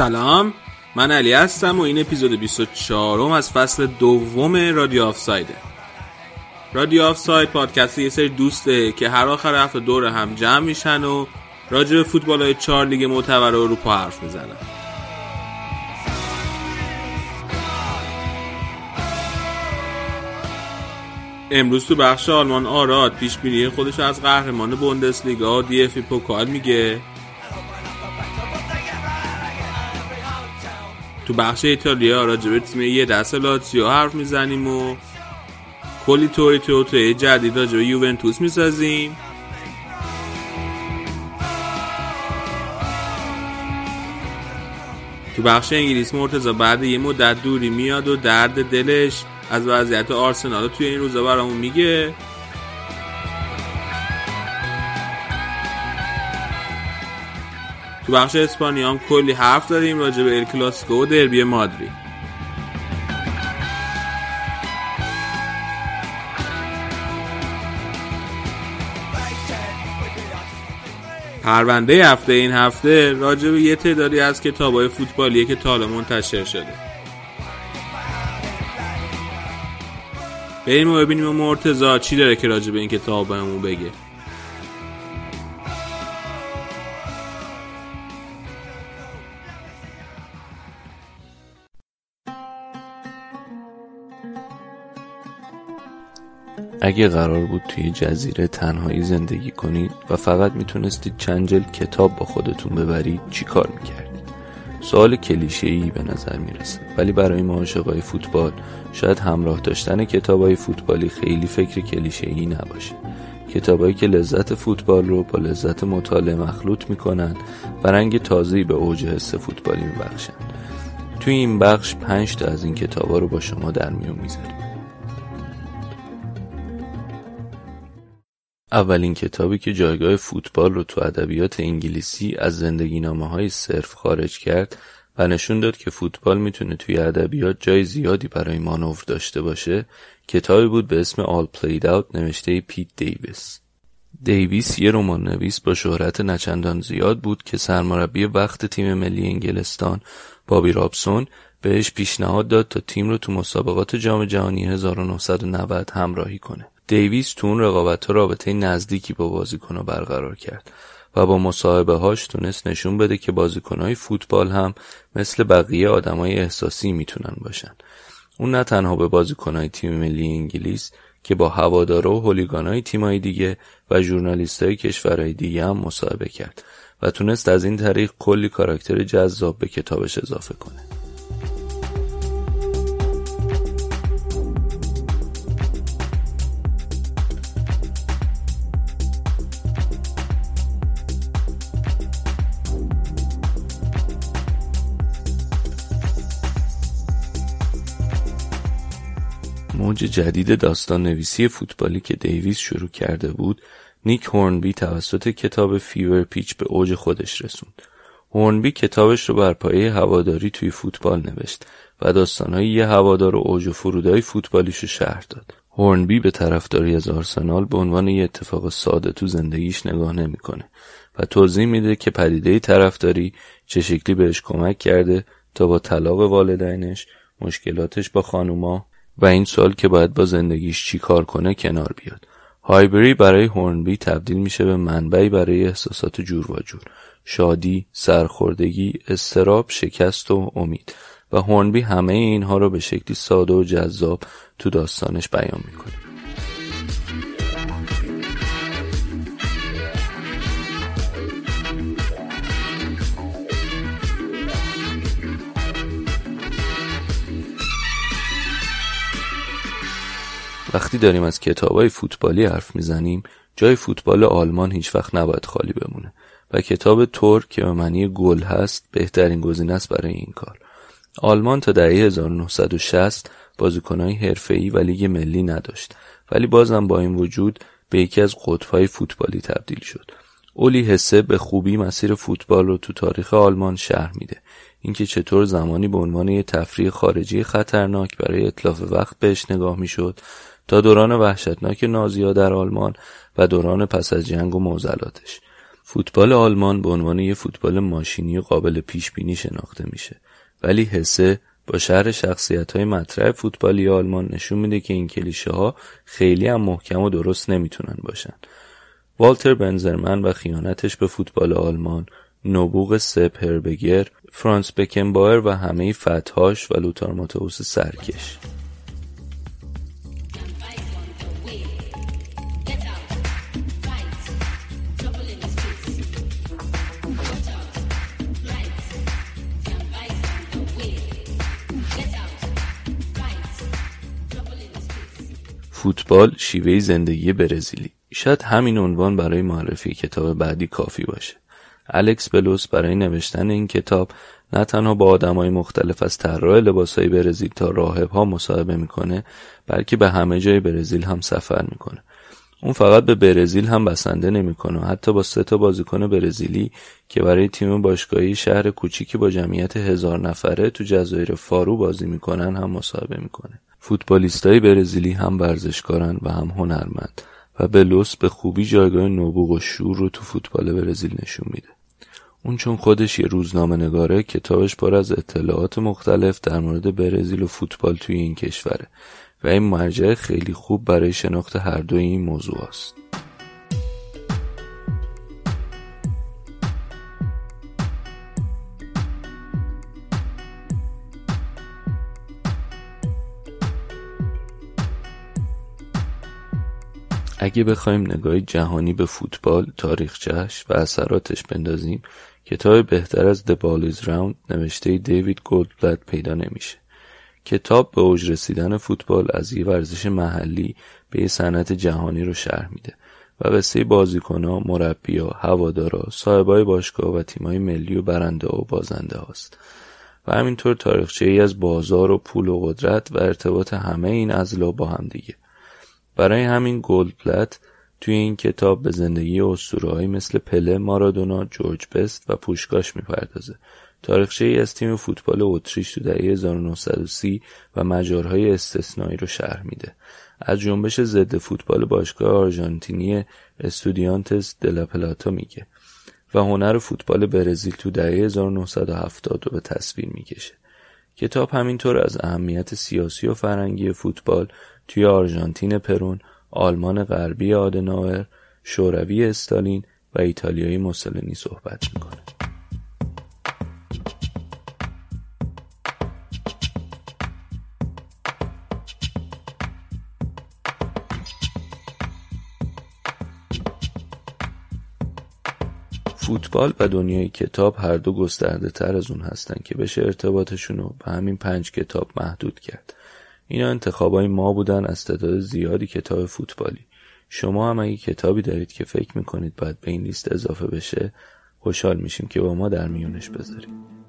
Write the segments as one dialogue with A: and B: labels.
A: سلام. من علی هستم و این اپیزود 24 م از فصل دوم رادیو آفسایده. رادیو آفساید پادکست یه سری دوسته که هر آخر هفته دور هم جمع میشن و راجع به فوتبال های چهار لیگ معتبر اروپا حرف می‌زنن. امروز تو بخش آلمان آراد پیش بینی خودش از قهرمان بوندسلیگا و DFB Pokal میگه. تو بخش ایتالیا راجع به تیم یه دست لاتسیو حرف می‌زنیم و کلی توی تو توی جدید راجع به یوونتوس می‌سازیم. تو بخش انگلیس مرتزا بعد یه مدت دوری میاد و درد دلش از وضعیت آرسنال توی این روزا برامون میگه. تو بخش اسپانیا هم کلی حرف داریم راجع به الکلاسیکو و دربی مادری پرونده هفته این هفته راجع به یه تعدادی از کتابای فوتبالیه که تا منتشر شده. بریم و ببینیم مرتزا چی داره که راجع به این کتاب بهمون بگه.
B: اگه قرار بود توی جزیره تنهایی زندگی کنید و فقط می‌تونستید چند جلد کتاب با خودتون ببرید چی کار می‌کردید؟ سوال کلیشه‌ای به نظر می‌رسه ولی برای ما عاشقای فوتبال شاید همراه داشتن کتابای فوتبالی خیلی فکر کلیشه‌ای نباشه. کتابایی که لذت فوتبال رو با لذت مطالعه مخلوط می‌کنن و رنگ تازه‌ای به اوج حس فوتبالی میبخشن. توی این بخش پنج تا از این کتابا رو با شما در میون می‌ذاریم. اولین کتابی که جایگاه فوتبال رو تو ادبیات انگلیسی از زندگی نامه های صرف خارج کرد و نشون داد که فوتبال می‌تونه توی ادبیات جای زیادی برای مانور داشته باشه کتابی بود به اسم All Played Out نوشته پیت دیویس. دیویس یه رمان نویس با شهرت نچندان زیاد بود که سرمربی وقت تیم ملی انگلستان بابی رابسون بهش پیشنهاد داد تا تیم رو تو مسابقات جام جهانی 1990 همراهی کنه. دیویس تو اون رقابت ها رابطه نزدیکی با بازیکن برقرار کرد و با مصاحبه هاش تونست نشون بده که بازیکن های فوتبال هم مثل بقیه آدمای احساسی می‌تونن باشن. اون نه تنها به بازیکن های تیم ملی انگلیس که با هوادارا و هولیگان های تیم دیگه و ژورنالیست های کشورهای دیگه هم مصاحبه کرد و تونست از این طریق کلی کاراکتر جذاب به کتابش اضافه کنه. موج جدید داستان نویسی فوتبالی که دیویس شروع کرده بود نیک هورنبی توسط کتاب فیور پیچ به اوج خودش رسوند. هورنبی کتابش رو بر پایه هواداری توی فوتبال نوشت و داستانهای یه هوادار و اوج و فرودای فوتبالیش رو شهر داد. هورنبی به طرفداری از آرسنال به عنوان یه اتفاق ساده تو زندگیش نگاه نمی‌کنه و توضیح میده که پدیده طرفداری چه شکلی بهش کمک کرده تا با طلاق والدینش مشکلاتش با خانوما و این سال که باید با زندگیش چی کار کنه کنار بیاد. هایبری برای هورنبی تبدیل میشه به منبعی برای احساسات جور و جور. شادی، سرخوردگی، استراب، شکست و امید. و هورنبی همه اینها رو به شکلی ساده و جذاب تو داستانش بیان می‌کنه. وقتی داریم از کتابای فوتبالی حرف می‌زنیم جای فوتبال آلمان هیچ وقت نباید خالی بمونه و کتاب تور که به معنی گل هست بهترین گزینه است برای این کار. آلمان تا دهه 1960 بازیکنهای حرفه‌ای و لیگ ملی نداشت ولی بازم با این وجود به یکی از قطبهای فوتبالی تبدیل شد. اولی حسه به خوبی مسیر فوتبال رو تو تاریخ آلمان شهر میده. اینکه چطور زمانی به عنوان یه تفریح خارجی خطرناک برای اطلاف وقت بهش نگاه می‌شد تا دوران وحشتناک نازیا در آلمان و دوران پس از جنگ و معضلاتش فوتبال آلمان به عنوان یه فوتبال ماشینی قابل پیش بینی شناخته میشه. ولی حسه با شهر شخصیت های مطرح فوتبالی آلمان نشون میده که این کلیشه ها خیلی هم محکم و درست نمی‌تونن باشن. والتر بنزرمن و خیانتش به فوتبال آلمان نبوغ سپ هربگر فرانس بکنبایر و همه فتحاش و لوتار ماتوس سرکش. فوتبال شیوه زندگی برزیلی. شاید همین عنوان برای معرفی کتاب بعدی کافی باشه. الکس بلوس برای نوشتن این کتاب نه تنها با آدمای مختلف از طراح لباسهای برزیل تا راهب ها مصاحبه می‌کنه بلکه به همه جای برزیل هم سفر می‌کنه. اون فقط به برزیل هم بسنده نمی‌کنه حتی با سه تا بازیکن برزیلی که برای تیم باشگاهی شهر کوچیکی با جمعیت هزار نفره تو جزایر فارو بازی می‌کنن هم مصاحبه می‌کنه. فوتبالیستای برزیلی هم ورزشکارن و هم هنرمند و بلوس به خوبی جایگاه نبوغ و شور رو تو فوتبال برزیل نشون میده اون چون خودش یه روزنامه نگاره کتابش پر از اطلاعات مختلف در مورد برزیل و فوتبال توی این کشوره و این مرجع خیلی خوب برای شناخت هر دوی این موضوع است. اگه بخوایم نگاهی جهانی به فوتبال، تاریخچهش و اثراتش بندازیم کتاب بهتر از The Ball is Round نوشته دیوید گولدبلد پیدا نمیشه. کتاب به اوج رسیدن فوتبال از یه ورزش محلی به یه صنعت جهانی رو شرح میده و به سه بازیکنها، مربیا، هوادارا، صاحبای باشگاه و تیمای ملی و برنده و بازنده هاست. و همینطور تاریخچه ای از بازار و پول و قدرت و ارتباط همه این ازلا با هم دیگه. برای همین گلدبلات توی این کتاب به زندگی اسطورههایی مثل پله، مارادونا، جورج بست و پوشکاش می‌پردازه. تاریخچه ای از تیم فوتبال اتریش تو دهه 1930 و مجارهای استثنایی رو شرح میده. از جنبش ضد فوتبال باشگاه آرژانتینی استودیانتس دلاپلاتا میگه و هنر فوتبال برزیل تو دهه 1970 رو به تصویر می‌کشه. کتاب همینطور از اهمیت سیاسی و فرهنگی فوتبال توی آرژانتین پرون، آلمان غربی آدناور، شوروی استالین و ایتالیایی موسولینی صحبت می‌کنه. فوتبال و دنیای کتاب هر دو گسترده تر از اون هستن که بشه ارتباطشون رو به همین پنج کتاب محدود کرد اینا انتخابای ما بودن از تعداد زیادی کتاب فوتبالی. شما هم اگه کتابی دارید که فکر می‌کنید باید به این لیست اضافه بشه خوشحال میشیم که با ما در میونش بذارید.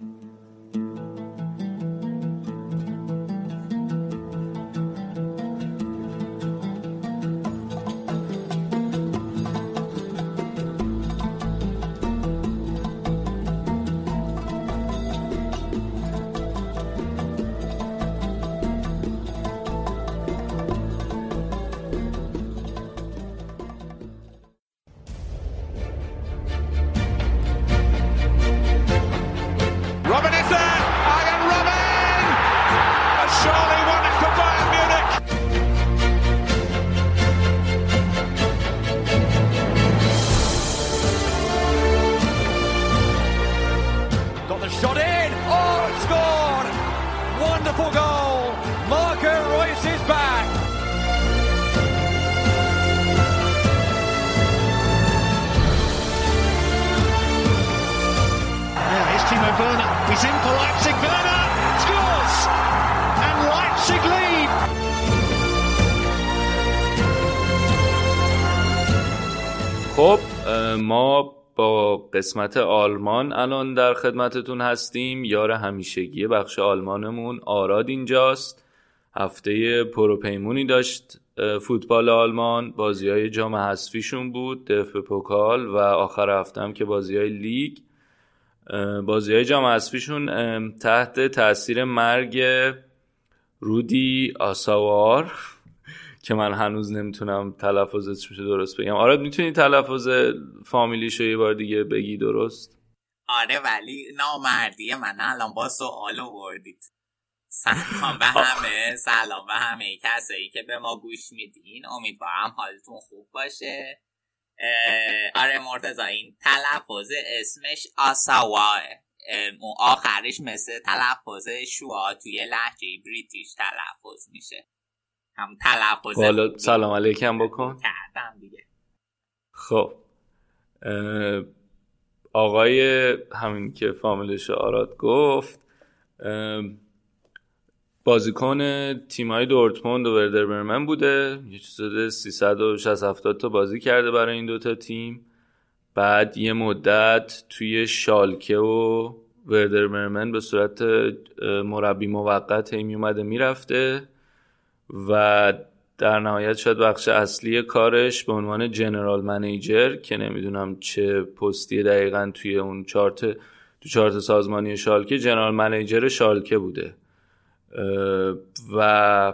B: خب ما با قسمت آلمان الان در خدمتتون هستیم. یار همیشگی بخش آلمانمون آراد اینجاست. هفته پروپیمونی داشت فوتبال آلمان. بازی های جام حذفیشون بود دف پوکال و آخر هفتم که بازی های لیگ. بازی های جام حذفیشون تحت تاثیر مرگ رودی آساوار. که من هنوز نمی‌تونم تلفظش میشه درست بگم. آره می‌تونی تلفظ فامیلیشو یه بار دیگه بگی درست؟
C: آره ولی نامردیه من. الان با سوال وردید سلام به همه. سلام به همه کسایی که به ما گوش میدین. امیدوارم حالتون خوب باشه. آره مرتزا این تلفظ اسمش آساواه اون آخرش مثل تلفظ شوا توی لحجه بریتیش تلفظ میشه. هم تلفظ
B: سلام علیکم بکن.
C: کردم دیگه.
B: خب آقای همین که فامیلش آراد گفت بازیکن تیمای دورتموند و وردر برمن بوده. یه چیز 360 تا بازی کرده برای این دوتا تیم. بعد یه مدت توی شالکه و وردر برمن به صورت مربی موقت هی اومده می‌رفته. و در نهایت شاید بخش اصلی کارش به عنوان جنرال منیجر که نمی‌دونم چه پستی دقیقا توی اون چارت تو چارت سازمانی شالکه جنرال منیجر شالکه بوده. و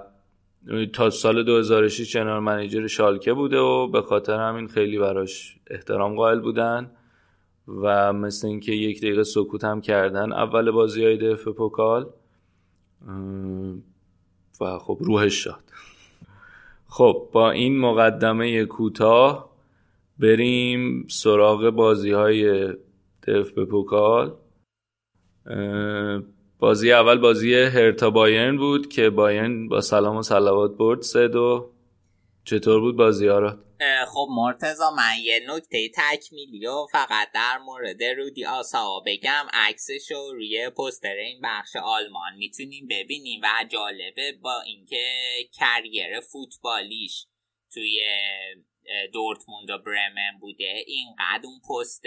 B: تا سال 2006 جنرال منیجر شالکه بوده و به خاطر همین خیلی براش احترام قائل بودن و مثل اینکه یک دقیقه سکوت هم کردن اول بازی های دف پوکال و خب روحش شاد. خب با این مقدمه کوتاه بریم سراغ بازی های دف پوکال. بازی اول بازی هرتا بایرن بود که بایرن با سلام و سلوات برد سه دو. چطور بود بازی ها؟
C: خب مرتزا من یه نکته تکمیلی و فقط در مورد رودی آسا بگم عکسش رو روی پوستر این بخش آلمان می‌تونیم ببینیم و جالبه با اینکه کریر فوتبالیش توی دورتموند و برمن بوده اینقدر اون پست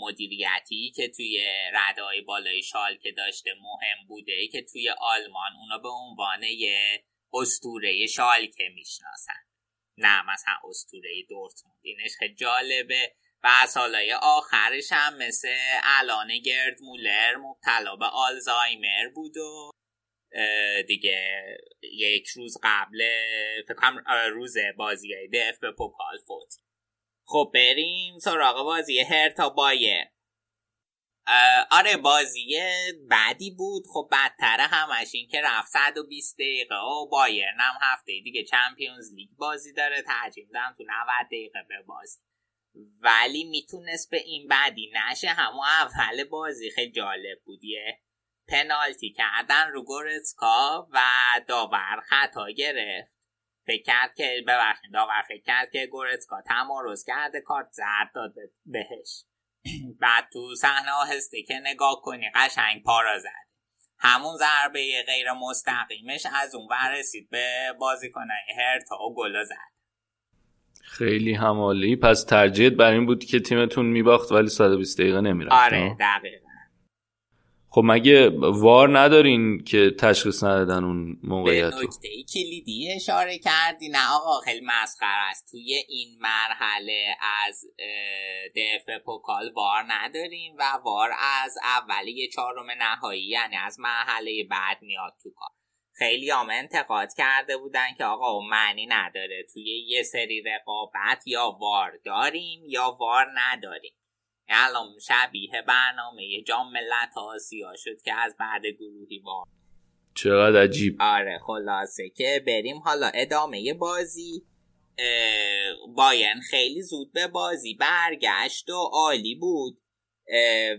C: مدیریتی که توی ردای بالای شال که داشته مهم بوده که توی آلمان اونا به عنوان یه استوره شالکه می‌شناسن. نه مثلا استوره دورتموند. اینش خیلی جالبه. و سالهای آخرش هم مثل الان گرد مولر مبتلا به آلزایمر بود و دیگه یک روز قبل فکرم روز بازی دف به پوکال فوت. خب بریم سراغ بازی هرتا بایر آره بازی بعدی بود. خب بدتر همش این که رفت 120 دقیقه. و بایرن هم هفته دیگه چمپیونز لیگ بازی داره. ترجیح دادم تو 90 دقیقه به بازی. ولی می‌تونست به این بعدی نشه. همون اول بازی خیلی جالب بودیه پنالتی کردن رو گورسکا و داور خطا گرفت. فکر کرد که ببخشید داور فکر کرد که گورسکا تمارز کرده کارت زرد داد بهش. بعد تو صحنه آهسته که نگاه کنی قشنگ پارا زد. همون ضربه غیر مستقیمش از اون رسید به بازیکنای هرتا و گل زد.
B: خیلی همالی پس ترجیحت بر این بود که تیمتون میباخت ولی 120 دقیقه نمی‌رفت
C: آره دقیقا.
B: خب مگه وار ندارین که تشخیص ندادن اون موقعیت
C: به نکته کلیدی اشاره کردی. نه آقا خیلی مسخره است. توی این مرحله از دف پوکال وار نداریم و وار از اولی چهارم نهایی یعنی از مرحله بعد میاد تو کار. خیلی هم انتقاد کرده بودن که آقا معنی نداره. توی یه سری رقابت یا وار داریم یا وار نداریم. الان شبیه برنامه جام ملت آسیا شد که از بعد گروهی با
B: چقدر عجیب.
C: آره خلاصه که بریم حالا ادامه بازی باین خیلی زود به بازی برگشت و عالی بود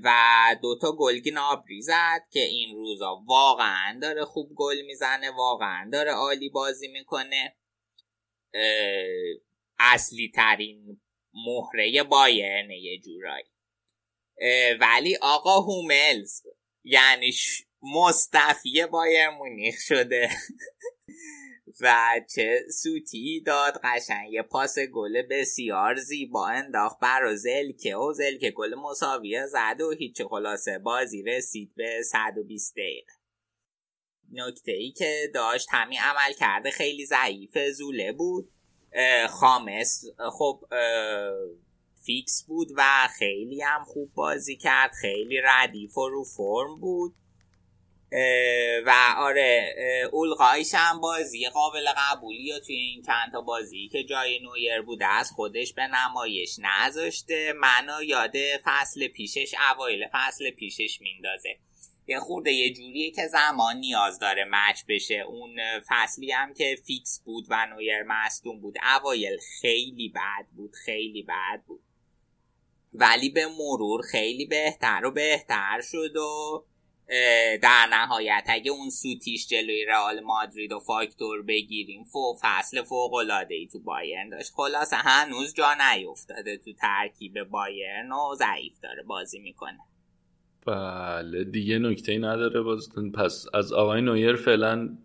C: و دوتا گل گنابری زد که این روزا واقعا داره خوب گل می‌زنه واقعا داره عالی بازی می‌کنه اصلی ترین مهره بایرن یه جورایی ولی آقا هوملز یعنی مستفی بایر مونیخ شده. و چه سوتی داد قشنگ یه پاس گل بسیار زیبا انداخت برا زلکه و زلکه گل مساویه زد و هیچ خلاصه بازی رسید به 120 دقیقه. نکته ای که داشت همین عمل کرده خیلی ضعیف زوله بود. خامس خب فیکس بود و خیلی هم خوب بازی کرد. خیلی ردیف و رو فرم بود. و آره اولقایش هم بازی قابل قبولی و توی این چند تا بازی که جای نویر بوده از خودش به نمایش نذاشته. منو یاد فصل پیشش اوایل فصل پیشش میندازه. یه خورده یه جوریه که زمان نیاز داره مچ بشه. اون فصلی هم که فیکس بود و نویر مستون بود اوایل خیلی بد بود خیلی بد بود. ولی به مرور خیلی بهتر و بهتر شد و در نهایت اگه اون سوتیش جلوی رئال مادرید و فاکتور بگیریم فو فصل فوق العاده ای تو بایرن داشت. خلاصه هنوز جا نیفتاده تو ترکیب بایرن و ضعیف داره بازی می‌کنه.
B: بله دیگه نکته نداره بازتون پس از آقای نویر فعلا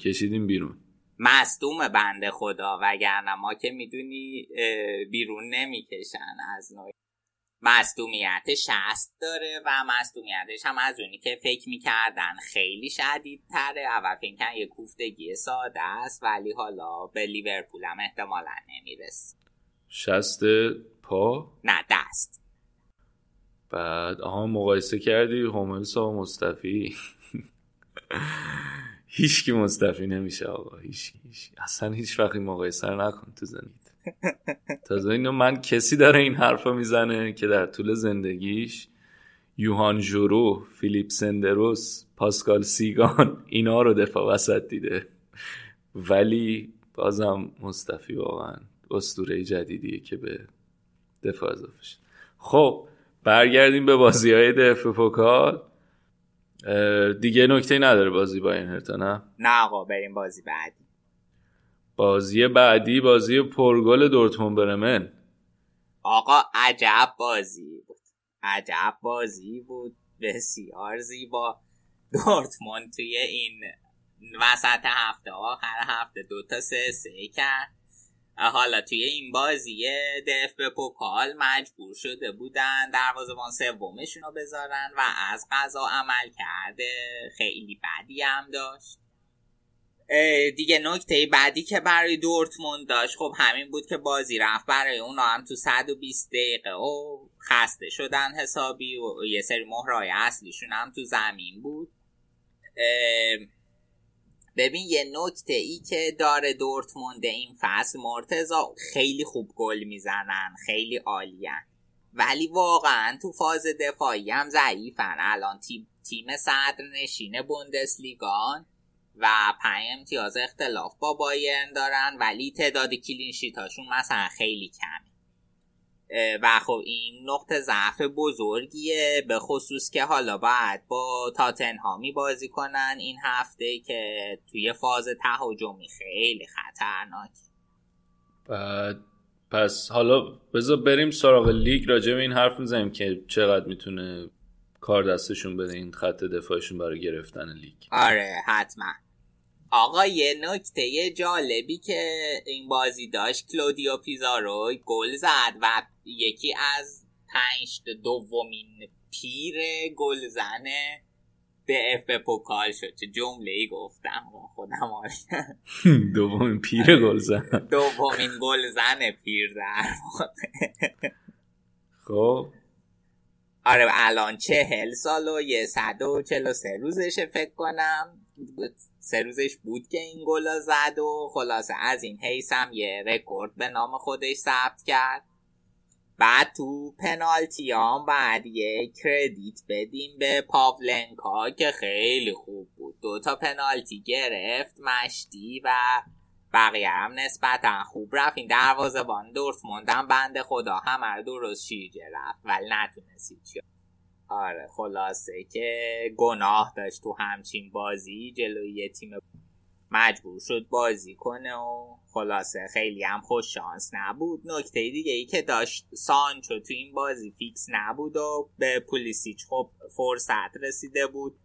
B: کشیدیم بیرون.
C: مصدوم بنده خدا وگرنه ما که می‌دونی بیرون نمی‌کشن از نویر مصدومیت شست داره و مصدومیتش هم از اونی که فکر می‌کردن خیلی شدید تره اول فکر یه کوفتگی ساده است ولی حالا به لیورپول هم احتمالا نمیرس
B: شست پا؟
C: نه دست.
B: بعد آها مقایسه کردی؟ هوملس و مصطفی. هیچکی مصطفی نمیشه آقا. هیچ. اصلا هیچ وقتی مقایسه نکن تو زنید تازه اینو من کسی داره این حرفا می‌زنه که در طول زندگیش یوهان جورو فیلیپ سندروس پاسکال سیگان اینا رو دفاع وسط دیده. ولی بازم مصطفی واقعا استوره جدیدیه که به دفاع اضافه شد خب برگردیم به بازی های دف پوکال. دیگه نکته نداره بازی با این نه؟
C: نه آقا بریم بازی بعدی.
B: بازی بعدی بازی پرگل دورتموند برمن.
C: آقا عجب بازی بود. عجب بازی بود. بسیار زیبا. دورتموند توی این وسط هفته آخر هفته دو تا سه سه کرد. حالا توی این بازی دف به پوکال مجبور شده بودن دروازه‌بان سومشون رو بذارن و از قضا عمل کرده. خیلی بدی هم داشت. دیگه نکته بعدی که برای دورتموند داشت خب همین بود که بازی رفت برای اونا هم تو 120 دقیقه و خسته شدن حسابی و یه سری مهرای اصلیشون هم تو زمین بود. ببین یه نکته ای که داره دورتموند این فصل مرتزا خیلی خوب گل می‌زنن خیلی عالیان ولی واقعا تو فاز دفاعی هم ضعیفن. الان تیم, تیم صدر نشین بوندسلیگان و پنج امتیاز اختلاف با بایرن دارن ولی تعداد کلینشیتاشون مثلا خیلی کمه. و خب این نقطه ضعف بزرگیه به خصوص که حالا باید با تاتنهامی بازی کنن این هفته که توی فاز تهاجمی خیلی خطرناک.
B: بعد پس حالا بذار بریم سراغ لیگ. راجع به این حرف می‌زنیم که چقدر می‌تونه کار دستشون بده این خط دفاعشون برای گرفتن لیگ.
C: آره حتما. آقا یه نکته جالبی که این بازی داشت کلودیو پیزارو گل زد و یکی از پنج دومین پیر گلزن د اف ب پوکال شد چه جمله ای گفتم خودم
B: دومین پیر گلزن.
C: دومین گلزن پیر در
B: خب.
C: آره الان چهل سال و یه صد و چل و سه روزشه فکر کنم. سه روزش بود که این گلا زد و خلاصه از این حیث هم یه رکورد به نام خودش ثبت کرد. بعد تو پنالتی هم بعد یه کردیت بدیم به پاولنکا که خیلی خوب بود. دو تا پنالتی گرفت مشتی و بقیه هم نسبتا خوب رفت. این دروازه بان موندن بند خدا همه درست شیرجه رفت ولی نتونستید آره خلاصه که گناه داشت تو همچین بازی جلوی تیم مجبور شد بازی کنه و خلاصه خیلی هم خوش شانس نبود. نکته دیگه ای که داشت سانچو تو این بازی فیکس نبود و به پولیسیچ خب فرصت رسیده بود.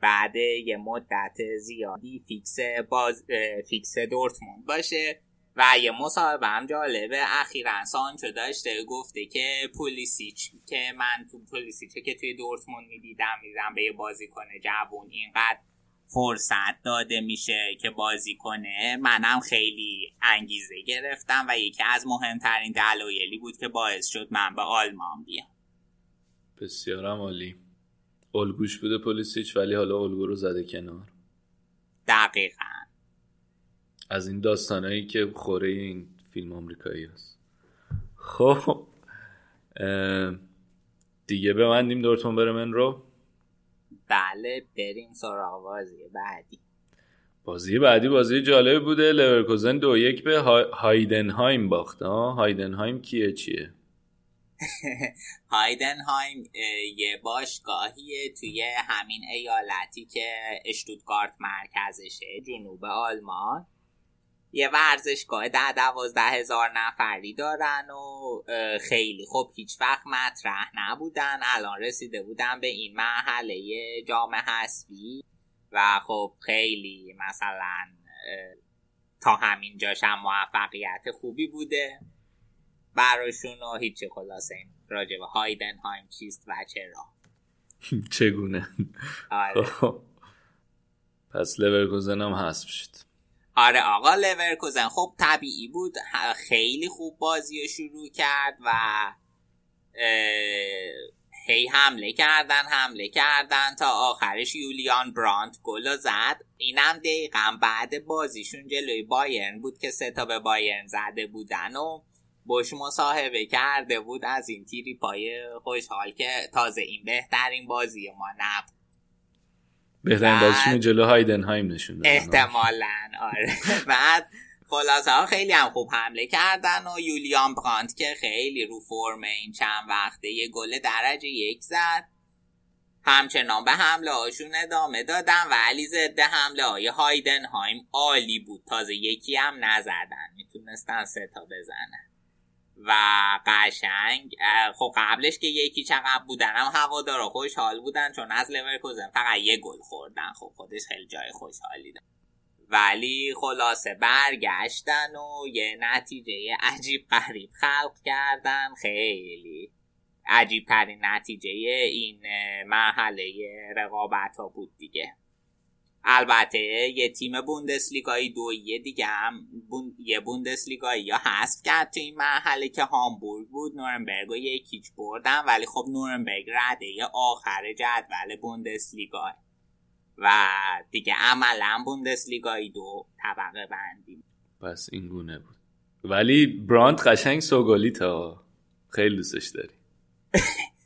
C: بعد یه مدت زیادی fix باز fix دورتموند باشه و یه مصاحبه هم جالبه. اخیرا سانچو داشته گفته که پولیسیچ که من تو پولیسیچ که توی دورتموند می‌دیدم میدم به یه بازی کنه جوون اینقدر فرصت داده میشه که بازی کنه منم خیلی انگیزه گرفتم و یکی از مهمترین دلایلی بود که باعث شد من به آلمان بیام.
B: بسیارم عالی. الگوش بوده پلیسیچ ولی حالا الگو رو زده کنار.
C: دقیقا.
B: از این داستانهایی که خوره این فیلم آمریکایی هست. خب دیگه ببندیم دورتون برمن رو.
C: بله بریم سراغ بازی بعدی.
B: بازی بعدی بازی جالب بوده. لورکوزن دو یک به هایدنهایم باخت هایدنهایم کیه چیه؟
C: هایدنهایم یه باشگاهیه توی همین ایالتی که اشتوتگارت مرکزشه جنوب آلمان. یه ورزشگاه ده دوازده هزار نفری دارن و خیلی خوب هیچ وقت مطرح نبودن. الان رسیده بودن به این مرحله جامعه حسبی و خب خیلی مثلا تا همین جاش هم موفقیت خوبی بوده. براشون و هیچی خلاصه این راجب هایدنهایم چیست و چرا.
B: چگونه؟ آره. خب. پس لورکوزن هم حذف شد.
C: آره آقا لورکوزن خب طبیعی بود. خیلی خوب بازی رو شروع کرد و هی حمله کردن حمله کردن تا آخرش یولیان برانت گل زد. اینم دقیقا بعد بازیشون جلوی بایرن بود که سه تا به بایرن زده بودن و بش مصاحبه کرده بود از این تیری پای خوشحال که تازه این بهترین بازی ما نبود.
B: بهترین بازیشون جلو هایدنهایم نشون
C: احتمالا آره. بعد خلاصه ها خیلی هم خوب حمله کردن و یولیان برانت که خیلی رو فرم این چند وقته یه گل درجه یک زد. همچنان به حمله هاشون ادامه دادن ولی ضد حمله های هایدنهایم عالی بود. تازه یکی هم نزدن. می‌تونستن سه تا بزنن. و قشنگ خب قبلش که یکی چقدر بودن هم هوادارا خوشحال بودن چون از لورکوزن فقط یه گل خوردن. خب خودش خیلی جای خوشحالی دن. ولی خلاصه برگشتن و یه natiije عجیب قریب خلق کردن. خیلی عجیب ترین نتیجه این مرحله رقابت ها بود دیگه. البته یه تیم بوندسلیگایی دویه دیگه هم بون... یه بوندسلیگایی یا حذف کرد تو این مرحله که هامبورگ بود. نورنبرگ و یکیچ بردن ولی خب نورنبرگ رده آخر جدول بوندسلیگا. و دیگه عملا بوندسلیگایی دو طبقه بندی.
B: پس این گونه بود. ولی براند قشنگ سوگالی تا خیلی دوستش داری.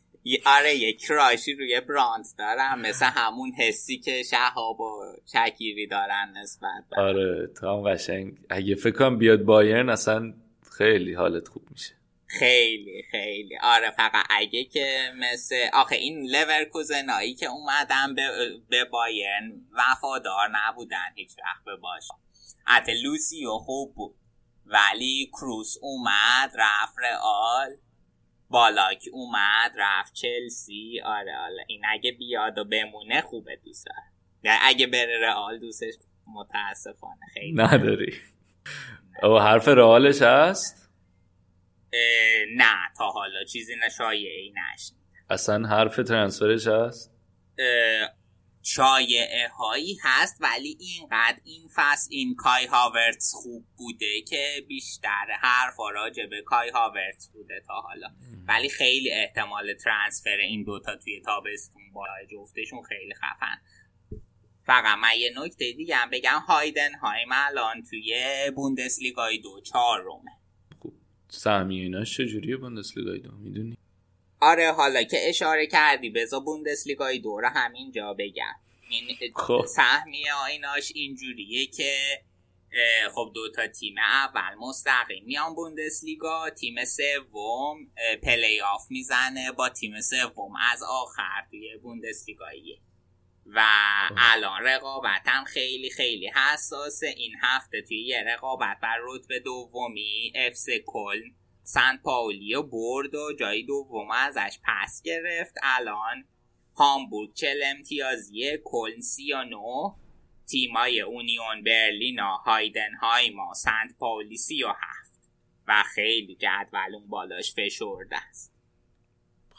C: آره یک راشی روی براند دارم. مثل همون حسی که شهاب و شکیری دارن نسبت
B: آره تا هم قشنگ. اگه فکر کنم بیاد بایرن اصلا خیلی حالت خوب میشه.
C: خیلی خیلی. آره فقط اگه که مثل آخه این لورکوزنایی که اومدن به, به بایرن وفادار نبودن هیچ وقت به باش. حتی لوسیو خوب بود. ولی کروس اومد رفت رئال. بالاک اومد رفت چلسی آره آره. این اگه بیاد و بمونه خوبه دوست داره اگه بره رئال دوستش متاسفانه خیلی
B: نداری. او حرف رئالش هست؟
C: نه تا حالا چیزی ای نشنید
B: اصلا حرف ترانسفرش هست؟
C: شایعه هایی هست ولی اینقدر این فصل این کای هاورتس خوب بوده که بیشتر حرف راجع به کای هاورتس بوده تا حالا. ولی خیلی احتمال ترانسفر این دوتا توی تابستون با جفتشون خیلی خفن. فقط من یه نکته دیگه هم بگم. هایدنهایم الان توی بوندسلیگای دو چهار رومه
B: خب سهمی ایناش چجوریه بوندسلیگای دو؟ می‌دونی؟
C: آره حالا که اشاره کردی بزا بوندسلیگای دو رو همینجا بگم این خب. سهمی ایناش اینجوریه که خب دو تا تیم اول مستقیم میان بوندسلیگا تیم سوم play-off می‌زنه با تیم سوم از آخر توی بوندسلیگای یک و خب. الان رقابتم خیلی خیلی حساسه این هفته توی یه رقابت بر رتبه دومی افس کل سنت پاولیو برد و جای دوم ازش پس گرفت. الان هامبورگ چل امتیازی کلن سی و نو تیمای اونیون برلینا هایدنهایما سنت پاولی سی و هفت. و خیلی جدول اون بالاش فشرده است.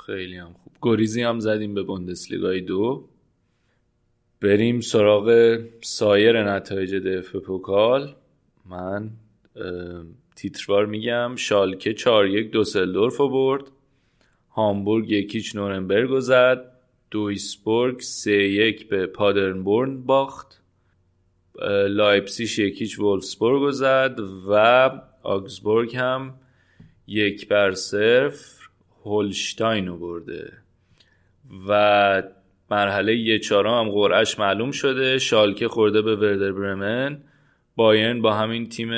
B: خیلی هم خوب. گریزی هم زدیم به بوندسلیگای دو. بریم سراغ سایر نتایج DFB Pokal. من تیتروار میگم شالکه 4 یک دوسلدورف برد هامبورگ یک هیچ نورنبرگ زد. دویسبورگ سه یک به پادربورن باخت. لایپزیش یک هیچ وولفسبورگ رو زد و آگزبورگ هم یک بر صفر هولشتاین رو برده. و مرحله یک چهارم هم قرعش معلوم شده. شالکه خورده به وردر برمن. بایرن با همین تیم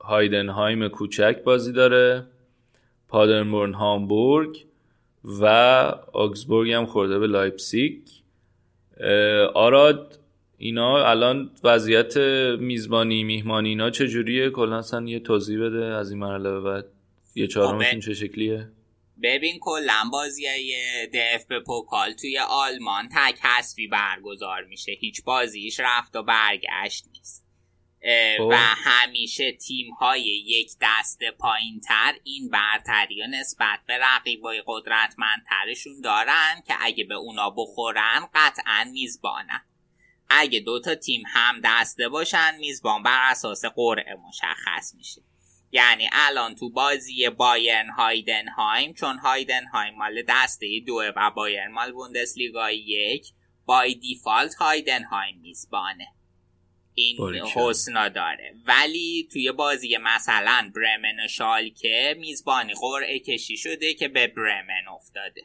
B: هایدنهایم کوچک بازی داره پادربورن هامبورگ و آگزبورگ هم خورده به لایپسیک آراد اینا الان وضعیت میزبانی میهمانی اینا چجوریه؟ کلا یه توضیح بده از این مرحله به بعد. یه چهارمتون چه شکلیه؟
C: ببین کلا بازی دف به پوکال توی آلمان تک حسبی برگزار میشه. هیچ بازیش رفت و برگشت نیست. خب. و همیشه تیم های یک دست پایین تر این برتری و نسبت به رقیبای قدرتمندترشون دارن که اگه به اونا بخورن قطعا میزبانن. اگه دوتا تیم هم دسته باشن میزبان بر اساس قرعه مشخص میشه. یعنی الان تو بازی بایرن هایدنهایم چون هایدنهایم مال دسته دوه و بایرن مال بوندسلیگا یک بای دیفالت هایدنهایم میزبانه. این حسنا داره. ولی توی بازی مثلا برمن و شالکه میزبانی قرعه کشی شده که به برمن افتاده.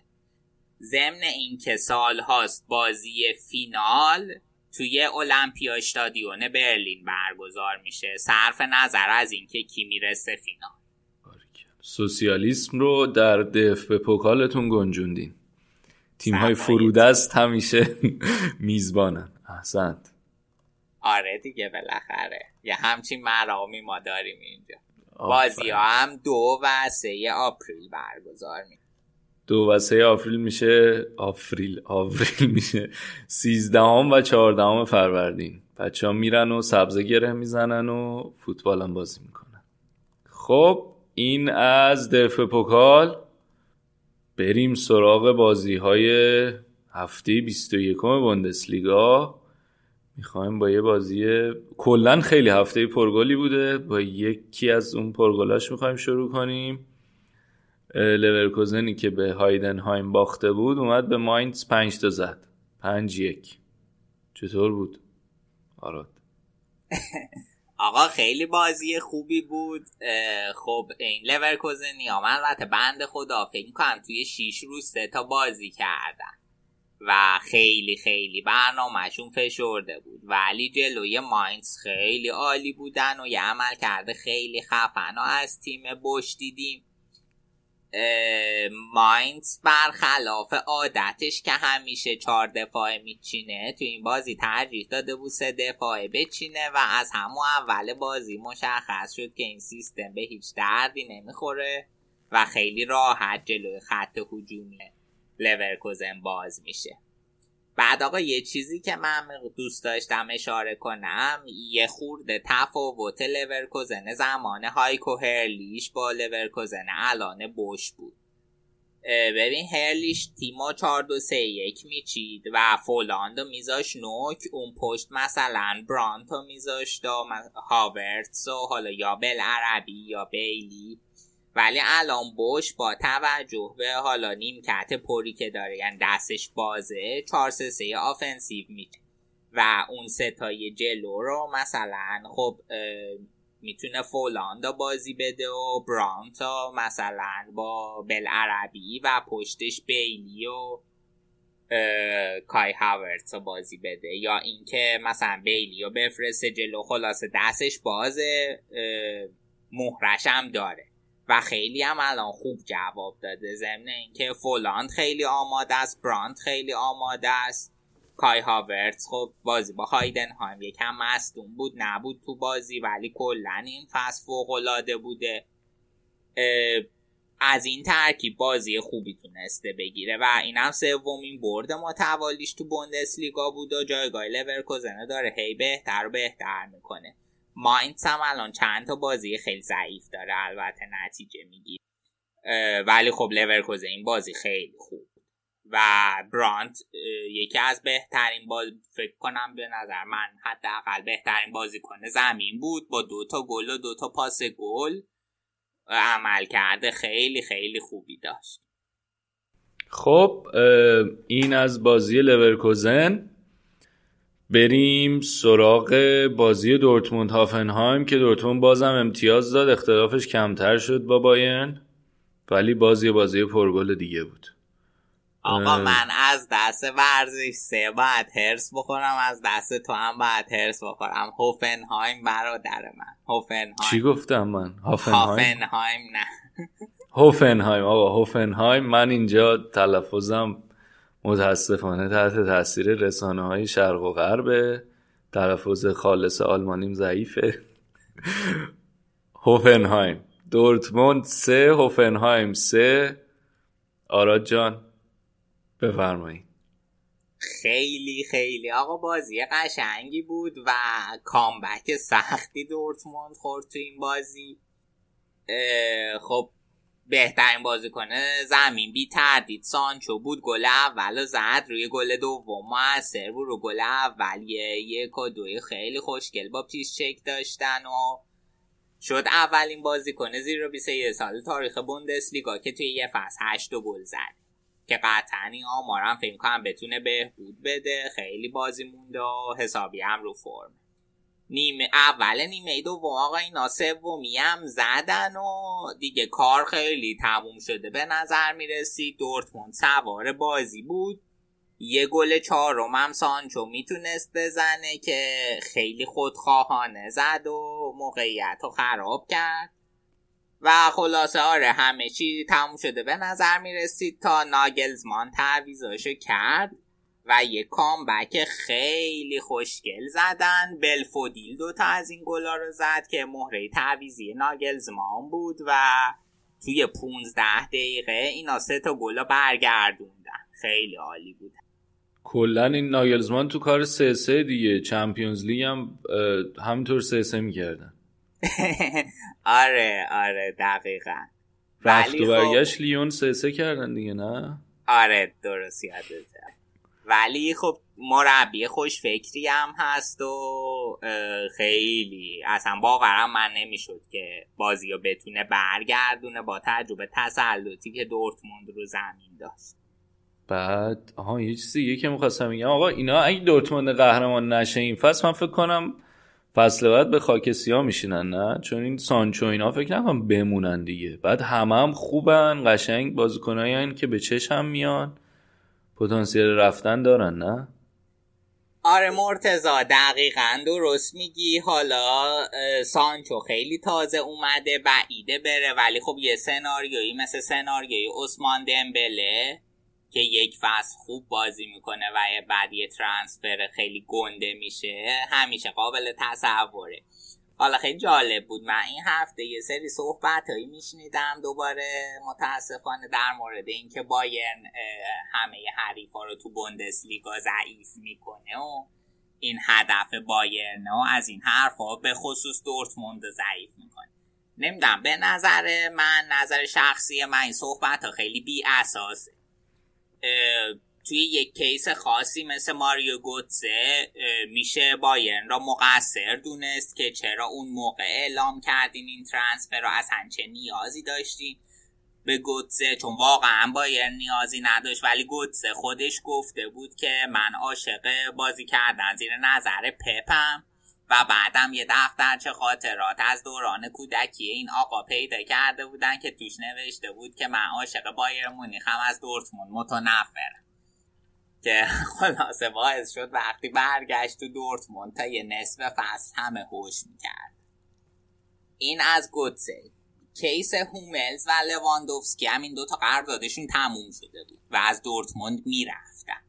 C: ضمن اینکه سال هاست بازی فینال توی المپیا استادیون برلین برگزار میشه. صرف نظر از اینکه کی می‌رسه فینال.
B: سوسیالیسم رو در دف به پوکالتون گنجوندین. تیم های فرودست همیشه میزبانن. احسنت.
C: آره دیگه بالاخره. یه همچین مرامی ما داریم اینجا. بازی ها هم دو و سه آپریل برگزار میشه
B: دو و سه آفریل میشه آفریل آفریل میشه. سیزدهم و چهاردهم فروردین. بچه ها میرن و سبزه گره می‌زنن و فوتبال هم بازی می‌کنن. خب این از دف پوکال. بریم سراغ بازی های هفته 21 بوندسلیگا. می‌خوایم با یه بازی کلا خیلی هفته پرگلی بوده. با یکی از اون پرگلاش می‌خوایم شروع کنیم. لورکوزنی که به هایدنهایم باخته بود اومد به ماینز پنج تا زد. پنج یک. چطور بود؟ آراد.
C: آقا خیلی بازی خوبی بود. خب این لورکوزنی من البته بند خدا فکر کنم توی شیش روز تا بازی کردن. و خیلی خیلی برنامهشون فشرده بود. ولی جلوی ماینز خیلی عالی بودن و یه عمل کرده خیلی خفن و از تیم بش دیدیم. ماینز برخلاف عادتش که همیشه چهار دفاعه میچینه تو این بازی ترجیح داده بود سه دفاعه بچینه و از همون اول بازی مشخص شد که این سیستم به هیچ دردی نمی‌خوره و خیلی راحت جلوی خط هجومی لورکوزن باز میشه. بعد آقا یه چیزی که من دوست داشتم اشاره کنم یه خورده تفاوت لورکوزن زمان هایکو هرلیش با لورکوزن الان بوش بود. ببین هرلیش تیما 4 2 3 1 میچید و فولاند میذاش نوک اون پشت مثلا برانتو میذاشت و هاورتس و حالا یا بلعربی یا بیلی. ولی الان بوش با توجه به حالا نیمکت پری که داره یعنی دستش بازه 4 3 3 offensive میشه. و اون ستای جلو رو مثلا خب می‌تونه فولاند بازی بده و برانتا مثلا با بلعربی و پشتش بیلی و کای هاورتس بازی بده. یا اینکه مثلا بیلی رو بفرسته جلو خلاصه دستش بازه مهرش هم داره. و خیلی هم الان خوب جواب داده. ضمن اینکه فولاند خیلی آماده است برانت خیلی آماده است. کای هاورتس خب بازی با هایدنهایم یکم مستون بود نبود تو بازی ولی کلا این فصل فوق العاده بوده از این ترکیب بازی خوبی تونسته بگیره و این هم سومین برد متوالیش تو بوندسلیگا بود و جایگاه لورکوزن داره. هی بهتر و بهتر می‌کنه. ماینز هم الان چند تا بازی خیلی ضعیف داره البته نتیجه میگیر ولی خب لورکوزن این بازی خیلی خوب. و برانت یکی از بهترین باز فکر کنم به نظر من حداقل بهترین بازی کنه زمین بود. با دو تا گل و دو تا پاس گل عمل کرده خیلی خیلی خوبی داشت.
B: خب این از بازی لورکوزن بریم سراغ بازی دورتموند هافنهایم که دورتموند بازم امتیاز داد. اختلافش کمتر شد با بایرن ولی بازی بازی پرگل دیگه بود.
C: آقا من از دست ورزش سه باید هرس بخورم از دست تو هم باید هرس بخورم. هوفنهایم برادر من. هوفنهایم
B: چی گفتم من؟
C: هافنهایم؟ نه.
B: هوفنهایم آقا هوفنهایم من اینجا تلفظم متاسفانه تحت تاثیر رسانه های شرق و غرب. تلفظ خالص آلمانیم ضعیفه. هوفنهایم. دورتموند سه هوفنهایم سه. آراد جان بفرمایید
C: خیلی خیلی. آقا بازی قشنگی بود و کامبک سختی دورتموند خورد تو این بازی. خب بهترین بازیکن زمین. بی تردید سانچو بود گل اول زد روی گل دوم. بود رو گل اول یک و دوی خیلی خوشگل. با پیش چک داشتن و شد اولین بازیکن زیر 21 سال تاریخ بوندسلیگا که توی یه فصل 8 گل زد. که قطعا این آمارم فکر کنم بتونه بهبود بده. خیلی بازی مونده و حسابی هم رو فرم. نیمه اول نیمه دوم آقا اینا سومی هم زدن و دیگه کار خیلی تموم شده. به نظر می‌رسید دورتموند سوار بازی بود؟ یه گل چهارم هم سانچو می‌تونست بزنه که خیلی خودخواهانه زد و موقعیت رو خراب کرد. و خلاصه آره همه چی تموم شده. به نظر می‌رسید تا ناگلزمان تعویزاشو کرد؟ و یه کامبک خیلی خوشگل زدن. بلفودیل دوتا از این گلا رو زد که مهره تعویزی ناگلزمان بود و توی 15 دقیقه اینا سه تا گلا برگردوندن. خیلی عالی بود.
B: کلا این ناگلزمان تو کار سه سه دیگه. چمپیونز لیگ هم همینطور سه سه می‌کردن.
C: آره آره دقیقا.
B: رفت و خب برگشت لیون سه سه کردن دیگه نه؟
C: آره درست یادته. ولی خب مربی خوش فکری هم هست و خیلی. اصلا باورم من نمی‌شد که بازی رو بتونه برگردونه با تجربه تسلطی که دورتموند رو زمین داشت.
B: بعد آها یه چیزی که می‌خواستم بگم. آقا اینا اگه دورتموند قهرمان نشه این فصل من فکر کنم فصل بعد به خاک سیاه میشینن نه؟ چون این سانچو اینا فکر نکنم بمونن دیگه. بعد همه هم خوبن قشنگ بازیکنایی که به چشم میان. پتانسیل رفتن دارن نه؟
C: آره مرتزا دقیقا. درست میگی. حالا سانچو خیلی تازه اومده بعیده بره. ولی خب یه سناریویی مثل سناریوی عثمان دمبله که یک فصل خوب بازی می‌کنه و بعد یه ترانسفر خیلی گنده میشه همیشه قابل تصوره. حالا خیلی جالب بود. من این هفته یه سری صحبت هایی میشنیدم دوباره. متاسفانه در مورد اینکه بایرن همه حریفا رو تو بوندسلیگا ضعیف می‌کنه و این هدف بایرن و از این حرفا به خصوص دورتموند ضعیف می‌کنه. نمی‌دونم به نظر من نظر شخصی من این صحبت ها خیلی بی اساسه توی یک کیس خاصی مثل ماریو گوتسه میشه بایرن را مقصر دونست که چرا اون موقع اعلام کردین این ترانسفر رو اصلا چه نیازی داشتین. به گوتسه چون واقعا بایرن نیازی نداشت ولی گوتسه خودش گفته بود که من عاشق بازی کردن زیر نظر پپم و بعدم یه دفترچه خاطرات از دوران کودکی این آقا پیدا کرده بودن که توش نوشته بود که من عاشق بایر مونیخم از دورتموند متنفرم. که خلاصه باعث شد وقتی برگشت تو دورتموند تا یه نصف فصل همه هوش می‌کرد. این از گوتسه کیس هوملز و لواندوفسکی هم این دوتا قراردادشون تموم شده بود و از دورتموند می‌رفتن.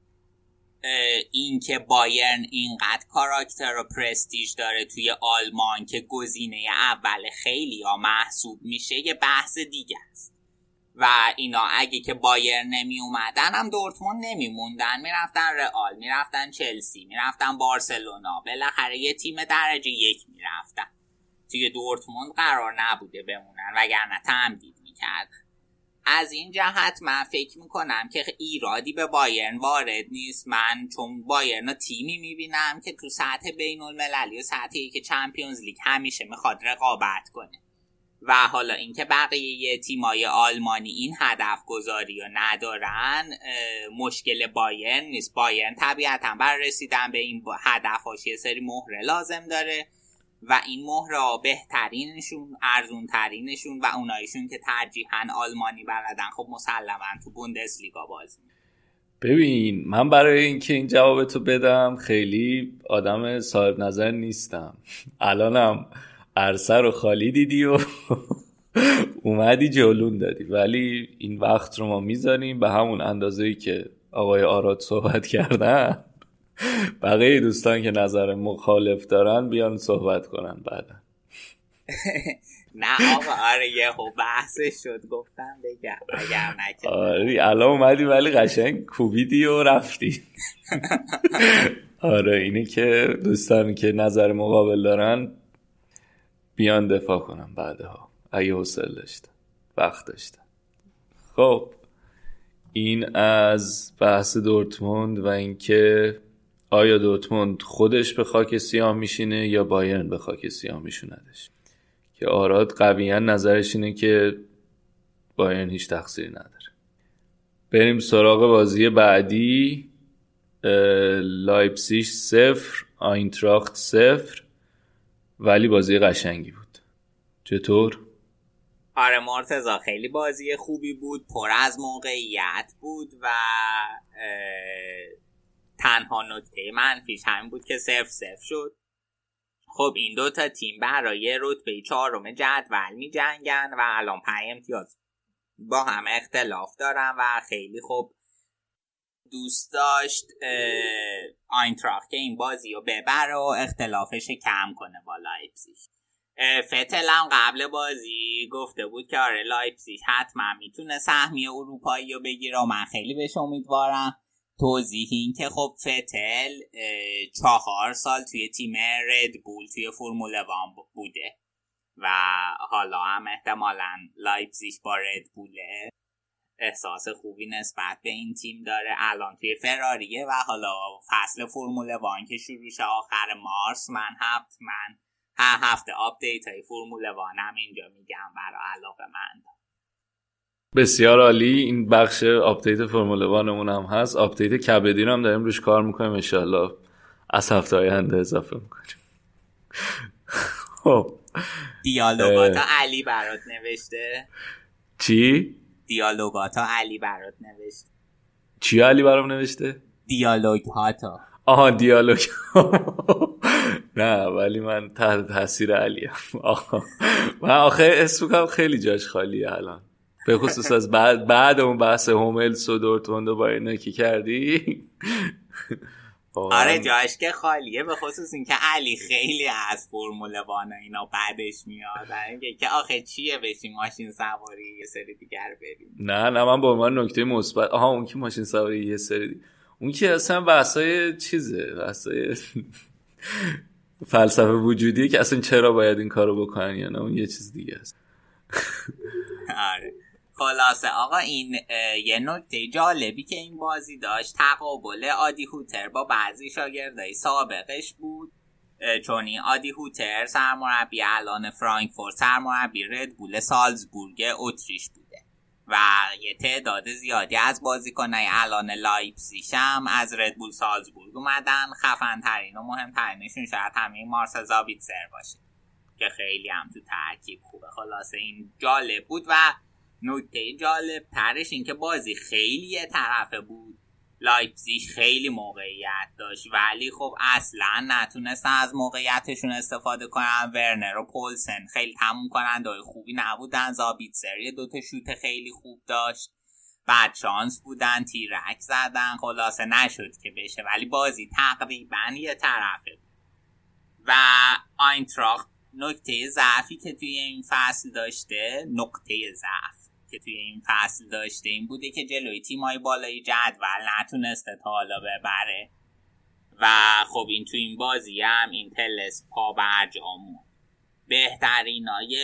C: اینکه بایرن اینقدر کاراکتر و پرستیج داره توی آلمان که گزینه اول خیلی ها محسوب میشه یه بحث دیگه است. و اینا اگه که بایر نمی اومدن هم دورتموند نمی موندن می‌رفتن رئال می‌رفتن چلسی می‌رفتن بارسلونا. بالاخره یه تیم درجه یک می‌رفتن. توی دورتموند قرار نبوده بمونن وگرنه تمدید می‌کرد. از این جهت من فکر می‌کنم که ایرادی به بایرن وارد نیست. من چون بایرن تیمی می‌بینم که تو سطح بین المللی و سطحی که چمپیونز لیگ همیشه می‌خواد رقابت کنه. و حالا اینکه بقیه تیمای آلمانی این هدف گذاری رو ندارن مشکل بایرن نیست. بایرن طبیعتا بر رسیدن به این هدفاش یه سری مهره لازم داره و این مهره بهترینشون ارزون ترینشون و اونایشون که ترجیحاً آلمانی بلدن خب مسلما تو بوندسلیگا بازی.
B: ببین من برای اینکه این جواب تو بدم خیلی آدم صاحب نظر نیستم. الانم عرصه رو خالی دیدی و اومدی جلون دادی. ولی این وقت رو ما می‌ذاریم به همون اندازه که آقای آراد صحبت کردن. بقیه دوستان که نظر مخالف دارن بیان صحبت کنن بعدا.
C: نه آقا آره یه بحثش شد گفتم بگم. اگر
B: آره الان اومدی ولی قشنگ کوبیدی و رفتی. آره اینه که دوستانی که نظر مقابل دارن بیان دفاع کنم بعدها. اگه حوصله داشتن وقت داشتن خب این از بحث دورتموند و اینکه آیا دورتموند خودش به خاک سیاه میشینه یا بایرن به خاک سیاه میشوندش. که آراد قویا نظرش اینه که بایرن هیچ تقصیری نداره. بریم سراغ بازی بعدی. لایپسیش صفر آینتراخت صفر. ولی بازی قشنگی بود. چطور؟
C: آره مرتزا خیلی بازی خوبی بود پر از موقعیت بود و تنها نکته منفیش همین بود که صفر صفر شد. خب این دو تا تیم برای رتبه چهارم جدول می جنگن و الان پنج امتیاز. با هم اختلاف دارن و خیلی خوب دوست داشت آینتراخت که این بازی رو ببر و اختلافش کم کنه با لایپزیگ. فتل هم قبل بازی گفته بود که آره لایپزیگ حتما می‌تونه سهمیه اروپایی رو بگیره و من خیلی بهش امیدوارم. توضیح این که خب فتل چهار سال توی تیم ردبول توی فرمول وان بوده و حالا هم احتمالا لایپزیگ با ردبوله احساس خوبی نسبت به این تیم داره. الان توی فراریه و حالا فصل فرمول وان که شروع شه آخر مارس من من هر هفته update های فرمول وانم اینجا میگم برای علاقه من.
B: بسیار عالی. این بخش update فرمول وانمون هم هست. update کبدی رو هم داریم روش کار می‌کنیم. انشالله از هفته آینده اضافه می‌کنیم.
C: خب. دیالوگاتا علی برات نوشته.
B: چی؟
C: دیالوگاتا علی برات نوشته
B: چی علی برام نوشته؟
C: دیالوگ هاتا
B: آها دیالوگ نه ولی من تحت تاثیر علی من آخه اسمکم خیلی جاش خالیه الان. به خصوص از بعد بعد اون بحث هوملس و دورتموند با اینا که کردی؟
C: آره جاش که خالیه به خصوص اینکه علی خیلی از فرمول وان اینا بعدش میاد. که آخه چیه بشیم ماشین سواری یه سری دیگر بریم.
B: نه نه من با من نکته مثبت آها اون که ماشین سواری یه سری اون که اصلا بحثای چیزه بحثای فلسفه وجودی که اصلا چرا باید این کارو بکنن یا نه اون یه چیز دیگه است.
C: آره. خلاصه. آقا این یه نکته جالبی که این بازی داشت. تقابل آدی هوتر با بعضی شاگردای سابقش بود. چون این آدی هوتر سرمربی الان فرانکفورت سرمربی ردبول سالزبورگ اتریش بوده. و یه تعداد زیادی از بازیکنای الان لایپزیش هم از ردبول سالزبورگ اومدن. خفن ترین و مهمترینشون شاید همه مارسل زابیتسر باشه که خیلی هم تو ترکیب خوبه. خلاصه این جالب بود و نکته جالب ترش این که بازی خیلی یه طرفه بود. لایپزیگ خیلی موقعیت داشت ولی خب اصلا نتونستن از موقعیتشون استفاده کنن. ورنر و پولسن خیلی تموم کننده خوبی نبودن. زابیتسر یه دوتا شوت خیلی خوب داشت. بد شانس بودن. تیرک زدن. خلاصه نشد که بشه. ولی بازی تقریبا یه طرفه و آینتراخت نکته ضعفی که توی این فصل داشته نقطه ضعف. که توی این فصل داشته این بوده که جلوی تیمای بالای جدول نتونسته تا حالا ببره. و خب این تو این بازی هم این تلس پا برجامون بهترین های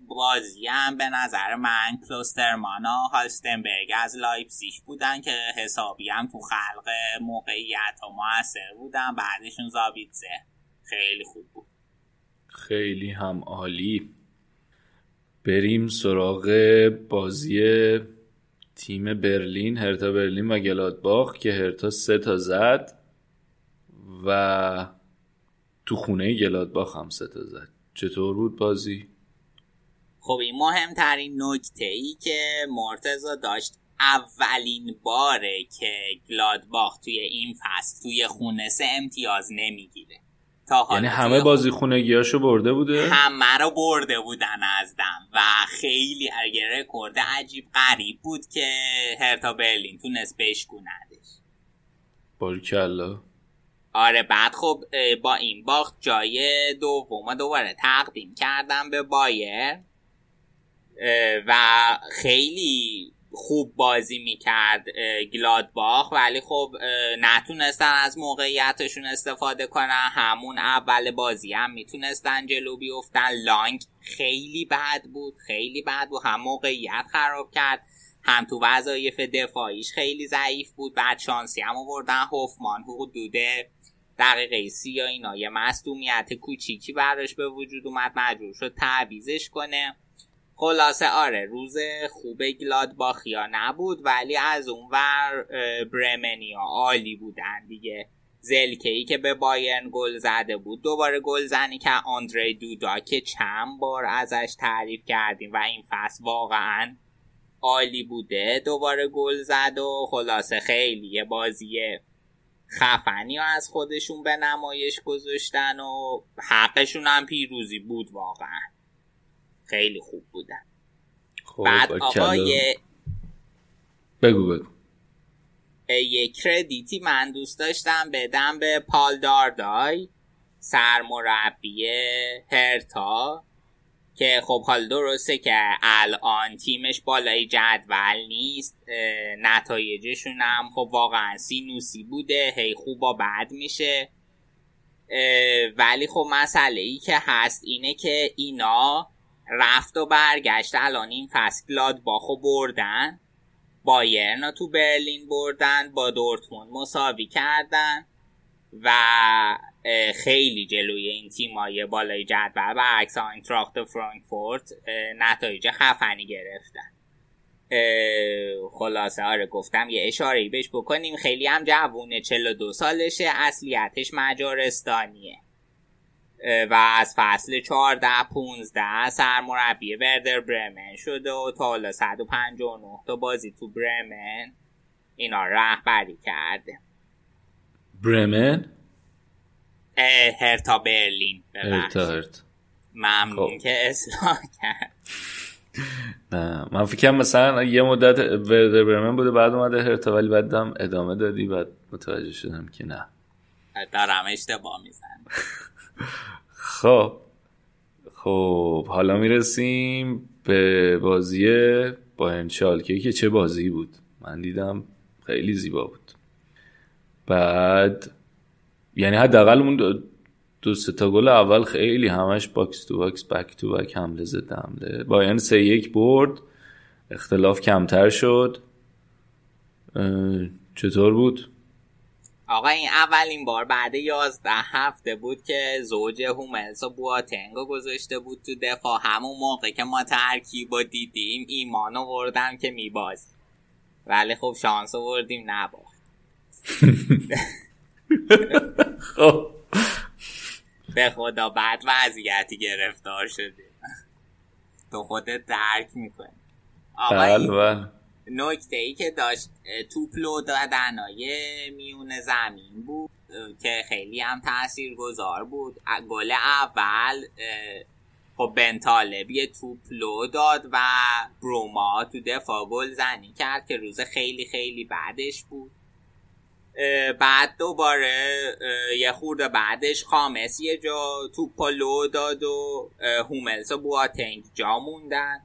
C: بازی هم به نظر من کلوسترمان و هالستنبرگ از لایپسیش بودن که حسابی هم تو خلق موقعیت و موثر بودن. بعدشون زابیتزه خیلی خوب بود.
B: خیلی هم عالی. بریم سراغ بازی تیم برلین هرتا برلین و گلادباخ که هرتا سه تا زد و تو خونه گلادباخ هم سه تا زد چطور بود بازی؟
C: خب این مهمترین نکته ای که مرتزا داشت اولین باره که گلادباخ توی این فصل توی خونه سه امتیاز نمی‌گیره
B: تا یعنی همه بازی خونگیاشو برده بوده؟
C: همه رو برده بودن از دم و خیلی اگه رکورد عجیب غریب بود که هرتا برلین تونست بشکوندش
B: باریکلا
C: آره بعد خب با این باخت جای دوم دوباره تقدیم کردم به بایر و خیلی خوب بازی می‌کرد گلادباخ. ولی خب نتونستن از موقعیتشون استفاده کنن. همون اول بازی هم می‌تونستن جلو بیفتن. لانگ خیلی بد بود خیلی بد بود. هم موقعیت خراب کرد هم تو وظایف دفاعیش خیلی ضعیف بود. بعد شانسی هم آوردن. هوفمان حدوده دقیقه سی یا اینا. یه مصدومیت کوچیکی براش به وجود اومد. مجبور شد تعویزش کنه. خلاصه آره روز خوب گلادباخیا نبود ولی از اون ور برمنیا عالی بودن دیگه. زلکه ای که به بایرن گل زده بود دوباره گل زنی که آندری دودا که چند بار ازش تعریف کردیم و این فصل واقعا عالی بوده. دوباره گل زد و خلاصه خیلی یه بازی خفنی از خودشون به نمایش گذاشتن و حقشون هم پیروزی بود واقعا. خیلی خوب بودن. خب بعد آقا یه
B: بگو بگو.
C: یه کردیتی من دوست داشتم بدم به پال داردای سرمربی هرتا که خب حال درسته که الان تیمش بالای جدول نیست نتایجشون هم خب واقعا سینوسی بوده هی خوبا بد میشه. ولی خب مسئله ای که هست اینه که اینا رفت و برگشت. الان این فصل باخو بردن. بایرن تو برلین بردن با دورتموند مساوی کردن و خیلی جلوی این تیمای بالای جدول و عکس آینتراخت فرانکفورت نتایج خفنی گرفتن. خلاصه آره گفتم یه اشاره بهش بکنیم. خیلی هم جوونه 42 سالشه اصلیتش مجارستانیه. و از فصل 14 15 سرمربی وردر برمن شده و تا حالا 159 تا بازی تو برمن اینا رهبری کرده.
B: برمن؟
C: هرتا برلین
B: هرتا هرتا.
C: ممنون خب. که اصلاح کرد.
B: نه من فکرم مثلا یه مدت وردر برمن بوده بعد اومده هرتا ولی بعدم ادامه دادی بعد متوجه شدم که نه.
C: دارم اشتباه میزنم
B: خب. خب حالا می‌رسیم به بازی بایرن شالکه که چه بازی بود. من دیدم خیلی زیبا بود. بعد یعنی حداقل اون دو سه تا گل اول خیلی همش box to box back to back حمله ضد حمله. بایرن سه یک برد. اختلاف کمتر شد. چطور بود؟
C: آقا این اولین بار بعد یازده هفته بود که زوج هوملز و بواتنگو گذاشته بود تو دفاع. همون موقع که ما ترکیب و دیدیم ایمان آوردم که میباز ولی خب شانس آوردیم نباخت.
B: خب.
C: به خدا بعد وضعیتی گرفتار شده تو خودت درک می‌کنی.
B: آقا
C: نکته ای که داشت توپ لو دادنای میون زمین بود که خیلی هم تأثیر گذار بود گل اول خب بن طالب یه توپ لو داد و بروما تو دفاع گل زنی کرد که روز خیلی خیلی بعدش بود. بعد دوباره یه خورده بعدش خامس یه جا توپ لو داد و هوملس و بواتنگ جا موندن.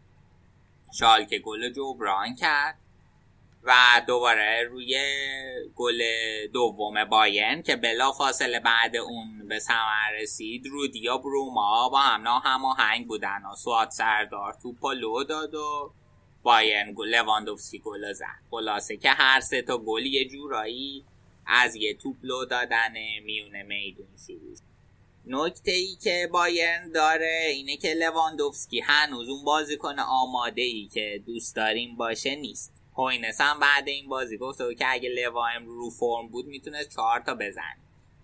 C: شالکه گل جبران کرد و دوباره روی گل دوم بایرن که بلافاصله بعد اون به ثمر رسید رودی با بروما با هم هماهنگ بودن و سوات سردار توپ لو داد و بایرن لواندوفسکی گل زد. خلاصه که هر سه تا گل یه جورایی از یه توپ لو دادن میون میدون شروع نکته ای که بایرن داره اینه که لواندوفسکی هنوز اون بازیکن آماده ای که دوست داریم باشه نیست. هوینس هم بعد این بازی گفت که اگه لوا هم رو فرم بود می‌تونه چهار تا بزنه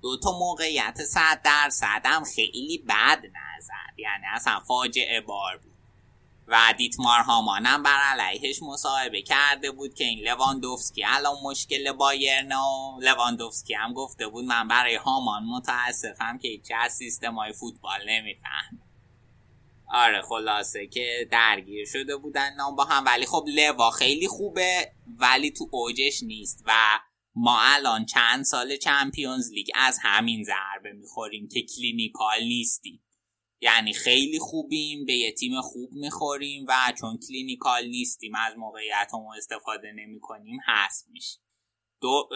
C: دو تا موقعیت صد درصد هم خیلی بد نزد یعنی اصلا فاجعه بار بود. و دیتمار هامانم بر علیهش مصاحبه کرده بود که این لواندوفسکی الان مشکل بایرن و لواندوفسکی هم گفته بود من برای هامان متاسفم که هیچ از سیستم فوتبال نمیفهم آره خلاصه که درگیر شده بودن نام با هم. ولی خب لوا خیلی خوبه ولی تو اوجش نیست و ما الان چند سال Champions League از همین ضربه می‌خوریم که clinical نیستیم. یعنی خیلی خوبیم به یه تیم خوب می‌خوریم و چون clinical نیستیم از موقعیت استفاده نمی کنیم هست میشه دو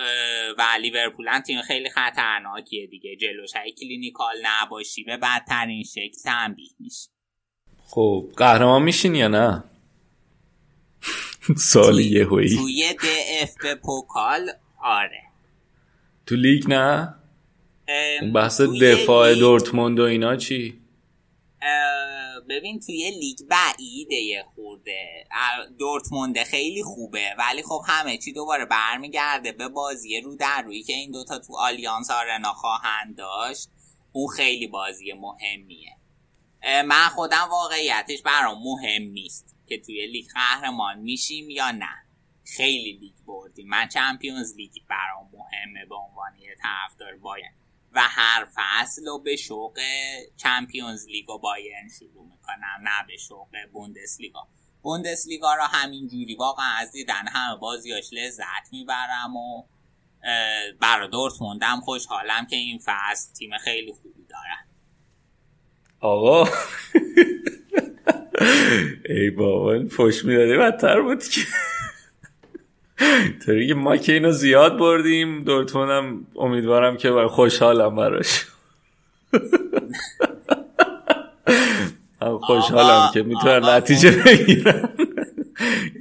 C: و لیورپول تیم خیلی خطرناکیه دیگه. جلوش هم clinical نباشی به بدترین شکل تنبیه میشه
B: خب قهرمان میشین یا نه؟ سالی یه
C: هوی توی اف به پوکال آره.
B: تو لیگ نه؟ بحث دفاع دورتموند و اینا چی؟
C: ببین توی لیگ بعیده یه خورده. دورتمونده خیلی خوبه ولی خب همه چی دوباره برمیگرده به بازی رو در روی که این دوتا تو آلیانس آرنا خواهند داشت اون خیلی بازی مهمیه. من خودم واقعیتش برام مهم نیست که توی لیگ قهرمان میشیم یا نه. خیلی لیگ بردیم. من Champions League برام مهمه به عنوان یه طرفدار باید و هر فصل رو به شوق Champions League و بایرن شروع می‌کنم نه به شوق بوندسلیگا. بوندسلیگا را همین جوری واقعا از دیدن همه بازیاش لذت می‌برم و برا دورتموندم خوشحالم که این فصل تیم خیلی خوبی دارن
B: آقا. ای بابا فش می‌دادی بدتر بود که. که ما که اینو زیاد بردیم دورتموندم امیدوارم که خوشحالم براش. خوشحالم که می‌تونن نتیجه بگیرن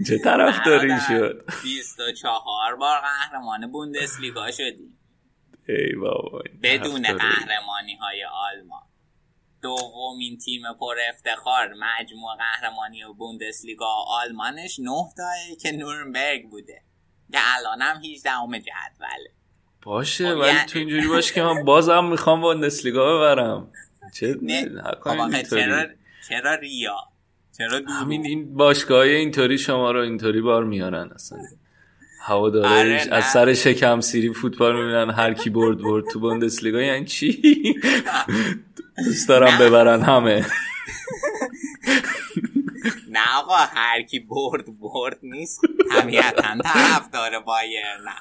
B: چه طرف داری شد؟
C: 24 بار قهرمان بوندسلیگا شدیم.
B: ای بابا
C: بدون قهرمانی های آلمان. دومین تیم پر افتخار مجموع قهرمانی و بوندسلیگا آلمانش نه تایی که نورنبرگ بوده. که الانم 18 ام جدوله
B: باشه خب، ولی یعنی تو اینجوری باشه که من بازم می‌خوام بوندسلیگا ببرم. چه
C: خب چرا چرا ریا؟ چرا
B: همین این باشگاه اینطوری شما رو اینطوری بار میارن اصلا. هوا داره آره از سر شکم سیری فوتبال می‌بینن هر کی برد برد تو بوندسلیگا یعنی چی؟ دوست دارم ببرن همه.
C: نه آقا هر کی برد برد نیست. طبیعتا طرف داره بایر نه.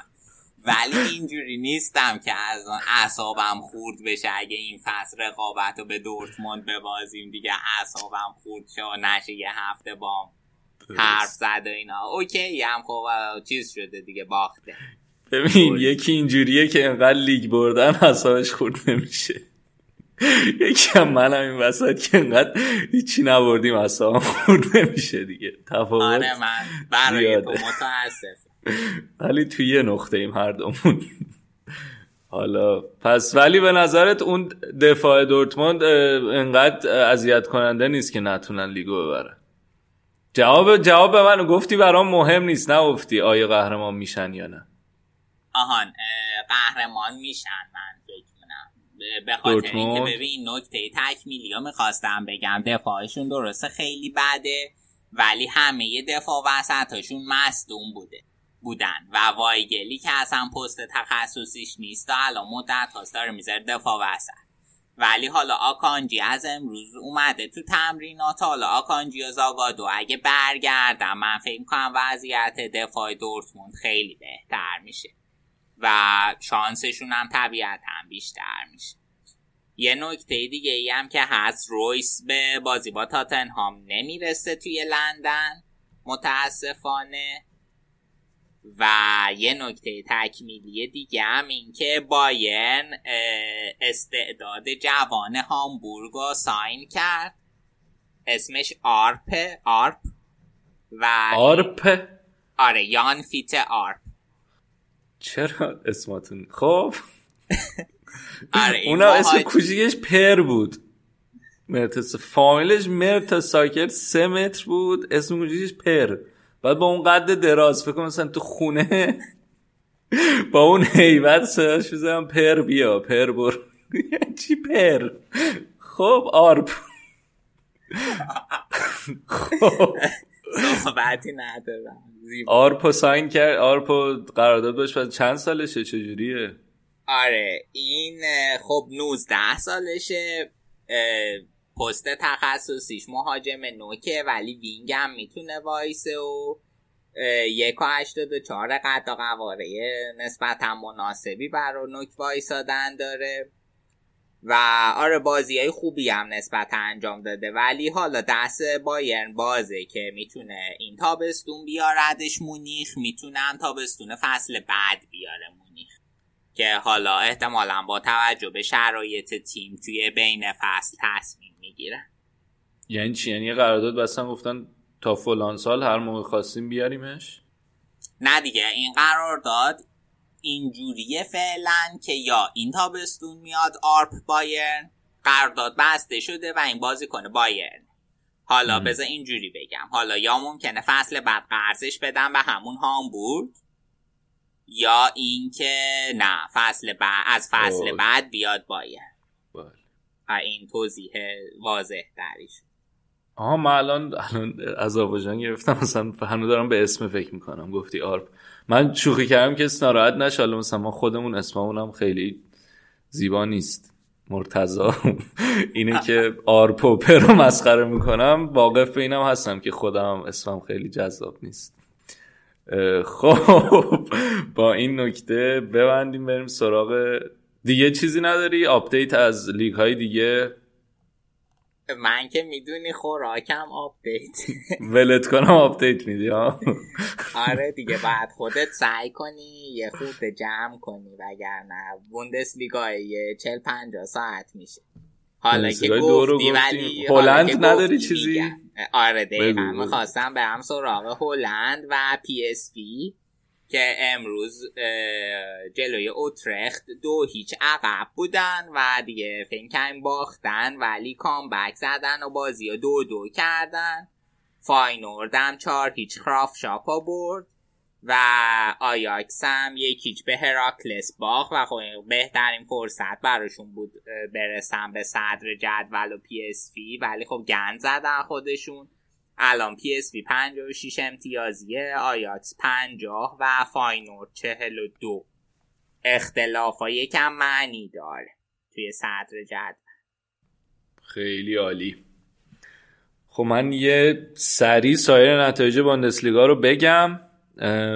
C: ولی اینجوری نیستم که از اعصابم خورد بشه. اگه این فصل رقابت رو به دورتموند ببازیم دیگه اعصابم خورد شه و نشه یه هفته بام حرف زد و اینا. اوکی هم خب چیز شده دیگه باخته.
B: ببین یکی اینجوریه که انقدر لیگ بردن حسابش خورد نمیشه. یکی هم من هم این وسط که انقدر هیچی نبردیم اصلا خورد نمیشه دیگه. تفاوت
C: آره من برای تو متاسف
B: ولی توی یه نقطه ایم هر دومون. حالا پس ولی به نظرت اون دفاع دورتموند انقدر اذیت کننده نیست که نتونن لیگو ببرن؟ جواب جواب به من گفتی برام مهم نیست. نه گفتی آیا قهرمان میشن یا نه؟
C: آهان قهرمان میشن. من به خاطر اینکه ببین نکته تکمیلی ها می‌خواستم بگم. دفاعشون درسته خیلی بده ولی همه دفاع وسطاشون مصدوم بوده بودن. و وایگلی که اصلا پست تخصصیش نیست و الان مدت هاست داره می‌ذاره دفاع وسط. ولی حالا آکانجی از امروز اومده تو تمرینات حالا آکانجی و زاگادو اگه برگردم من فکر کنم وضعیت دفاع دورتموند خیلی بهتر میشه. و شانسشون هم طبیعتا بیشتر میشه. یه نکته دیگه ای هم که هست رویس به بازی با تاتنهام نمی‌رسه توی لندن متاسفانه. و یه نکته تکمیلی دیگه هم این که باین استعداد جوان هامبورگ رو sign کرد. اسمش آرپ آرپ. و
B: آرپ؟
C: آره یان فیت آرپ.
B: چرا اسماتون خب.
C: آره
B: اونم اسم کوچیکش پر بود. مرتس فامیلش مرتساکر سه متر بود. اسم کوچیکش پر. بعد با اون قد دراز فکر مثلا تو خونه. با اون هیبت صداش بزنم پر بیا پر بر چی پر؟ خب آرپ.
C: خب. صحبتی ندارم.
B: آرپو sign کرد. آرپو قرارداد باش چند سالشه؟ چجوریه؟
C: آره این خب 19 سالشه. پست تخصصیش مهاجم نوکه ولی wing هم می‌تونه وایسه و یک و هشتاد و چهار قد و قواره نسبتا مناسبی برای نوک وایسادن داره. و آره بازی های خوبی هم نسبتا انجام داده. ولی حالا دست بایرن بازه که می‌تونه این تابستون بیاردش مونیخ می‌تونن تابستون فصل بعد بیاره مونیخ. که حالا احتمالا با توجه به شرایط تیم توی بین فصل تصمیم می‌گیرن
B: یعنی چی؟ یعنی قرارداد بستن گفتن تا فلان سال هر موقع خواستیم بیاریمش؟
C: نه دیگه این قرارداد اینجوریه فعلا که یا این تابستون میاد آرپ بایرن قرارداد بسته شده و این بازی کنه بایرن. حالا بذار اینجوری بگم. حالا یا ممکنه فصل بعد قرضش بدم به همون هامبورگ یا اینکه نه فصل بعد از فصل بعد بیاد بایرن. و این توضیح واضح تری شد.
B: آها من الان الان از آواجان گرفتم مثلا هنو دارم به اسم فکر می‌کنم. گفتی آرپ من شوخی کردم که ناراحت نشه حالا مثلا ما خودمون اسممون هم خیلی زیبا نیست. مرتضا اینه که آرپ و پر رو مسخره می‌کنم. واقف به اینم هستم که خودم اسمم خیلی جذاب نیست. خب با این نکته ببندیم بریم سراغ دیگه چیزی نداری؟ update از لیگ های دیگه؟
C: من که می‌دونی خوراکم update.
B: ولت کنم update میدی ها؟
C: آره دیگه بعد خودت سعی کنی یه خورده جمع کنی وگرنه بوندس لیگای یه چل پنجا ساعت میشه. حالا که گفتی ولی
B: هلند نداری چیزی؟
C: آره دقیقا. می‌خواستم برم سراغ هلند و پی اس وی. که امروز جلوی اوترخت دو هیچ عقب بودن و دیگه فکر باختن ولی comeback زدن و بازی دو دو کردن. فاینورد هم چهار هیچ خرافشاپ رو برد و آیاکس هم یک هیچ به هراکلس باخت و خب بهترین فرصت براشون بود برسن به صدر جدول و پی اس وی ولی خب گند زدن خودشون. الان پی اس وی 56 امتیازیه آیاکس 50 و فاینورد 42 اختلاف ها یکم معنی داره توی صدر جدول.
B: خیلی عالی. خب من یه سری سایر نتایج بوندسلیگا رو بگم.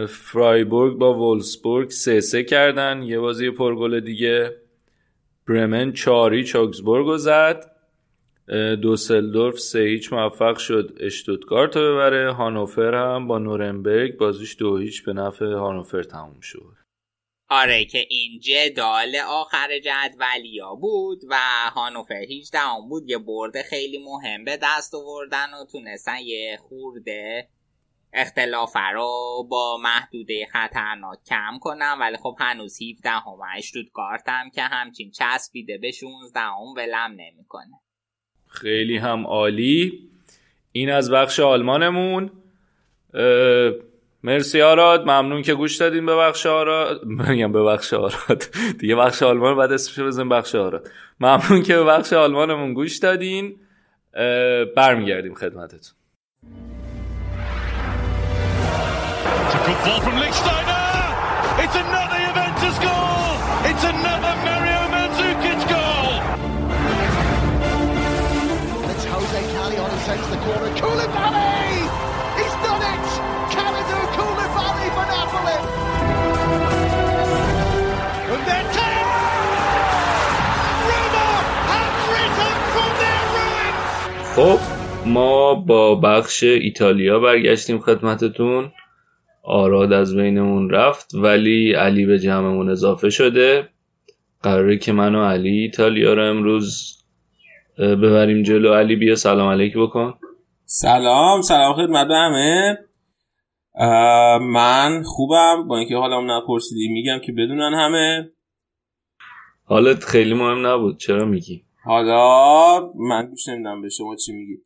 B: فرایبورگ با وولسبورگ سه سه کردن. یه بازی پرگل دیگه. برمن چهار یک آگسبورگ رو زد. دوسلدورف سه هیچ موفق شد اشتوتگارت رو ببره. هانوفر هم با نورنبرگ بازیش دو هیچ به نفع هانوفر تموم شد.
C: آره که این جدال آخر جدولیا بود و هانوفر هیچ دهم بود. یه برده خیلی مهم به دست آوردن و تونستن یه خورده اختلاف رو با محدوده خطرناک کم کنم ولی خب هنوز 17 هم اشتوتگارت هم که همچین چسبیده به 16 هم ولم نمی‌کنه.
B: خیلی هم عالی. این از بخش آلمانمون. مرسی آراد. ممنون که گوش دادین به بخش آراد. میگم به بخش آراد. دیگه بخش آلمان بعد اسمش بزن بخش آراد. ممنون که به بخش آلمانمون گوش دادین. برمیگردیم خدمتتون. Takes خب ما با بخش ایتالیا برگشتیم خدمتتون. آراد از بینمون رفت ولی علی به جمعمون اضافه شده. قراره که من و علی ایتالیا رو امروز ببریم جلو. علی بیا سلام علیک بکن.
A: سلام سلام خدمت به همه. من خوبم. با اینکه حالا نپرسیدی میگم که بدونن همه.
B: حالت خیلی مهم نبود. چرا میگی؟
A: حالا من گوش نمیدم به شما چی میگی.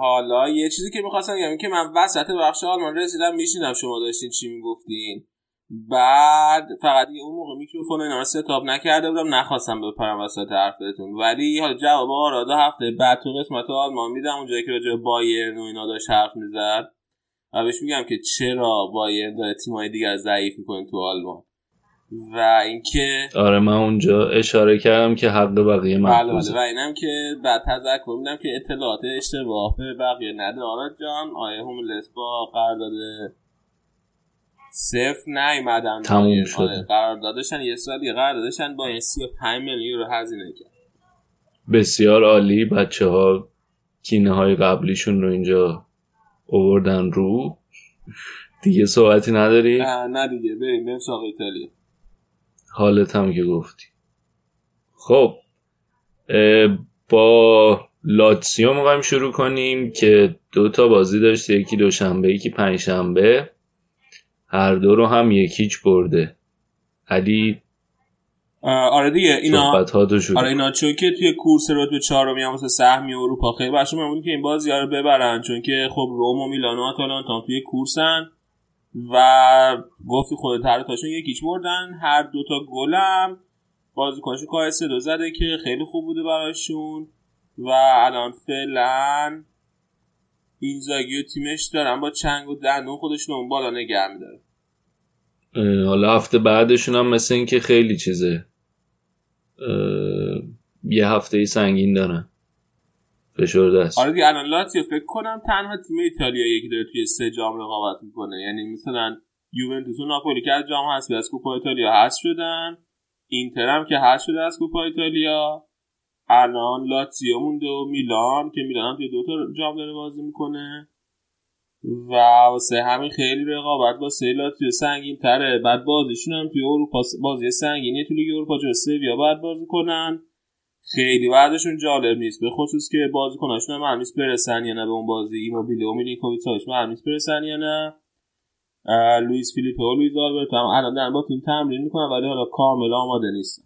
A: حالا یه چیزی که می‌خواستم بگم که من وسط بخش آلمان رسیدم میشیدم شما داشتین چی می‌گفتین. بعد فقط دیگه اون موقع میکروفون اینا رو ستاب نکرده بودم نخواستم بپرم وسط حرفتون. ولی حالا جواب آرادا هفته بعد تو قسمت آلمان میدم اونجایی که راجع بایرن و اینا داشت حرف می‌زد. و بهش میگم که چرا بایرن داره تیمای دیگر ضعیف می‌کنه تو آلمان. و اینکه
B: آره من اونجا اشاره کردم که حق بقیه
A: بله بله. و اینم که بعد تذکر میدم که اطلاعات اشتباه به بقیه نده. آراد جان آیه هم با قرارداد صفر نیومدن.
B: تموم شده. آره
A: قراردادشن یه سالی قراردادشن با این 35 میلیون یورو هزینه کرد.
B: بسیار عالی. بچه ها کینه های قبلیشون رو اینجا اووردن رو. دیگه صحبتی نداری؟
A: نه نه دیگه. بریم بریم ساق ایتالیا.
B: حالت هم که گفتی. خب با لاتسیو می‌خوایم شروع کنیم که دو تا بازی داشته یکی دوشنبه یکی پنجشنبه. هر دو رو هم یکیچ برده. علی
A: آره دیگه اینا
B: آره
A: اینا چون که توی کورس رتبه چهارمی هم واسه سهمی اروپا خیلی باشه ممکنه که این بازی رو ببرن چون که خب روم و میلان و آتالانتا توی کورسن. و گفتی خود هر تاشون یکیچ بردن هر دوتا گلم بازیکنشون کار سه دو زده که خیلی خوب بوده براشون. و الان فعلا اینزاگی و تیمش دارن با چنگ و دندون خودشون اون بالا نگه میدارن.
B: حالا هفته بعدشون هم مثل این که خیلی چیزه. یه هفته سنگین دارن. فشرده است.
A: آره دیگه الان لاتیو فکر کنم تنها تیم ایتالیا که داره توی سه جام رقابت می‌کنه. یعنی مثلا یوونتوس و ناپولی که از جام هست از کوپا ایتالیا هست شدن. اینتر هم که هست شده از کوپا ایتالیا. الان لاتزیو مونده و میلان که میلان هم توی دوتا جام داره بازی می‌کنه. و واسه همین خیلی رقابت واسه لاتزیو سنگین تره بعد بازیشون هم توی اروپا بازی سنگینی تو لیگ اروپا جو سویا باید بازی کنن. خیلی بعدشون جالب نیست. به خصوص که بازیکناشون هم همیست برسن یا نه به اون بازی. ایموبیله و میلینکوویچ همیست برسن یا نه. لوئیس فیلیپه و لوئیس آلبرتو هم الان دارن با تیم تمرین می‌کنن ولی حالا کامل آماده نیستن.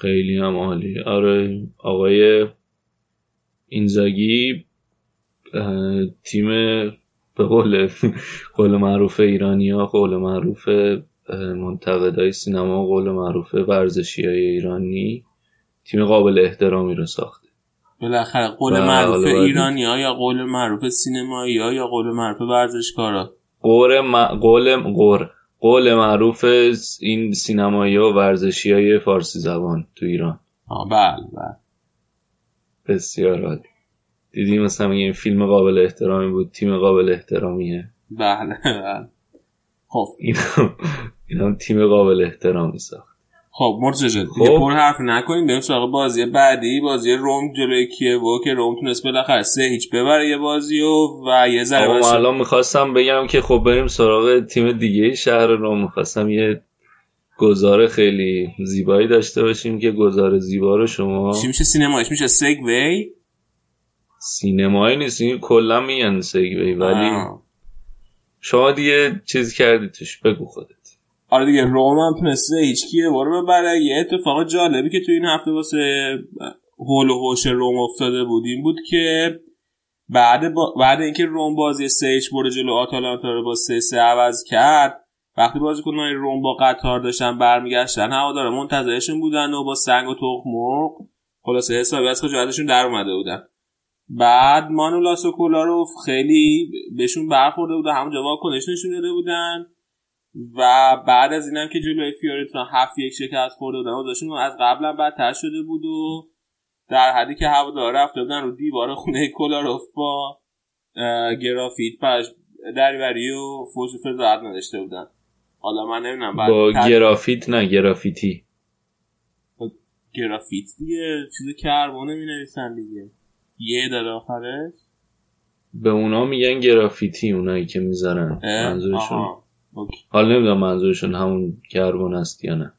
B: خیلی هم عالی. آره آقای اینزاگی تیم به قول قول معروف ایرانی ها قول معروف منتقدای سینما قول معروف ورزشی های ایرانی. تیم قابل احترامی رو ساخته.
A: بالاخره قول معروف ایرانی ها یا قول معروف سینمایی ها یا قول معروف ورزشکارا؟
B: قول قول قول قول معروف این سینمایی و ورزشی های فارسی زبان تو ایران.
A: آه بله بله.
B: بسیار عالی. دیدی مثلا این فیلم قابل احترامی بود؟ تیم قابل احترامیه؟
A: بله بله. خب.
B: اینا تیم قابل احترامی ساخت.
A: خب مرتضی خب. پر حرف نکنیم بریم سراغ بازی بعدی. بازی روم جلوی و که روم تونست بالاخره سه هیچ ببره یه بازی و و یه ذره
B: الان می‌خواستم بگم که خب بریم سراغ تیم دیگه شهر روم. می‌خواستم یه گزاره خیلی زیبایی داشته باشیم که گزاره زیبا رو شما
A: چی میشه سینمایش میشه سگوی
B: سینمایی نیست. این کلا میگن سگوی ولی شما دیگه چیز کردی توش. بگو خودت.
A: آره دیگه روم هم تونسته هیچ کیه باره ببره. یه اتفاق جالبی که تو این هفته واسه هول و هوش روم افتاده بودیم بود که بعد با... بعد اینکه روم بازی سه برده جلو آتالانتا رو با سه سه عوض کرد وقتی بازیکنان روم با قطار داشتن برمیگشتن هوادارا منتظرشون بودن و با سنگ و تخم مرغ خلاصه حسابی از خجالتشون در اومده بودن. بعد مانولاس و کولاروف خیلی بهشون برخورده بودن همونجا واکنش نشون داده بودن. و بعد از اینم که جلوی فیورنتینا هفت یک شکست خورده بودن داشتون از قبلا بدتر شده بود و در حدی که هوادار رفته بودن رو دیوار خونه کولاروف با گرافیت پش دریوری و فوش فضاحت نداشته بودن. حالا من نمی‌دونم
B: با گرافیت نه گرافیتی.
A: گرافیت دیگه چیز کربونه می نویسن دیگه. یه در آخرش.
B: به اونا میگن گرافیتی اونایی که می‌ذارن منظورشون. حال نمی‌دونم منظورشون همون کربن است یا نه.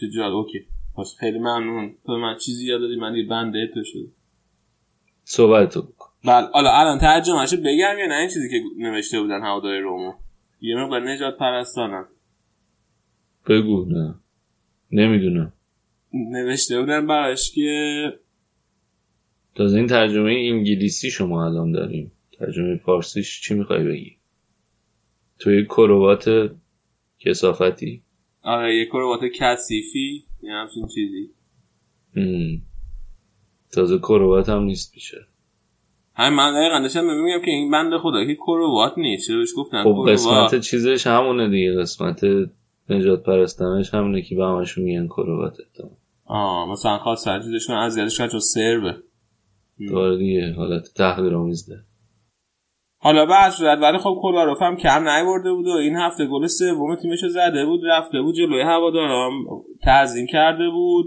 A: چه جال اوکی. پس خیلی ممنون. تو من چیزی یاد دادی؟ من یه بنده تو شد
B: صحبت تو بکن.
A: بله. حالا الان ترجمهش بگم یا نه؟ این چیزی که نوشته بودن هوادای رومو. یه مقدار نجات پرستانم.
B: بگو نه. نمی‌دونم.
A: نوشته بودن براش که
B: تازه این ترجمه انگلیسی شما الان داریم. ترجمه فارسیش چی می‌خوای بگی؟ توی کروات کسافتی؟
A: آره یه کروات کثیفی یه همچین چیزی.
B: ام. تازه کروات هم نیست پیشه
A: همین من دقیقا داشتم میگم که این بند خدا که کروات نیست. چرا گفتن
B: خب
A: کروات؟
B: قسمت چیزش همونه دیگه. قسمت نجات پرستنش همونه که به همشون میگن کروات. احتمال
A: آه مثلا خواست کنن از یادش کرد چون سربه
B: داره دیگه حالت تحقیر آمیز ده
A: حالا هر صورت ولی خب کولاروف هم کم نیورده بود و این هفته گل سوم تیمشو زده بود رفته بود جلوی هوادارم تعظیم کرده بود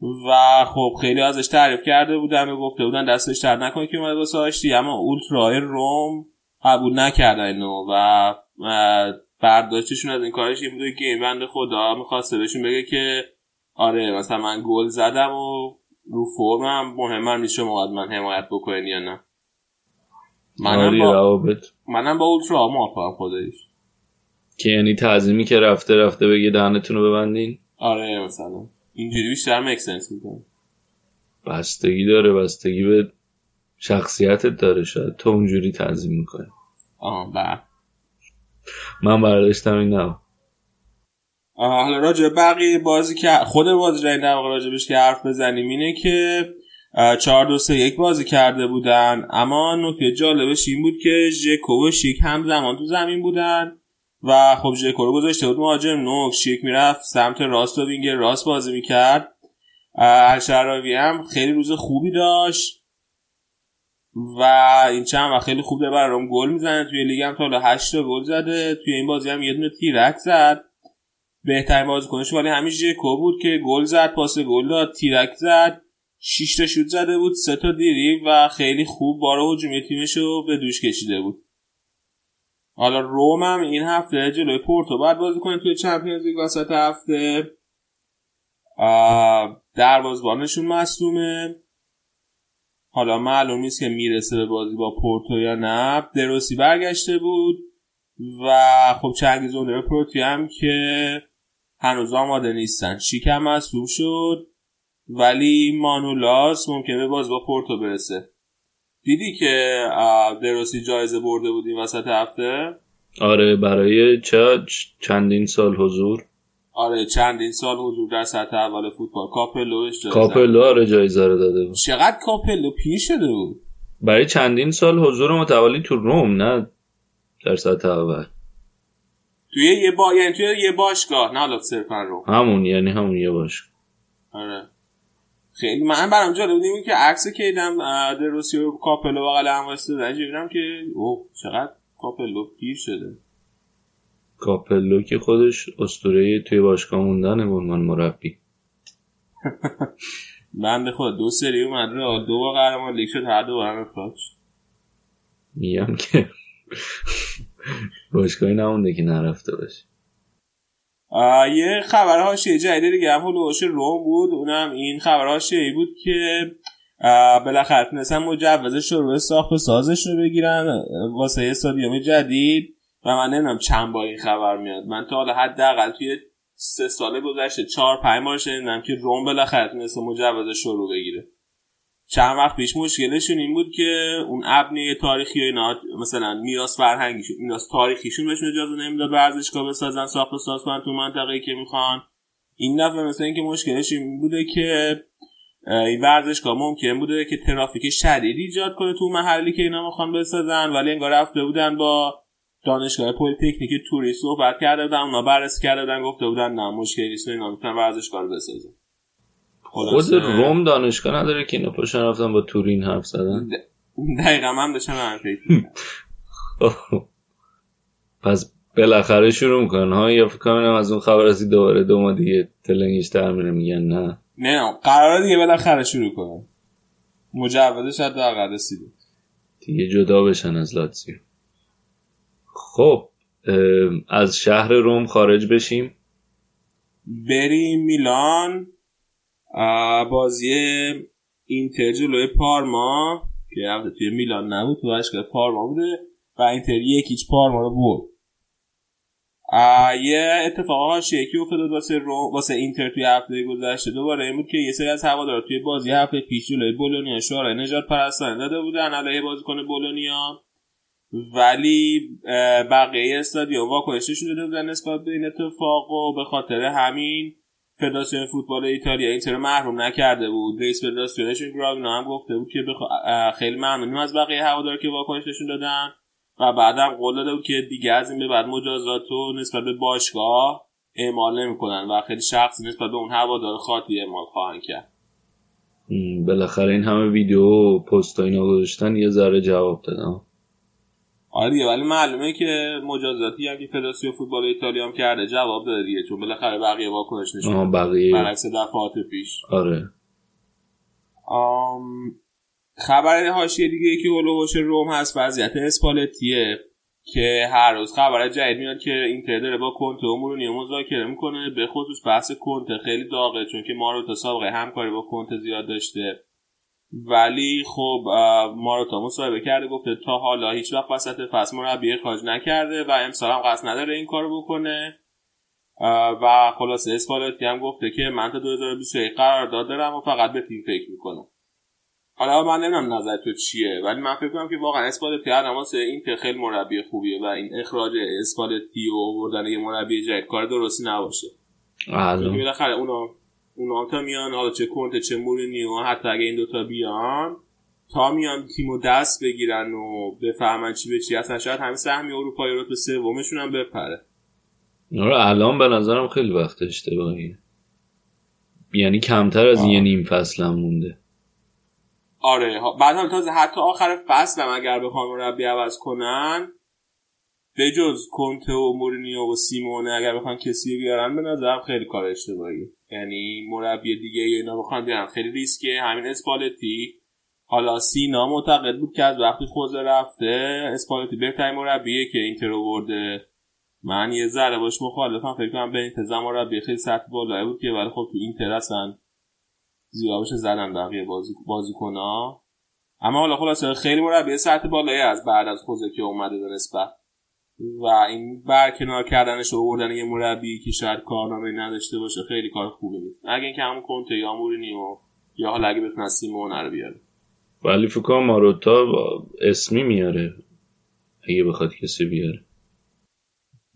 A: و خب خیلی ازش تعریف کرده بودن و گفته بودن دستش در نکنه که اومده واسه آشتی اما اولترای روم قبول نکردن اینو و برداشتشون از این کارش این بوده که این بنده خدا می‌خواسته بهشون بگه که آره مثلا من گل زدم و رو فرمم مهمم نیست شما باید من حمایت بکنین یا نه. منم با,
B: روابط.
A: منم با اولترا موافقم خودش
B: که یعنی تعظیمی که رفته رفته بگه دهنتون رو ببندین؟
A: آره مثلا. اینجوری بیشتر مکسنس می‌کنه.
B: بستگی داره بستگی به شخصیتت داره شاید. تو اونجوری تعظیم می‌کنه
A: آه بله.
B: من برداشتم این نه.
A: حالا راجع بقیه بازی که خود بازی در واقع راجبش که حرف بزنیم اینه که اه، چهار دو سه یک بازی کرده بودن. اما نکته جالبش این بود که ژکو و شیک همزمان تو زمین بودن و خب ژکو رو گذاشته بود مهاجم نوک. شیک می‌رفت سمت راست و وینگر راست بازی می‌کرد. الشراوی هم خیلی روز خوبی داشت و این چند وقت خیلی خوب داره برا رم گل می‌زنه. توی لیگ هم تا حالا 8 تا گل زده. توی این بازی هم یه دونه تیرک زد. بهترین بازیکنش ولی همین ژکو بود که گل زد پاس گل داد تیرک زد. 6 تا شوت زده بود سه تا دریبل و خیلی خوب بار هجومی تیمش رو به دوش کشیده بود. حالا روم هم این هفته جلوی پورتو بعد بازی کنه توی چمپیونز لیگ وسط هفته. آه، دروازه‌بانشون مصدومه. حالا معلوم نیست که می‌رسه به بازی با پورتو یا نه. دروسی برگشته بود و خب چنگیز اونر پروتی هم که هنوز آماده نیستن. شیکم مصدوم شد. ولی مانولاس ممکنه به بازی با پورتو برسه. دیدی که دروسی جایزه برده بود این وسط هفته؟
B: آره برای چه چندین سال حضور؟
A: آره چندین سال حضور در سطح اول فوتبال. جایزه
B: کاپلو آره جایزه رو داده بود.
A: چقدر کاپلو؟ پیر شده بود.
B: برای چندین سال حضور متوالی تو روم نه در سطح اول.
A: توی یه با یعنی توی یه باشگاه نه حالا صرفا رو
B: همون یعنی همون یه باش
A: آره. خیلی من برام جالب بود که عکس که دیدم اه، دروسی و کاپلو بغل هم واسه دیدم که اوه چقدر کاپلو پیر شده.
B: کاپلو که خودش اسطوره توی باشگاه موندن به عنوان مربی.
A: بنده خدا دو سری اومد رو دو بار قهرمان لیگ شد هر دو بار اخراج.
B: میگم که باشگاهی نمونده که نرفته باشه.
A: یه خبر حاشیه جدید دیگه هم هلوش روم بود اونم این خبر حاشیه‌ای بود که بالاخره تونستن مجوز شروع ساخت و سازش رو بگیرن واسه استادیوم جدید. و من نمی‌دونم چند بار این خبر میاد. من تا حالا حداقل توی سه سال گذشته چهار پنج بار شنیدم که روم بالاخره تونسته مجوز شروع بگیره. چند وقت پیش مشکلشون این بود که اون ابنیه تاریخی اینا مثلا میراث فرهنگیشون میراث تاریخیشون بهشون اجازه نمی‌داد ورزشگاه بسازن ساخت و ساز کنن تو منطقه‌ای که می‌خوان. این دفعه مثلا اینکه مشکلش این بوده که این ورزشگاه ممکن بوده که ترافیک شدیدی ایجاد کنه تو محلی که اینا می‌خوان بسازن ولی انگار رفته بودن با دانشگاه پلیتکنیک تورین صحبت کرده بودن اونا بررسی کرده بودن گفته بودن نه مشکلی نیست اینا می‌تونن ورزشگاه بسازن.
B: خود روم دانشگاه نداره که اینا پاشن رفتن با تورین حرف زدن؟
A: دقیقا من داشتم فکر می‌کردم.
B: پس بالاخره شروع می‌کنن. ها یا فکر کنم از اون خبر رسید دوباره دو ماه دیگه تلنگش در میره میگن نه.
A: نه قراره دیگه بالاخره شروع کنم مجوزش حداقل رسیده.
B: دیگه جدا بشن از لاتزیو. خب از شهر روم خارج بشیم.
A: بریم میلان. بازی اینتر جلوی پارما که البته توی میلان نبود تو باشگاه پارما بوده و اینتر یکیچ پارما رو برد. یه اتفاق که افتاد واسه رو واسه اینتر توی هفته گذشته. دوباره این بود که یه سری از هوادارا توی بازی هفته پیش جلوی بولونیا شورای نجات پرستانه داده بودن علیه بازیکن بولونیا. ولی بقیه استادیوم واکنششون داده بودن نسبت به این اتفاق و به خاطر همین فدراسیون فوتبال ایتالیا اینتر محروم نکرده بود. رئیس فدراسیونشون گراوینا هم گفته بود که بخ... خیلی ممنونیم از بقیه هوادار که واکنششون دادن. و بعدم قول داده بود که دیگه از این به بعد مجازات رو نسبت به باشگاه اعمال نمی‌کنن و خیلی شخصی نسبت به اون هوادار خاطی اعمال خواهند کرد.
B: بالاخره این همه ویدیو و پست اینا گذاشتن یه ذره جواب دادن
A: آره ولی معلومه که مجازاتی هم که فدراسیون فوتبال ایتالیا هم کرده جواب داده دیگه چون بالاخره بقیه واکنش نشون
B: بقیه.
A: برعکس دفعات پیش.
B: آره.
A: آم... خبر حاشیه دیگه که هولوهوش روم هست وضعیت اسپالتیه که هر روز خبر جدید میاد که اینتر داره با کنته و مورینیو مذاکره می‌کنه. به خصوص بحث کنته خیلی داغه چون که ما رو تا سابقه همکاری با کنته زیاد داشته. ولی خب ماروتا مصاحبه کرده گفته تا حالا هیچ وقت وسط فصل مربی اخراج نکرده و امسال هم قصد نداره این کارو بکنه. و خلاصه اسپالتی هم گفته که من تا 2021 قرار دارم و فقط به تیم فکر می‌کنم. حالا من نمی‌دونم نظر تو چیه ولی من فکر کنم که واقعا اسپالتی هر واسه این خیلی مربی خوبیه و این اخراج اسپالتی و آوردن یه مربی جدید کار درستی نباشه. بالاخره اونا اونا تا میان حالا چه کنت چه مورینیو حتی اگه این دوتا بیان تا میان تیمو دست بگیرن و بفهمن چی به چی اصلا شاید همین سهمی اروپایی رو به سومشون هم بپره.
B: آره الان به نظرم خیلی وقت اشتباهیه یعنی کمتر از یه نیم فصل هم مونده.
A: آره بعد هم تازه حتی آخر فصل هم اگر بخوان مربی عوض کنن به جز کنته و مورینیو و سیمونه اگر بخوان کسی بیارن به نظرم خیلی کار اشتباهی یعنی مربی دیگه اینا بخوان بیارن. خیلی ریسکه همین اسپالتی. حالا سینا معتقد بود که از وقتی خوزه رفته اسپالتی بهترین مربیه که اینتر برده. من یه ذره باش مخالفم. فکر کنم به انتظام مربی خیلی سطح بالایی بود که ولی خب تو اینتر اصلا زیادش زدن بقیه بازی بازیکن‌ها. اما حالا خلاصه خیلی مربی سطح بالایی از بعد از خوزه که اومده به نسبت. و این برکنار کردنش و آوردن یه مربی که شاید کارنامه نداشته باشه خیلی کار خوبی نیست اگه اینکه همون کنته یا مورینیو یا حالا اگه بتونه سیمون رو بیاره
B: ولی فکر ماروتا اسمی میاره اگه بخواد کسی بیاره.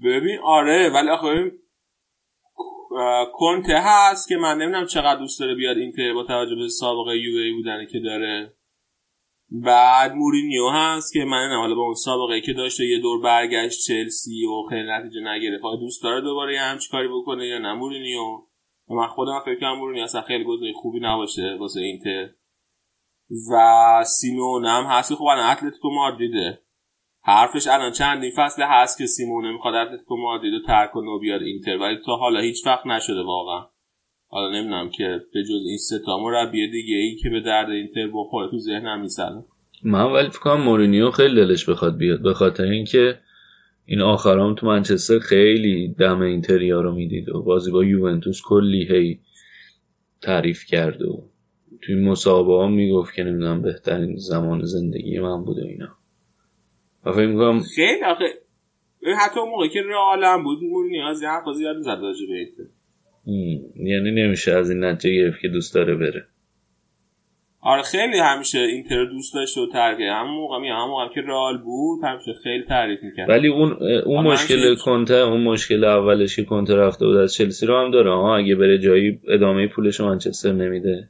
A: ببین آره ولی آخه کنته هست که من نمی‌دونم چقدر دوست داره بیاد اینتر با توجه به سابقه یو ای بودنه که داره. بعد مورینیو هست که من حالا با اون سابقه که داشته یه دور برگشت چلسی و خیلی نتیجه نگرفت. دوست داره دوباره همچی کاری بکنه یا نه؟ مورینیو. من خودم فکر کنم مورینیو اصلا خیلی گزینه خوبی نباشه واسه اینتر. و سیمون هم هست که خب الان اتلتیکو مادریده. حرفش الان چندین فصل هست که سیمونه می‌خواد اتلتیکو مادرید رو ترک کنه و بیاد اینتر. ولی تا حالا هیچ وقت نشده واقعا. حالا نمی‌دونم که به جز این سه تا مربی دیگه ای که به درد اینتر بخوره تو ذهنم نیست
B: من ولی فکر کنم مورینیو خیلی دلش بخواد بیاد به خاطر اینکه این آخرام تو منچستر خیلی دم اینتریا رو می‌دید و بازی با یوونتوس کلی هی تعریف کرد و توی مصاحبه هم می‌گفت که نمی‌دونم بهترین زمان زندگی من بوده اینا. و فکر می‌کنم
A: خیلی آخه حتی اون موقع که رئال بود مورینیو از حرفا زیاد زد راجع به
B: یعنی نمیشه از این نتیجه گرفت که دوست داره بره.
A: آره خیلی همیشه اینتر دوست داشته و ترکه همون موقع می همون موقع که رئال بود همیشه خیلی تعریف می‌کرد.
B: ولی اون اون مشکل کنته اون مشکل اولش که کنته رفته بود از چلسی رو هم داره. ها اگه بره جایی ادامه پولش منچستر نمیده.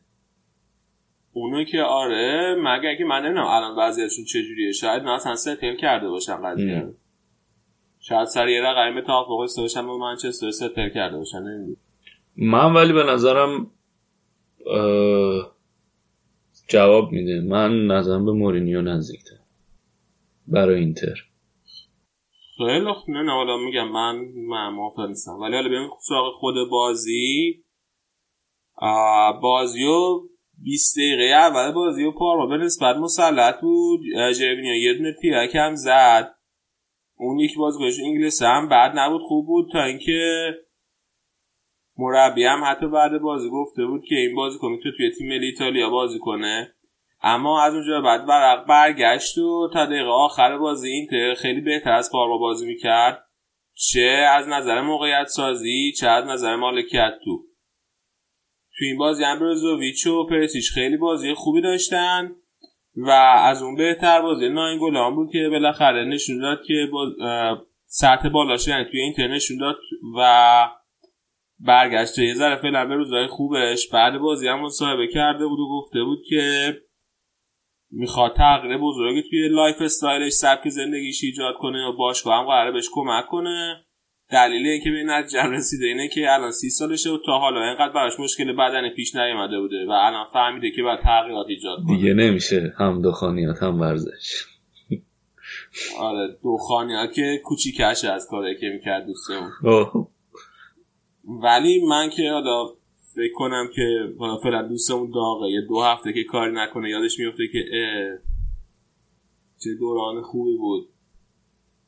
A: اونو که آره مگه که من نمی‌دونم الان وضعیتشون چجوریه. شاید نه اصلا ستل کرده باشن قضیه. شاید سر یه رقم توافق استوشن با منچستر ستل کرده باشن. نمی‌دونم.
B: من ولی به نظرم جواب میده. من نظرم به مورینیو نزدیکتر. برای اینتر.
A: خیلی خوب. نه حالا میگم من موافق نیستم ولی حالا بیایم سراغ خود بازی. بازیو 20 دقیقه اول بازی و پارما به نسبت مسلط بود. جرمینیا یه دونه تیرک هم زد. اون یکی بازیکنش انگلیس هم بعد نبود خوب بود. تا اینکه مربی هم حتی بعد بازی گفته بود که این بازی کنه تو توی تیم ملی ایتالیا بازی کنه. اما از اونجا بعد ورق برگشت و تا دقیقه آخر بازی اینتر خیلی بهتر از پارما بازی می‌کرد. چه از نظر موقعیت سازی چه از نظر مالکیت تو تو این بازی هم بروزوویچ و پریشیچ خیلی بازی خوبی داشتن و از اون بهتر بازی ناینگولان بود که بالاخره نشون داد که با سطح بالاش یعنی توی اینتر نشون داد و برگشته یه ذره فعلا به روزای خوبش. بعد بازی هم مصاحبه کرده بود و گفته بود که می‌خواد تغییر بزرگی توی lifestyle ش سبک زندگیش ایجاد کنه و باشگاه هم قراره بهش کمک کنه. دلیل اینکه به نتیجه رسیده اینه که الان سی سالشه و تا حالا اینقدر براش مشکل بدن پیش نیومده بوده و الان فهمیده که باید تغییرات ایجاد کنه.
B: دیگه نمیشه. هم دخانیات هم ورزش.
A: آره دخانیات که کوچیکش از کاری که می‌کرد دوستمون. ولی من که حالا فکر کنم که حالا فعلا دوستمون داغه. یه دو هفته که کاری نکنه یادش میفته که چه دوران خوبی بود.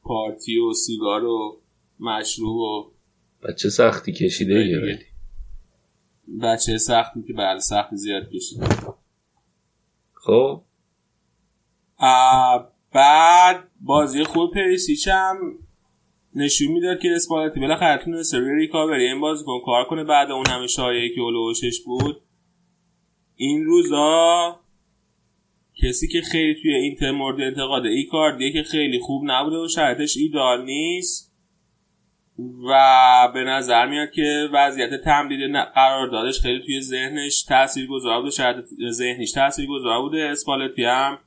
A: پارتی و سیگار و مشروب و
B: بچه سختی کشیده یه
A: بچه سختی که بله سختی زیاد کشیده.
B: خب؟
A: بعد بازی خوب پریسیچ هم نشون می‌داد که اسپالتی بالاخره تونسته روی ریکاوری این بازیکن کار کنه بعد اون همه شایعه که اولوشش بود. این روزا کسی که خیلی توی اینتر مورد انتقاد ایکاردیه که خیلی خوب نبوده و شرطش ایدال نیست. و به نظر میاد که وضعیت تمدید قراردادش خیلی توی ذهنش تاثیر گذار بوده شاید ذهنش تاثیر گذار بوده اسپالتی هم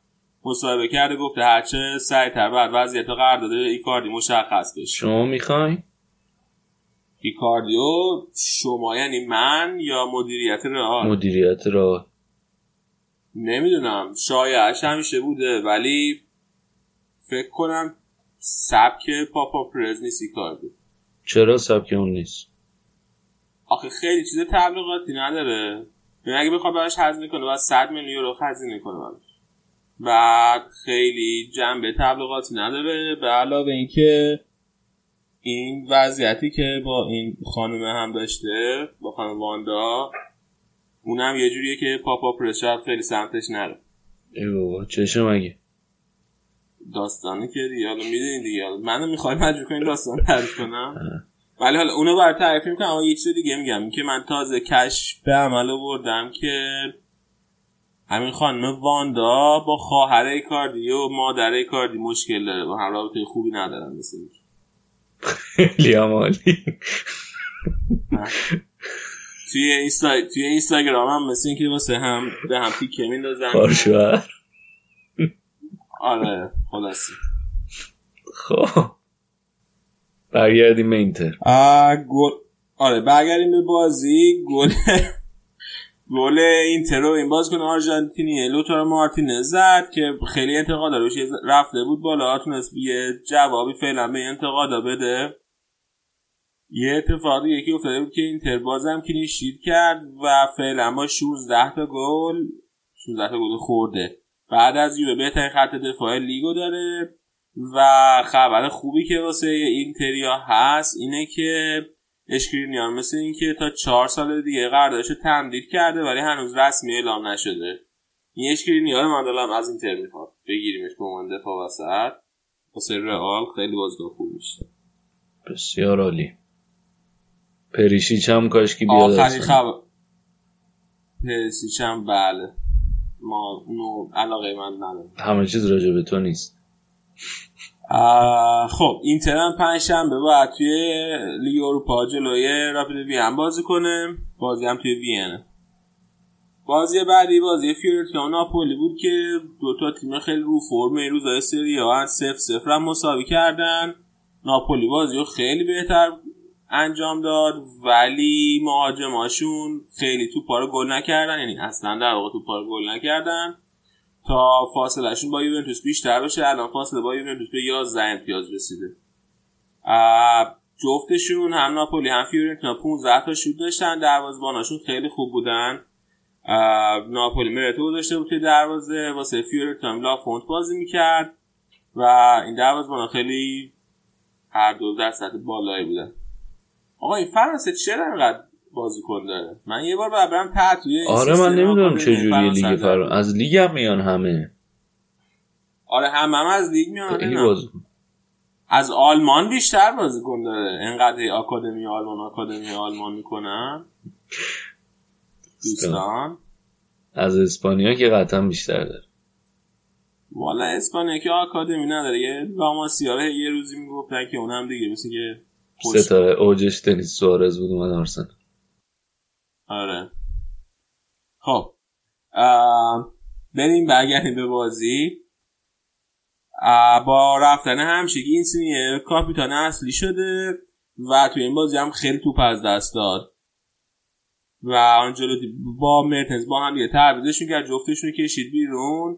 A: مصاحبه کرده گفته هرچه سریعتر بعد وضعیت قرارداد ایکاردی مشخص بشه.
B: شما می‌خوای؟
A: ایکاردیو شما یعنی من یا مدیریت رئال؟
B: مدیریت رئال.
A: نمی‌دونم. شایعش همیشه بوده ولی فکر کنم سبک پاپا پرز نیست ایکاردی.
B: چرا سبک اون نیست؟
A: آخه خیلی چیز تبلیغاتی نداره. یعنی اگه بخواد براش هزینه کنه باید 100 میلیون یورو هزینه کنه براش. بعد خیلی جنبه تبلیغاتی نداره به علاوه اینکه این وضعیتی که با این خانم هم داشته با خانم واندا اونم یه جوریه که پاپا پرس شاید خیلی سمتش نره.
B: ای بابا چشه مگه؟
A: داستانه که دیگه حالا می‌دونی دیگه. منو می‌خوای مجبور کنی داستان تعریف کنم؟ ولی حالا اونو برای تعریف می‌کنم اما یه چیز دیگه میگم. که من تازه کش به عمل بردم که همین خانم واندا با خواهر کاردی و مادر کاردی مشکل داره. با هم رابطه خوبی ندارن مثل
B: خیلی عمالی.
A: توی اینستا... توی اینستاگرام هم مثل اینکه واسه هم به هم تیکه میندازن. آره خلاصی
B: خب. برگردیم به اینتر.
A: گل آره برگردیم به بازی. گل گل اینتر رو این بازیکن آرژانتینی. لوتارو مارتینز زد که خیلی انتقاد روش رفته بود بالا. تونست یه جوابی فعلا به انتقادا بده. یه اتفاق یکی افتاده بود که اینتر بازم کلینشیت کرد و فعلا با 16 تا گل 16 تا گل خورده. بعد از یووه بهترین خط دفاع لیگو داره و خبر خوبی که واسه اینتریا هست اینه که اشکرینیان مثل اینکه تا چهار سال دیگه قراردادش تمدید کرده ولی هنوز رسمی اعلام نشده. این اشکرینیان من دلم از اینتر می‌خواد. بگیریمش به عنوان دفاع وسط. واسه رئال خیلی بازیکن خوب میشه.
B: بسیار عالی. پریشیچ هم کاش که بیاد
A: آخرین خبر. پریشیچ هم بله. ما اونو علاقه من ندارم.
B: همه چیز راجع به تو نیست.
A: خب اینتر هم پنج شنبه باید توی لیگ اروپا جلوی راپید وین بازی کنه. بازی هم توی وینه بازی بعدی بازی فیورنتینا ناپولی بود که دو تا تیم خیلی رو فرم این روزای سری ها سف سفر هم مساوی کردن. ناپولی بازی رو خیلی بهتر انجام داد ولی مهاجماشون خیلی توپا رو گل نکردن یعنی اصلا در واقع توپا رو گل نکردن. تا فاصلهشون با یوونتوس بیشتر بشه الان فاصله با یوونتوس به 11 امتیاز رسیده. جفتشون هم ناپولی هم فیورنتینا 15 تا شوت داشتن. دروازه‌باناشون خیلی خوب بودن. ناپولی مرتو داشته بود که دروازه. واسه فیورنتینا لافونت بازی می‌کرد. و این دروازه‌بانا خیلی هر دو در سطح بالایی بودن. آقا این فرانسه چرا انقدر بازیکن داره من یه بار برم تحت
B: آره من نمی‌دونم چه جوری لیگ فرانسه از لیگ هم میان همه.
A: آره هم هم از لیگ میان از آلمان بیشتر بازیکن داره. انقدر آکادمی آلمان آکادمی آلمان می‌کنن. دوستان.
B: از اسپانیا که قطعا بیشتر داره.
A: والا اسپانیا که آکادمی نداره. یه لاماسیا یه روزی می‌گفتن که اونم دیگه مثل که
B: ستاره اوجش دنیس سوارز بود اومد آرسنال.
A: آره. خب. بریم برگردیم به بازی. با رفتن همشگی این سینیه کاپیتان اصلی شده و توی این بازی هم خیلی توپ از دست داد. و آنجلوتی با مرتنز با هم یه تعویزشون کرد جفتشون کشید بیرون.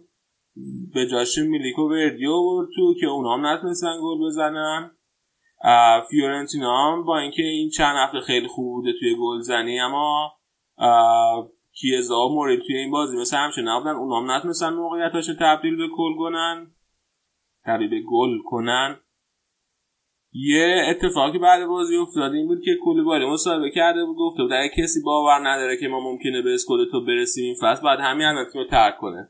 A: به جاش میلیکو وردیو برد تو که اونا هم نتونستن گل بزنن. فیورنتینا هم با اینکه این چند هفته خیلی خوب بوده توی گل زنی اما کیزا و مورد توی این بازی مثل همچه نبودن. اونا هم نتونستن موقعیتاشو تبدیل به گل کنن. تبدیل به گل کنن. یه اتفاقی بعد بازی افتاد این بود که کولیبالی مصاحبه کرده بود گفته بود اگه کسی باور نداره که ما ممکنه به اسکود تو برسیم این فصل بعد همین الان رو ترک کنه.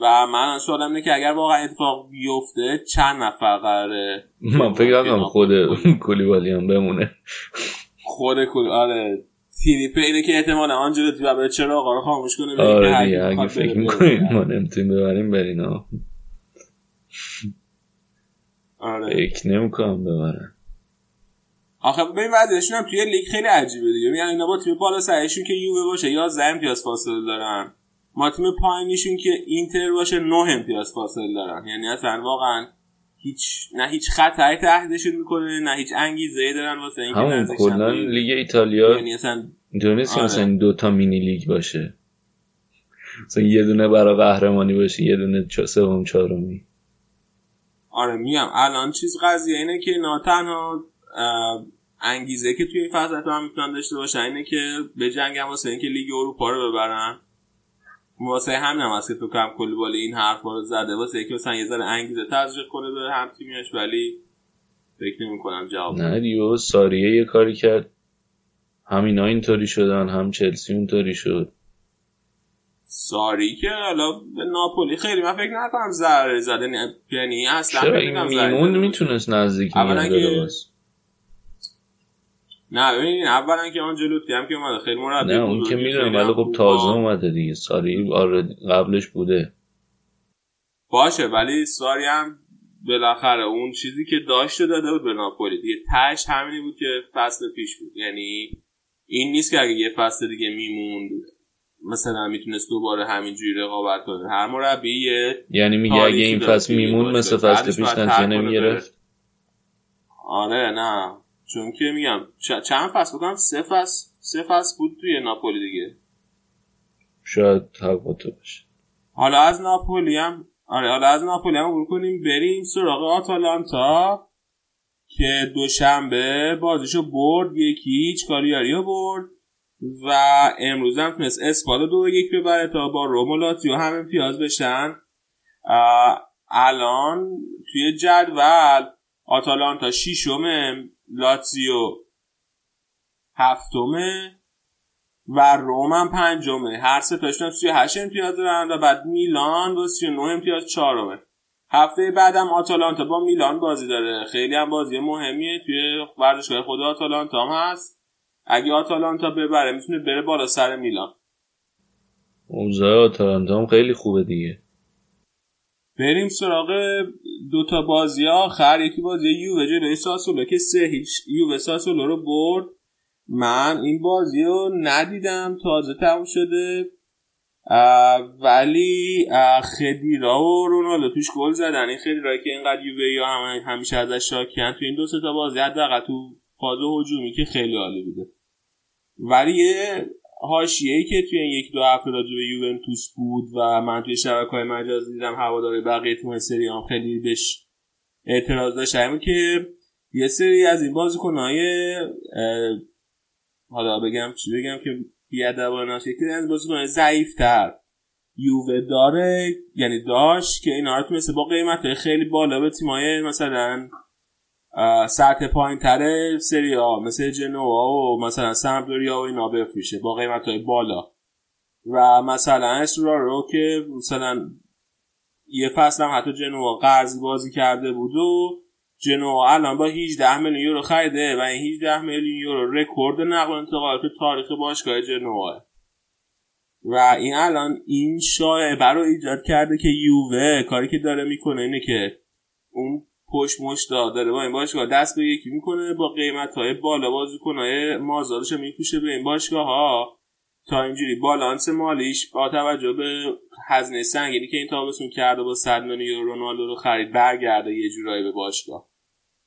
A: و من سوالم اینه که اگر واقعا اتفاق بیفته چند نفر قراره؟
B: من فکر کنم خود کولیبالی هم بمونه.
A: خود کل آره. تیری اینه که احتمال آنجلو تو به چرا آقا رو خاموش کنه
B: آره دیگه اگه فکر می‌کنیم ما نمی‌تونیم ببریم برینا
A: آره.
B: فکر نمی‌کنم ببرن.
A: آخه ببین بعدشون هم توی لیگ خیلی عجیبه دیگه. میگن اینا با تیم بالا سرشون که یووه باشه یا امتیاز فاصله دارن. ما تیم پایینیشون که اینتر باشه 9 امتیاز فاصله دارن. یعنی اصلا واقعا هیچ نه هیچ خطری تهدیدشون می‌کنه نه هیچ انگیزه ای دارن واسه اینکه
B: همون کلا لیگ ایتالیا
A: یعنی اصلا
B: که مثلا دو تا مینی لیگ باشه. مثلا یه دونه برای قهرمانی باشه یه دونه سوم چهارمی.
A: آره میگم الان چیز قضیه اینه که نه تنها انگیزه که توی این فصل هم می‌تونن داشته باشن اینه که به جنگ هم واسه اینکه لیگ اروپا رو ببرن. واسه همین هم هست که تو کم کلی بالا این حرف رو زده. واسه اینکه مثلا یه ذره انگیزه تزریق کنه به هم تیمیش ولی فکر نمی کنم جواب
B: نه دیو ساریه یه کاری کرد. همینا اینطوری شدن هم چلسی اونطوری شد.
A: ساری که حالا به ناپولی خیلی من فکر نکنم ضرر زده یعنی اصلا
B: چرا؟ این میمون می‌تونست نزدیک
A: اولا نه ببین اولا که آنجلوتی هم که اومده خیلی مربی
B: نه اون که می‌دونم ولی خب تازه اومده دیگه. ساری آره قبلش بوده.
A: باشه ولی ساری هم بالاخره اون چیزی که داشته داده بود به ناپولی. دیگه تش همینی بود که فصل پیش بود. یعنی این نیست که اگه یه فصل دیگه میموند مثلا می‌تونست دوباره همینجوری رقابت کنه. هر مربی
B: یعنی میگه اگه این فصل میمون مثل فصل پیش نتیجه نمی‌گرفت.
A: آره نه. چون که میگم چند فصل؟ بکنم سه فصل سه فصل بود توی ناپولی دیگه.
B: شاید تو باشه.
A: حالا از ناپولی هم آره حالا از ناپولی هم کنیم بریم سراغ آتالانتا که دوشنبه بازیشو برد یکی هیچ کاریاری برد و امروز هم تونست اسپادا دو یک ببره تا با روم و لاتزیو هم امتیاز بشن. الان توی جدول آتالانتا شیشمه لاتزیو هفتمه و روم هم پنجمه. هر سه تاشون 38 امتیاز دارن و بعد میلان با 39 امتیاز چهارمه. هفته بعدم آتالانتا با میلان بازی داره. خیلی هم بازی مهمیه. توی ورزشگاه خود آتالانتا هم هست. اگه آتالانتا ببره می‌تونه بره بالا سر میلان.
B: اوضاع آتالانتا هم خیلی خوبه دیگه.
A: بریم سراغ دوتا بازی آخر. یکی بازی یووه جلوی ساسولو که سه هیچ. یووه ساسولو رو برد. من این بازی رو ندیدم. تازه تموم شده. ولی خدیرا و رونالدو توش گل زدن. این خدیرا که اینقدر یووه یا هم همیشه ازش شاکیان تو این دو تا بازی حداقل تو فاز هجومی که خیلی عالی بوده. ولی حاشیه‌ای که توی این یک دو هفته راجع به یوونتوس بود و من توی شبکه‌های مجازی دیدم هواداری بقیه تیم سری هم خیلی بهش اعتراض داشتن که یه سری از این بازیکن‌های حالا بگم چی بگم که بیادبانه نشه که از بازیکن ضعیفتر یووه داره یعنی داشت که اینا رو تونسته با قیمت خیلی بالا به تیمای مثلا سطح پایین تره سری ها مثل جنوا و مثلا سمپدوریا و اینا بفروشه با قیمت های بالا. و مثلا اسرا رو که مثلا یه فصل هم حتی جنوا قرض بازی کرده بود و جنوا الان با 18 میلیون یورو خریده و این 18 میلیون یورو رکورد نقل و انتقالات تاریخ باشگاه جنوا. و این الان این شایعه رو ایجاد کرده که یووه کاری که داره می‌کنه اینه که اون پشت مشتا داره با این باشگاه دست به یکی می‌کنه با قیمت های بالا بازیکنهای مازادش میفوشه به این باشگاه ها تا اینجوری بالانس مالیش با توجه به هزینه سنگینی که این تابستون کرده با 100 میلیون یورو رونالدو رو خرید برگرده یه جورایی به باشگاه.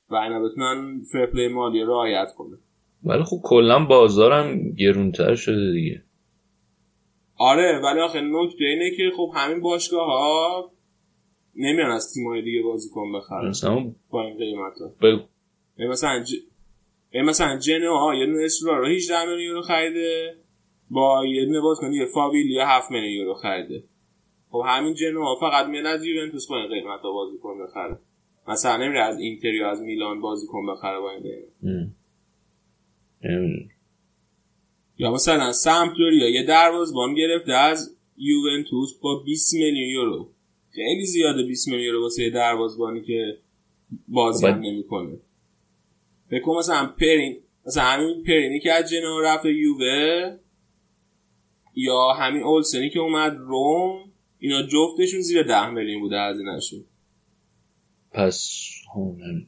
A: و اینا بتونن فرپلی مالی رو رعایت کنه
B: ولی خب کلا بازارم گرونتر شده دیگه.
A: آره ولی آخه نکته اینه که خب همین باشگاه ها نمیان از تیمای دیگه بازیکن بخرن
B: مثلا
A: با این قیمت ها.
B: بگو.
A: مثلا ج... مثلا جنوا یه دونه رو 18 میلیون یورو خریده. با یه دونه بازیکن دیگه فابیلیا 7 میلیون یورو خریده. خب همین جنوا فقط میاد از یوونتوس با این قیمت ها بازیکن بخره مثلا نمیره از اینتر یا از میلان بازیکن بخره با این قیمت. یا مثلا سمپدوریا یه دروازه‌بان گرفته از یوونتوس با 20 میلیون یورو. خیلی زیاده 20 میلیون واسه دروازه‌بانی که بازی هم نمی‌کنه. کنم مثلا پرین مثلا همین پرینی که از جنوا رفت یووه یا همین اولسنی که اومد روم اینا جفتشون زیر 10 میلیون بوده هزینه‌شون
B: پس هم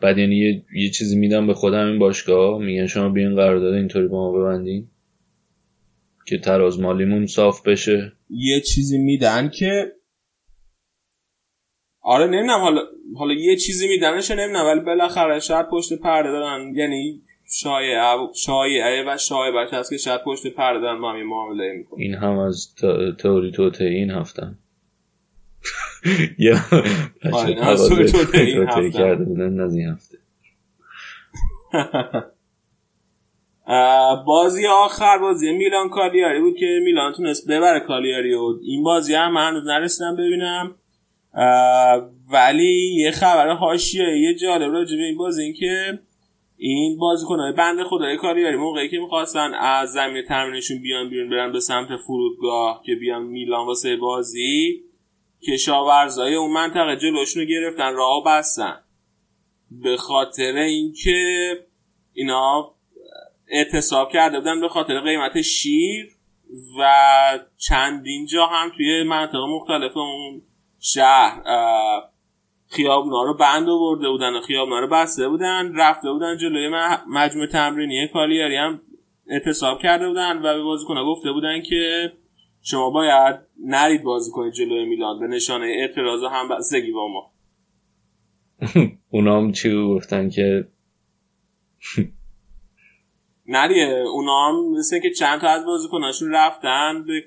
B: بعد یعنی یه, یه چیزی میدم به خودم این باشگاه میگن شما بیاین قرارداد اینطوری با ما ببندین که تراز مالیمون صاف بشه.
A: یه چیزی میدن که آره نمی‌دونم حالا حالا یه چیزی میدنش نمی‌دونم ولی بالاخره شاید پشت پرده دارن یعنی شایعه شایعه و شایعه هست که شاید پشت پرده دارن با همین معامله می‌کنن.
B: این هم از تئوری توته این هفتن. یا کرده بودن از این هفته.
A: بازی آخر بازی میلان کالیاری بود که میلان تونست ببره کالیاری و این بازی هم من هنوز نرسیدم ببینم. ولی یه خبر حاشیه یه جالب راجع به این بازی این که این بازیکن‌های بنده خدای کالیاری موقعی که می‌خواستن از زمین تمرینشون بیان بیرون برن به سمت فرودگاه که بیان میلان واسه بازی کشاورزای اون منطقه جلوشون رو گرفتن راه بستن. به خاطر اینکه اینا اعتصاب کرده بودن به خاطر قیمت شیر و چندین جا هم توی منطقه مختلف اون شهر خیابونا رو بند آورده بودن و خیابونا رو بسته بودن رفته بودن جلوی مجموعه تمرینی کالیاری هم اعتصاب کرده بودن و به بازیکنها گفته بودن که شما باید نرید بازی کنید جلوی میلان به نشانه اعتراض هم بستگی با ما.
B: اونا هم چی گفتن که
A: نریه اونا هم مثل که چند تا از بازیکناشون رفتن به,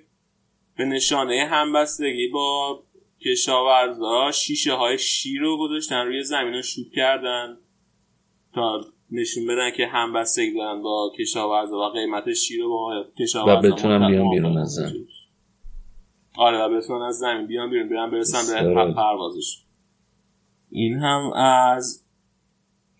A: به نشانه همبستگی با کشاورزا شیشه های شیر رو گذاشتن روی زمین رو شوت کردن تا نشون بدن که همبستگی دارن با کشاورزا و قیمت شیر رو با کشاورزا
B: و بتونن بیان بیرون از زمین.
A: آره و بتونن از زمین بیان بیرون بیان برسن به پروازش. این هم از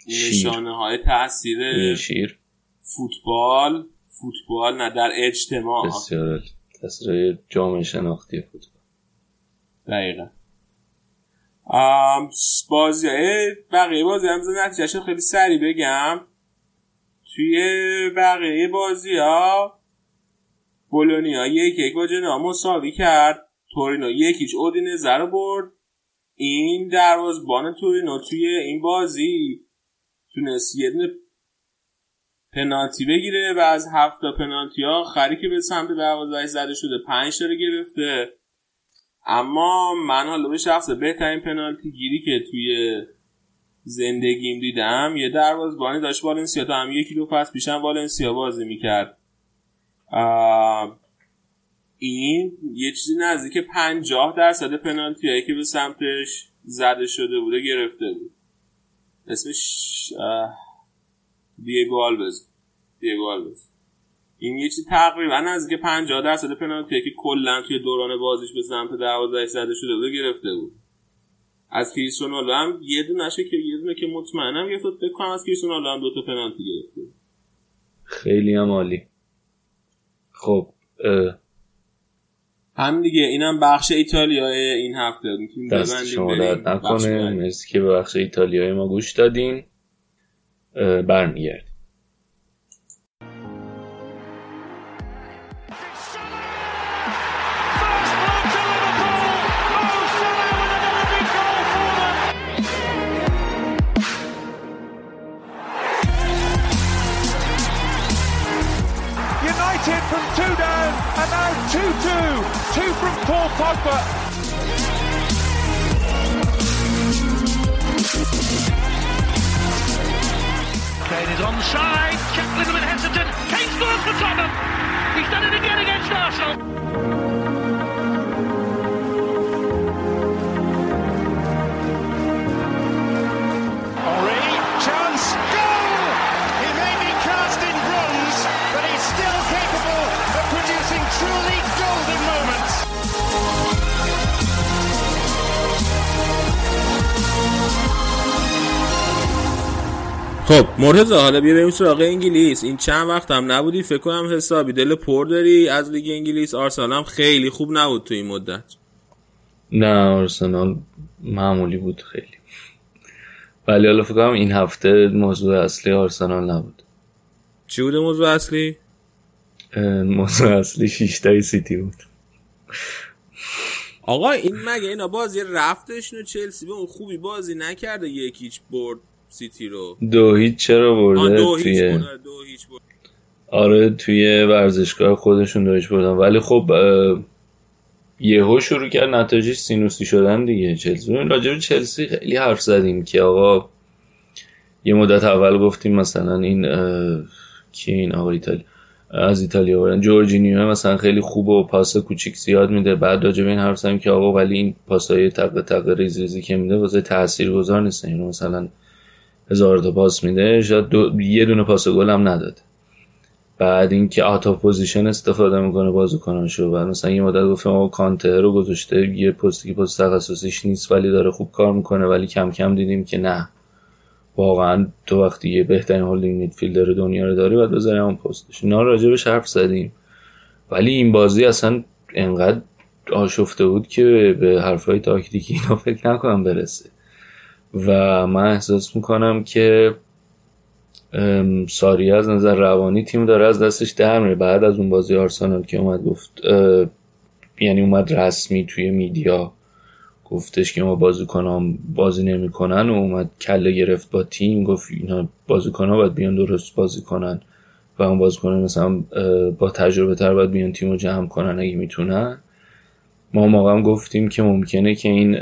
A: نشانه های تاثیر
B: شیر.
A: فوتبال. فوتبال نه در اجتماع.
B: بسیار تاثیر جامعه شناختی فوتبال.
A: دقیقا. بازی بقیه بازی هم نتیجهش خیلی سریع بگم. توی بقیه بازی ها بولونیا یک یک با جنا مساوی کرد. تورینو یکیچ اودینزه رو برد. این بان تورینو توی این بازی تونست یه دونه پنالتی بگیره و از هفت پنالتی ها خری که به سمت دروازه زده شده. پنج داره گرفته. اما من حالا به شخص بهترین پنالتی گیری که توی زندگیم دیدم یه دروازه‌بانی داشت والنسیا تا هم یکی دو فصل پیشم والنسیا بازی می‌کرد. این یه چیزی نزدیک پنجاه درصد پنالتی هایی که به سمتش زده شده بوده گرفته بود. اسمش دیگو آلوز. دیگو آلوز. این یه چیز تقریبا نزدیک 50 درصد پنالتی که کلا توی دوران بازیش به سمت 12 زده شده بوده گرفته بود. از کریستیانو هم یه دونه نشه که یه دونه که مطمئنم گرفت فکر کنم از کریستیانو هم دو تا پنالتی گرفته.
B: خیلی هم عالی. خب
A: هم دیگه اینم بخش ایتالیا این هفته.
B: دست شما درد نکنه. مرسی که به بخش ایتالیای ما گوش دادین. برمیگرد Pogba. Kane is onside. Check a little bit hesitant. Kane scores for Tottenham. He's done it again against Arsenal.
A: خب. مرتضی حالا بیا بریم سراغ انگلیس. این چند وقت هم نبودی؟ فکر کنم حسابی. دل پر داری از لیگ انگلیس. آرسنال هم خیلی خوب نبود تو این مدت.
B: نه آرسنال معمولی بود خیلی. ولی حالا فکر کنم این هفته موضوع اصلی آرسنال نبود.
A: چی بوده موضوع اصلی؟
B: موضوع اصلی شیشتای سیتی بود.
A: آقا این مگه اینا بازی رفتش و چلسی به اون خوبی بازی نکرده؟ یکیچ برد. سیتی رو.
B: دو هیچ چرا برده
A: دو
B: توی
A: هیچ دو هیچ
B: آره توی ورزشگاه خودشون دو هیچ بردن ولی خب یهو شروع کرد نتایجش سینوسی شدن دیگه. چلسی راجع چلسی خیلی حرف زدیم که آقا یه مدت اول گفتیم مثلا این کی این آقا ایتالیا از ایتالیا بردن جورجینیو مثلا خیلی خوب و پاس کوچیک زیاد میده. بعد راجع به این حرف زدیم که آقا ولی این پاسای تق تق ریز ریزی که میده واسه تاثیرگذار نیست اینو مثلا هزار تا پاس میده شاید دو... یه دونه پاس گل هم نداد. بعد اینکه out of position استفاده می‌کنه بازیکناشو و مثلا یه مدت گفتم آقا کانته رو گذاشته یه پستی که پست تخصصیش نیست ولی داره خوب کار می‌کنه ولی کم کم دیدیم که نه. واقعا تو وقتی یه بهترین holding midfielder دنیا رو داری باید بذاری اون پستش. اینا راجبش حرف زدیم. ولی این بازی اصلا انقدر آشفته بود که به حرفای تاکتیکی اینا فکر نکنم برسه. و من احساس می‌کنم که ساری از نظر روانی تیم داره از دستش در میره بعد از اون بازی آرسنال که اومد گفت یعنی اومد رسمی توی میدیا گفتش که ما بازیکنام بازی نمی‌کنن و اومد کله گرفت با تیم گفت اینا بازیکنها باید بیان درست بازی کنن و اون بازیکنان مثلا با تجربه تر باید بیان تیم رو جمع کنن اگه می‌تونن. ما موقع هم گفتیم که ممکنه که این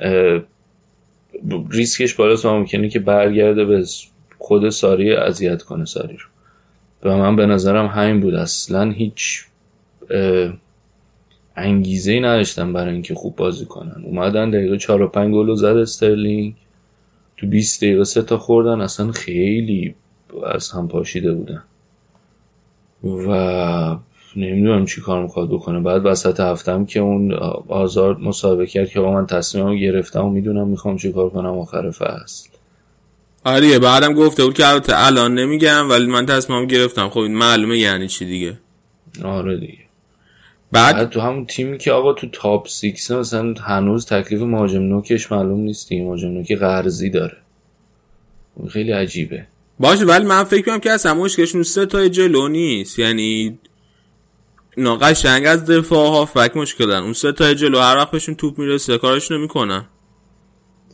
B: ریسکش بالاست و ممکنه که برگرده به خود ساری اذیت کنه ساری رو. و من به نظرم همین بود. اصلا هیچ انگیزه ای نداشتن برای اینکه خوب بازی کنن. اومدن دقیقه 4 و 5 گل زد استرلینگ. تو 20 دقیقه سه تا خوردن. اصلا خیلی از هم پاشیده بودن. و نمی‌دونم چی کار می‌خواد بکنه. بعد وسط هفتم که اون هازارد مصاحبه کرد که با من تصمیمم گرفتم و می‌دونم می‌خوام چی کار کنم آخر فصل.
A: آره بعدم گفته بود که البته الان نمیگم ولی من تصمیمم گرفتم. خب این معلومه یعنی چی دیگه.
B: آره دیگه. بعد, بعد تو همون تیمی که آقا تو top six مثلا هنوز تکلیف مهاجم نوکش معلوم نیست دیگه. مهاجم نوکی قرضی داره. خیلی عجیبه.
A: باشه ولی من فکر کنم که اصلا مشکلشون سه تا جلو نیست. یعنی اینا قشنگ از دفاع ها فک مشکلن اون سه تا جلو هر وقت بهشون توپ می‌رسه کارشون می‌کنن.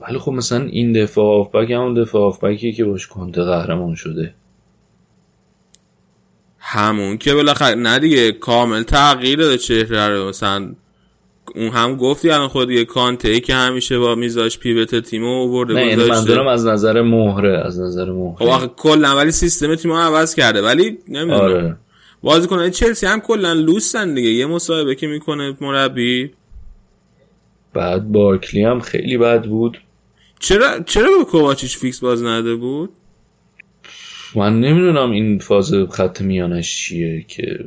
B: ولی خب مثلا این دفاع هافبک همون دفاع هافبکی که باش کنته قهرمان شده.
A: همون که بالاخره نه دیگه کامل تغییر داده چهره رو. مثلا اون هم گفتی الان خود دیگه کانته ای که همیشه با میزاش پیوت تیمو آورده
B: نه یعنی منظورم از نظر مهره از نظر مهره.
A: خب کلا ولی سیستم تیمو عوض کرده. ولی نمی‌دونم. آره. بازیکنان چلسی هم کلا لوسن دیگه. یه مصاحبه که می‌کنه مربی.
B: بعد بارکلی هم خیلی بد بود.
A: چرا چرا به کوواچیچ فیکس باز نده بود؟
B: من نمی‌دونم این فاز خط میانش چیه که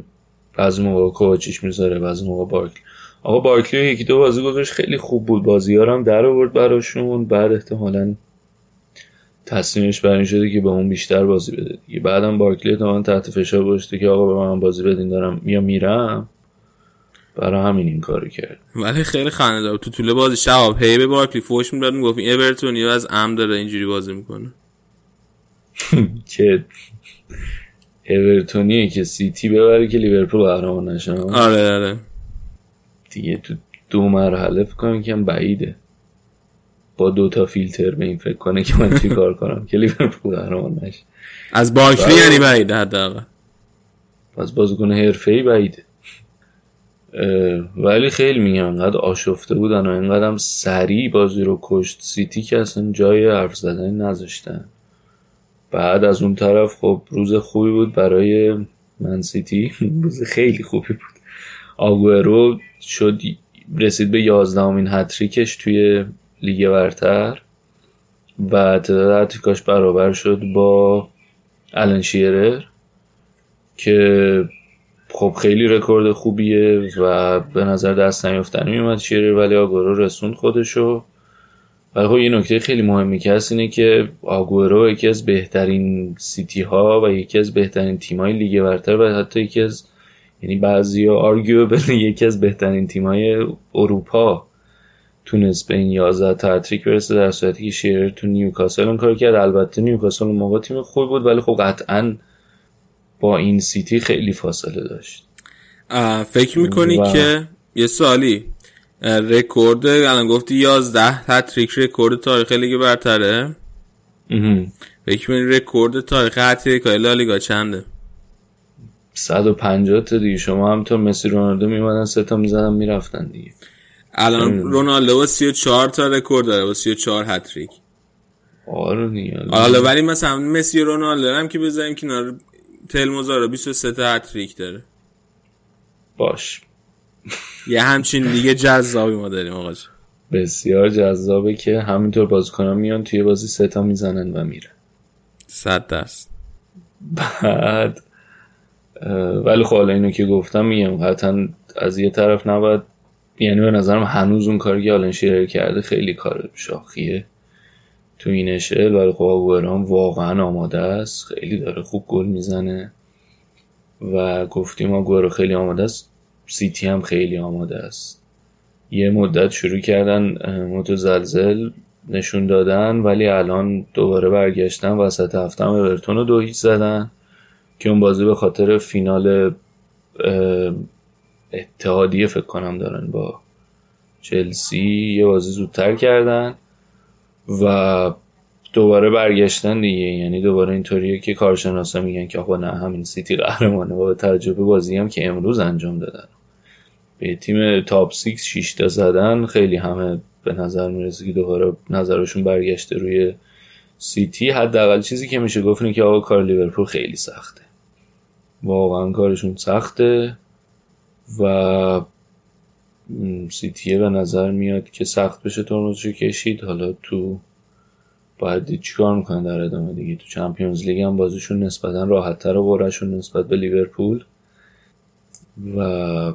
B: بعضی موقع کوواچیچ می‌ذاره بعضی موقع بارکلی. آقا بارکلی یکی دو بازی گذاشت خیلی خوب بود. بازی هم در آورد براشون بعد احتمالاً تصمیمش بر این شده که به اون بیشتر بازی بده دیگه. بعدم بارکلی من تحت فشار گذاشته که آقا به من بازی بدین دارم یا میرم. برای همین این کارو کرد.
A: ولی خیلی خنده دار تو طول بازی شباب هی به بارکلی فوش می‌داد می‌گفت این اورتونی از ام داره اینجوری بازی می‌کنه.
B: که اورتونیه که سیتی ببره که لیورپول قهرمان نشه.
A: آره آره.
B: دیگه تو دو مرحله فکر کنم که بعیده. با دو تا فیلتر به این فکر کنه که من چی کار کنم. که لیورپول قهرمان نشه.
A: از بارکلی یعنی بعیده حداقل.
B: از بازیکن حرفه‌ای بعیده ولی خیلی میگم انقدر آشفته بودن و انقدر هم سریع بازی رو کشت. سیتی که اصلا جای حرف زدن نذاشتن. بعد از اون طرف خب روز خوبی بود برای من سیتی. روز خیلی خوبی بود. آگورو شد رسید به یازدهمین هتریکش توی لیگ برتر. و تعداد هتریکاش برابر شد با آلن شیرر که خب خیلی رکورد خوبیه و به نظر دست نیافتنی میومد شیرر ولی آگورو رسوند خودشو. ولی خب یه نکته خیلی مهمی که هست اینه که آگورو یکی از بهترین سیتی ها و یکی از بهترین تیمای لیگ برتر و حتی یکی از یعنی بعضی arguably یکی از بهترین تیمای اروپا. تونست به این 11 تا هتریک برسه در صورتی که شیرر تو نیوکاسل اون کار کرد. البته نیوکاسل اون موقع تیم خوبی بود ولی خب قطعا با این سیتی خیلی فاصله داشت.
A: فکر می‌کنی و... که یه سالی رکورد الان گفتی 11 هتریک رکورد تاریخ لیگ برتره. فکر می‌کنی رکورد تاریخ هتریک های لالیگا چنده؟
B: 150 تا دیگه. شما هم تا مسی رونالدو میمدن سه تا می‌زدن می‌رفتن دیگه.
A: الان رونالدو 34 تا رکورد داره با 34 هتریک
B: آره
A: حالا ولی مثلا مسی رونالدو هم که بذاریم کنار تلموزارو 23 تا هتریک داره.
B: باش.
A: یه همچین دیگه جذابی ما داریم آقا
B: بسیار جذابه که همینطور بازیکنان میان توی بازی سه تا می‌زنن و میره
A: صد دست
B: بعد ولی خب حالا اینو که گفتم میگم قطعا از یه طرف نباید یعنی به نظرم هنوز اون کاری که آلن شیرر کرده خیلی کار شاخیه. تو این اشل ولی خب آگوئرو واقعا آماده است. خیلی داره خوب گل می‌زنه. و گفتیم آگوئرو خیلی آماده است. سیتی هم خیلی آماده است. یه مدت شروع کردن متزلزل نشون دادن ولی الان دوباره برگشتن. وسط هفته هم اورتون رو دو هیچ زدن. که اون بازی به خاطر فینال اتحادیه فکر کنم دارن با چلسی یه بازی زودتر کردن و دوباره برگشتن دیگه. یعنی دوباره اینطوریه که کارشناسا میگن که آقا نه همین سیتی قهرمانه. با تجربه بازی هم که امروز انجام دادن. به تیم top 6 6 تا زدن خیلی همه به نظر می‌رسه که دوباره نظرشون برگشته روی سیتی. حداقل چیزی که میشه گفت که آقا کار لیورپول خیلی سخته. واقعا کارشون سخته. و سیتیه به نظر میاد که سخت بشه ترمزشو کشید. حالا تو باید چیکار می‌کنن در ادامه دیگه. تو Champions League هم بازیشون نسبتا راحتتره براشون نسبت به لیورپول. و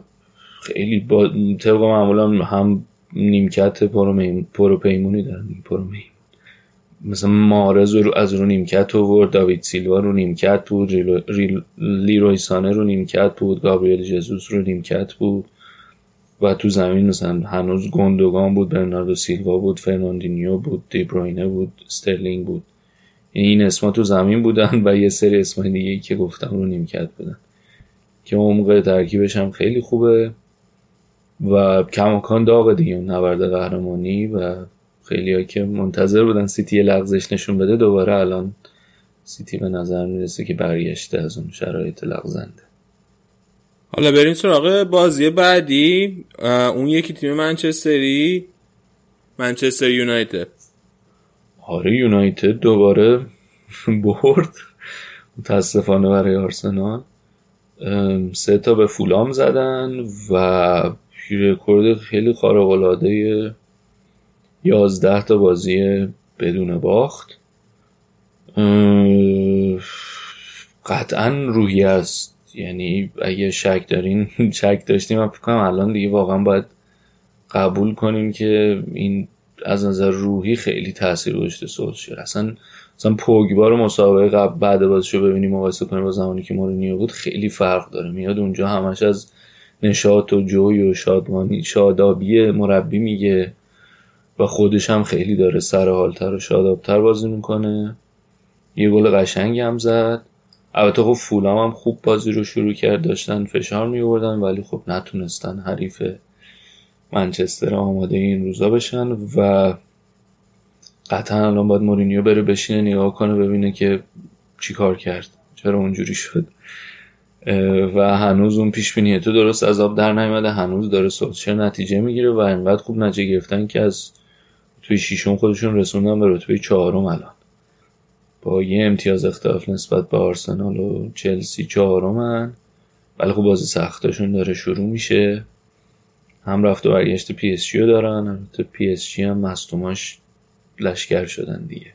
B: خیلی با طبق معمولا هم نیمکت پر و, پیمونی دارن. پر و پیمون مثلا محرز رو از رو نیمکت آورد داوید سیلوا رو نیمکت بود لیروی سانه رو نیمکت بود گابریل جزوس رو نیمکت بود و تو زمین مثلا هنوز گوندوغان بود برناردو سیلوا بود فرناندینیو بود دیبروینه بود استرلینگ بود. این اسما تو زمین بودن و یه سری اسمای دیگه که گفتم رو نیمکت بودن که عمق ترکیبش هم خیلی خوبه و کماکان داغ دیگه نبرد قهرمانی و خیلی که منتظر بودن سیتی لغزش نشون بده دوباره الان سیتی به نظر می‌رسه که برگشته از اون شرایط لغزنده.
A: حالا بریم سراغ بازی بعدی. اون یکی تیم منچستری منچستر یونایتد.
B: آره یونایتد دوباره برد. متاسفانه برای آرسنال. سه تا به فولام زدن و رکورد خیلی خارق العاده 11 تا بازی بدون باخت. قطعا روحی است. یعنی اگه شک دارین شک داشتیم من فکر الان دیگه واقعا باید قبول کنیم که این از نظر روحی خیلی تاثیر گذاشته سولشر اصلا مثلا پوگبا رو مسابقه قبل بعد بازیشو ببینیم مقایسه کنیم با زمانی که مورینیو بود خیلی فرق داره. میاد اونجا همش از نشاط و جوی و شادمانی شادابی مربی میگه. و خودش هم خیلی داره سر حالتر و شادابتر بازی می‌کنه. یه گل قشنگی هم زد. البته خب فولام هم خوب بازی رو شروع کرد داشتن فشار می ولی خب نتونستن حریف منچستر آماده این روزا بشن و قطعا الان باید مورینیو بره بشینه نگاه کنه ببینه که چی کار کرد چرا اونجوری شد. و هنوز اون پیش بینیه تو درست از آب در نیومده هنوز داره سوچه نتیجه می‌گیره و انقدر خوب نتیجه گرفتن که از توی شیشون خودشون رسوندن به رتبه چهارم الان. با یه امتیاز اختلاف نسبت به آرسنال و چلسی چهارمن. ولی خب بازی سختاشون داره شروع میشه. هم رفت و برگشت پی اس جی رو دارن البته پی اس جی هم مصدوماش لشکر شدن دیگه.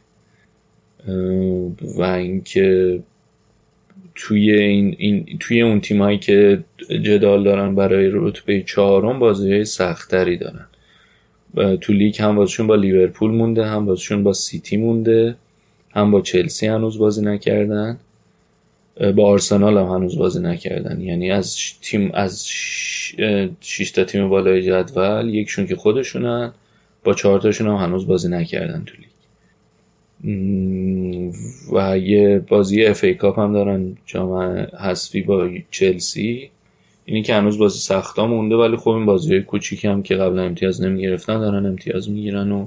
B: و اینکه توی این, این توی اون تیمایی که جدال دارن برای رتبه چهارم بازی های سخت‌تری دارن. تو لیگ هم بازیشون با لیورپول مونده هم بازیشون با سیتی مونده هم با چلسی هنوز بازی نکردن. با آرسنال هم هنوز بازی نکردن. یعنی از تیم از شش تا تیم بالای جدول یکشون که خودشونن با چهار تاشون هم هنوز بازی نکردن تو لیگ. و یه بازی اف ای کاپ هم دارن جام حذفی با چلسی. اینی که هنوز بازی سختا مونده ولی خب این بازی های کوچیکی هم که قبلا امتیاز نمی‌گرفتن دارن امتیاز می‌گیرن و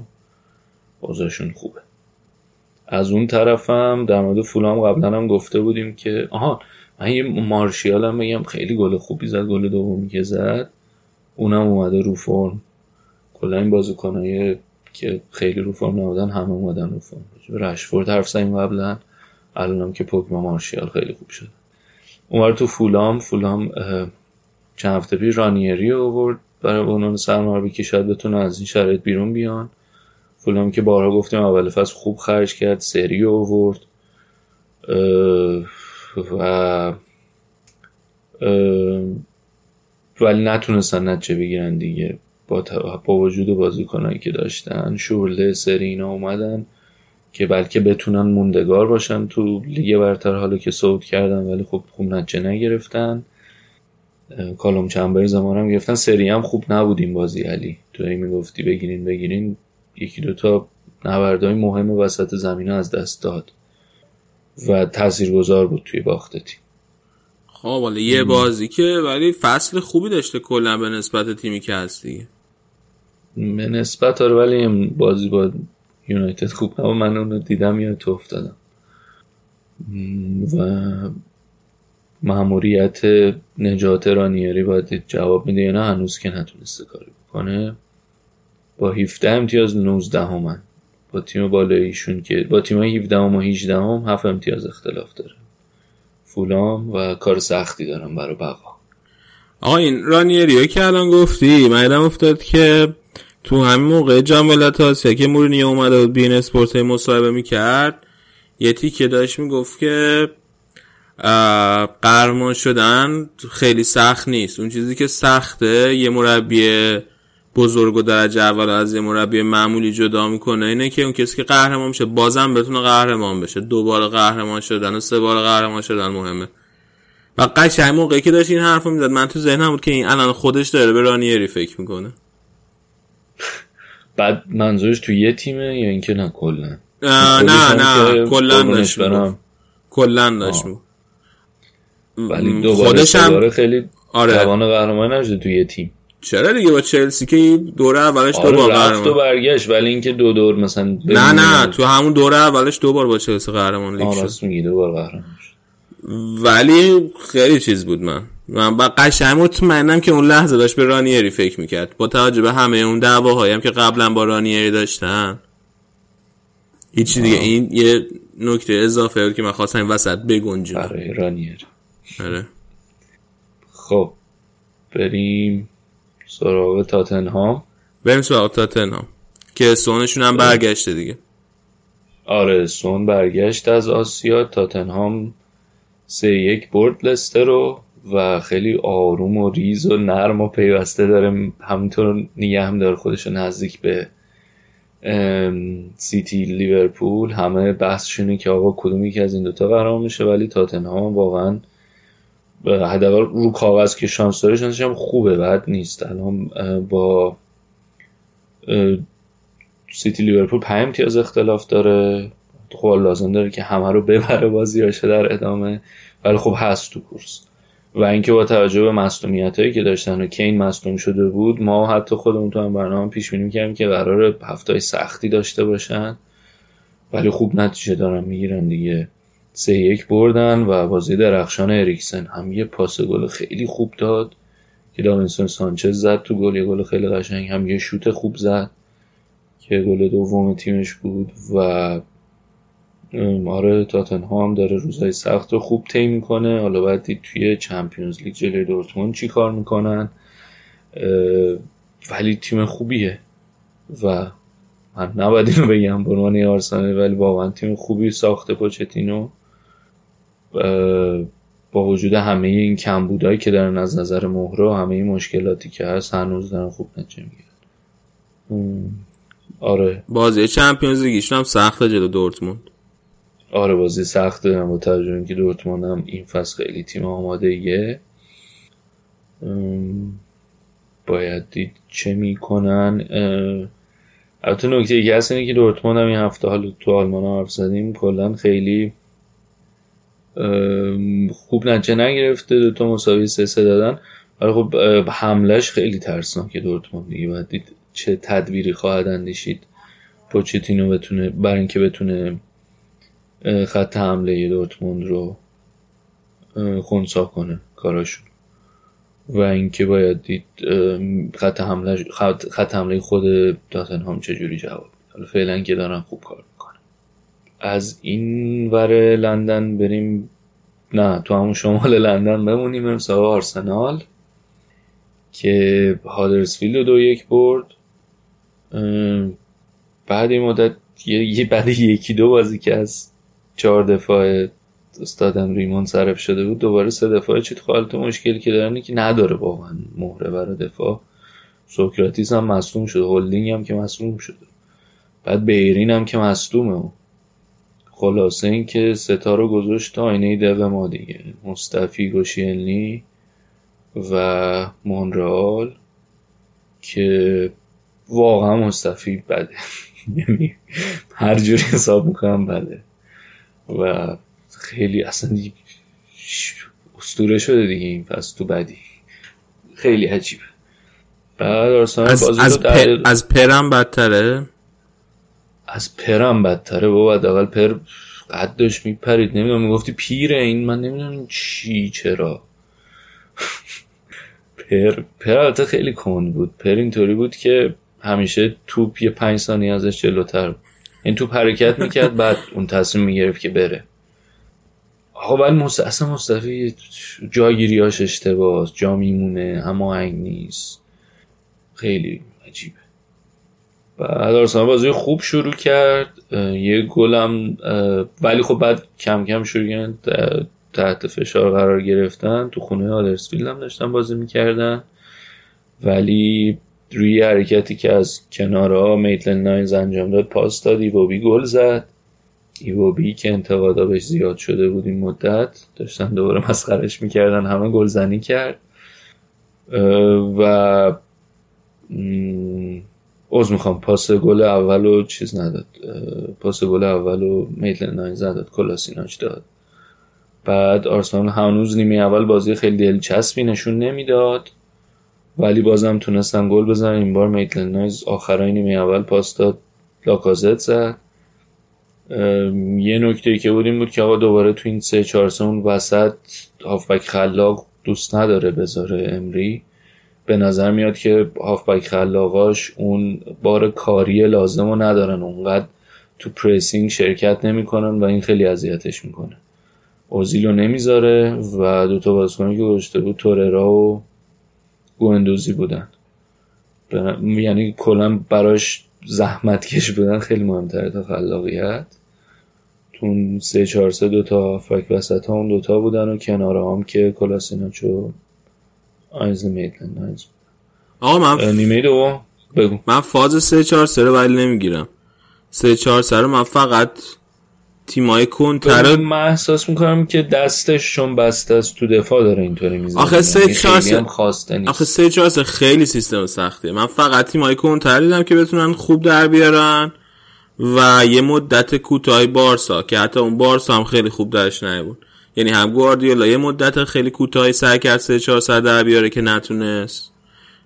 B: بازشون خوبه. از اون طرفم در مورد فولام قبلا هم گفته بودیم که آها من یه مارشیال هم بگم خیلی گل خوبی زد گل دومی که زد. اونم اومده رو فرم. کلا این بازیکنای که خیلی رو فرم نبودن همه اومدن رو فرم. رشفورد حرف زدیم قبلا. الانم که پوکما مارشیال خیلی خوب شد. اونور تو فولام. فولام چند هفته پیش رانیری آورد برای عنوان سرمربی که شاید بتونه از این شرایط بیرون بیان. فولام که بارها گفتیم اول فصل خوب خرج کرد سری آورد. و ولی نتونستن نتیجه بگیرن دیگه. با, با وجود بازیکنایی که داشتن شورله سری اینا اومدن که بلکه بتونن موندگار باشن تو لیگ برتر حالا که صعود کردن ولی خب خوب نتیجه نگرفتن. کالوم چنبر زمان هم گرفتن. سری هم خوب نبودیم بازی علی. تو ای می‌گفتی بگیرین بگیرین. یکی دوتا نبردهای مهم وسط زمین از دست داد. و تاثیرگذار بود توی باخت تیم.
A: خب ولی یه بازی که ولی فصل خوبی داشته کلا به نسبت تیمی که هست دیگه.
B: به نسبت آره ولی بازی با یونایتد خوب نبود. من اونو دیدم یا تو افتادم. و ماموریت نجات رانیری باید جواب میده یا نه؟ هنوز که نتونسته کاری بکنه. با 17 امتیاز 19 همن با تیم بالاییشون که با تیم 17 هم و 18 هم 7 امتیاز اختلاف داره. فولام و کار سختی دارم برای بقا.
A: آقا این رانیریو که الان گفتی من افتاد که تو همین موقع جام ملت آسیا که مورینیو اومده بود بین اسپورت مصاحبه می‌کرد یه تیکه داشت می‌گفت که قهرمان شدن خیلی سخت نیست. اون چیزی که سخته یه مربی بزرگ و درجه اول از یه مربی معمولی جدا می‌کنه اینه که اون کسی که قهرمان میشه بازم بتونه قهرمان بشه. دوباره قهرمان شدن و سه بار قهرمان شدن مهمه. و قشنگ موقعی که داشت این حرفو می‌زد من تو ذهنم بود که این الان خودش داره به رانیری فکر می‌کنه.
B: بعد منظورش تو یه تیمه یا اینکه نه کلا؟
A: نه نه کلا داشت کلا داشت
B: ولی دوباره خودش هم خیلی آره. توان قهرمان نشده تو یه تیم.
A: چرا دیگه با چلسی که دوره اولش آره دو بار
B: قهرمان تو برگشت ولی اینکه دو دور مثلا
A: نه نه تو همون دوره اولش دو بار با چلسی قهرمان لیگ
B: شد. میگی دو بار قهرمان
A: ولی خیلی چیز بود من. من با قشنگ مطمئنم که اون لحظه داشت به رانیری فکر می‌کرد. با توجه به همه اون دعواهایی هم که قبلا با رانیری داشتن. هیچی دیگه. این یه نکته اضافه بود که من خواستم این وسط بگنجم.
B: برای رانیری.
A: آره.
B: خب بریم سراغ تاتنهام.
A: بریم سراغ تاتنهام که سونشون هم برگشته دیگه.
B: آره سون برگشت از آسیا. تاتنهام سه یک برد لستر رو و خیلی آروم و ریز و نرم و پیوسته داره. همینطور نیه هم داره خودش نزدیک به سیتی لیورپول. همه بحثشونه که آقا کدومی که از این دوتا قرار میشه ولی تاتنهام واقعا حداقل رو کاغذ که شانس داره شانسش هم خوبه بعد نیست. الان با سیتی لیورپول 5 امتیاز اختلاف داره. خب لازم داره که همه رو ببره بازیاشه در ادامه. ولی خب هست تو کورس. و اینکه با توجه به مصونیت هایی که داشتن و کین مصدوم شده بود ما حتی خودمون تو هم برنامه پیش بینی کردیم که قرار هفته سختی داشته باشن. ولی خوب نتیجه دارن می‌گیرن دیگه. سه یک بردن و بازی درخشان اریکسن هم یه پاس گل خیلی خوب داد که داوینسون سانچز زد تو گل یه گل خیلی قشنگ هم یه شوت خوب زد که گل دوم تیمش بود و آره تاتنهام داره روزای سخت رو خوب طی می‌کنه. حالا باید دید توی چمپیونز لیگ جلوی دورتموند چی کار می‌کنن؟ ولی تیم خوبیه و من نباید اینو بگم به عنوان آرسنال ولی واقعا تیم خوبی ساخته پوچتینو. با وجود همه این کمبودهایی که دارن از نظر مهره و همه این مشکلاتی که هست هنوز دارن خوب نتیجه می‌گیرن. آره.
A: بازی چمپیونز لیگشون هم سخته جلو دورتموند.
B: آره بازی سخته. هم با توجه که دورتموند هم این فصل خیلی تیم آماده ایه باید دید چه می‌کنن. البته نکته ای هست اینه که دورتموند هم این هفته حالا تو آلمان حرف زدیم. کلا خیلی خوب نتیجه نگرفته دو تا مساوی سه سه دادن. ولی خب حملش خیلی ترسناکه دورتموند دیگه. باید دید چه تدبیری خواهد اندیشید. پوچتینو بتونه برای اینکه بتونه خط حمله دورتموند رو خونسا کنه کاراشون. و اینکه باید دید خط حمله خط, حمله خود تاتنهام چجوری جواب حالا فعلا که دارن خوب کار از این ور لندن بریم نه تو همون شمال لندن بمونیم بریم آرسنال که هادرسفیلد دو یک برد. بعد این مدت یه بعد یکی دو بازی که از چهار دفاع استادم ریمون صرف شده بود دوباره سه دفاع. چیت خالت مشکلی که دارن؟ که نداره واقعا مهره برای دفاع. سوکراتیس هم مصوم شده هولدینگ هم که مصوم شده. بعد بیرین هم که مصدومه. خلاصه این که ستا رو گذاشت تا آینه دق ما دیگه. مصطفی گوشیلنی و مونرال که واقعا مصطفی بده. یعنی هر جوری حساب می‌کنم بده. و خیلی اصلا استوره شده دیگه این پس تو بدی خیلی عجیبه. بعد
A: از, از, پر... از پرم بدتره؟
B: از پرم بدتره بابا اول پر قدش میپرید. نمی‌دونم می‌گفتی پیره این؟ من نمی‌دونم چی چرا. پر پر البته خیلی کند بود. پر اینطوری بود که همیشه توپ یه پنج ثانیه ازش جلوتر. بود این توپ حرکت می‌کرد بعد اون تصمیم می‌گرفت که بره. آقا ولی مست... اصلا مصطفی جاگیریاش اشتباس جا میمونه اما هنگ نیست. خیلی عجیبه. بعد آرسنال بازی خوب شروع کرد. یه گلم ولی خب بعد کم کم شروع کردن تحت فشار قرار گرفتن. تو خونه آدرسفیلد هم داشتن بازی می‌کردن. ولی روی حرکتی که از کنارها میتلن ناینز انجام داد پاس داد. ایوبی گل زد. ایوبی که انتقادا بهش زیاد شده بود این مدت داشتن دوباره مسخرش می‌کردن همه گلزنی کرد. و از می‌خوام. پاس گل اول و چیز نداد. پاس گل اول و میتلن ناینز نداد. کلاسیناچ داد. بعد آرسنال هنوز نیمه اول بازی خیلی دلچسبی نشون نمی‌داد. ولی بازم تونستن گل بزنن. این بار میتلند نایلز آخرای نیمه اول پاس داد. لاکازت زد. یه نکته که بود این بود که آقا دوباره تو این سه چهار اون وسط هافبک خلاق دوست نداره بذاره امری. به نظر میاد که هافبک خلاقاش اون بار کاری لازم رو ندارن. اونقدر تو pressing شرکت نمی‌کنن و این خیلی اذیتش می‌کنه. اوزیلو نمی‌ذاره و دوتا بازیکنی که گذاشته بود توریرا و گوندوزی بودن. یعنی کلا براش زحمت کش بودن خیلی مهمتره تا خلاقیت. تو سه چهار سه دوتا فک وسط ها اون دوتا بودن و کناره هم که کلاسیناچو آیزل میتلن
A: آقا من
B: نیمه دو. بگو.
A: من فاز سه چهار سه رو ولی نمی‌گیرم. سه چهار سه رو من فقط تیمای کنتر
B: من احساس می‌کنم که دستش چون بسته است تو دفاع داره اینطوری می‌زنه.
A: آخه سه
B: یعنی
A: چهار آخه سه چهار خیلی سیستم سختیه. من فقط تیمای کنتر دیدم که بتونن خوب در بیارن و یه مدت کوتاه بارسا که حتی اون بارسا هم خیلی خوب درش بود یعنی هم گواردیولا یه مدت خیلی کوتاهی سعی کرد سه چهار سر در بیاره که نتونست.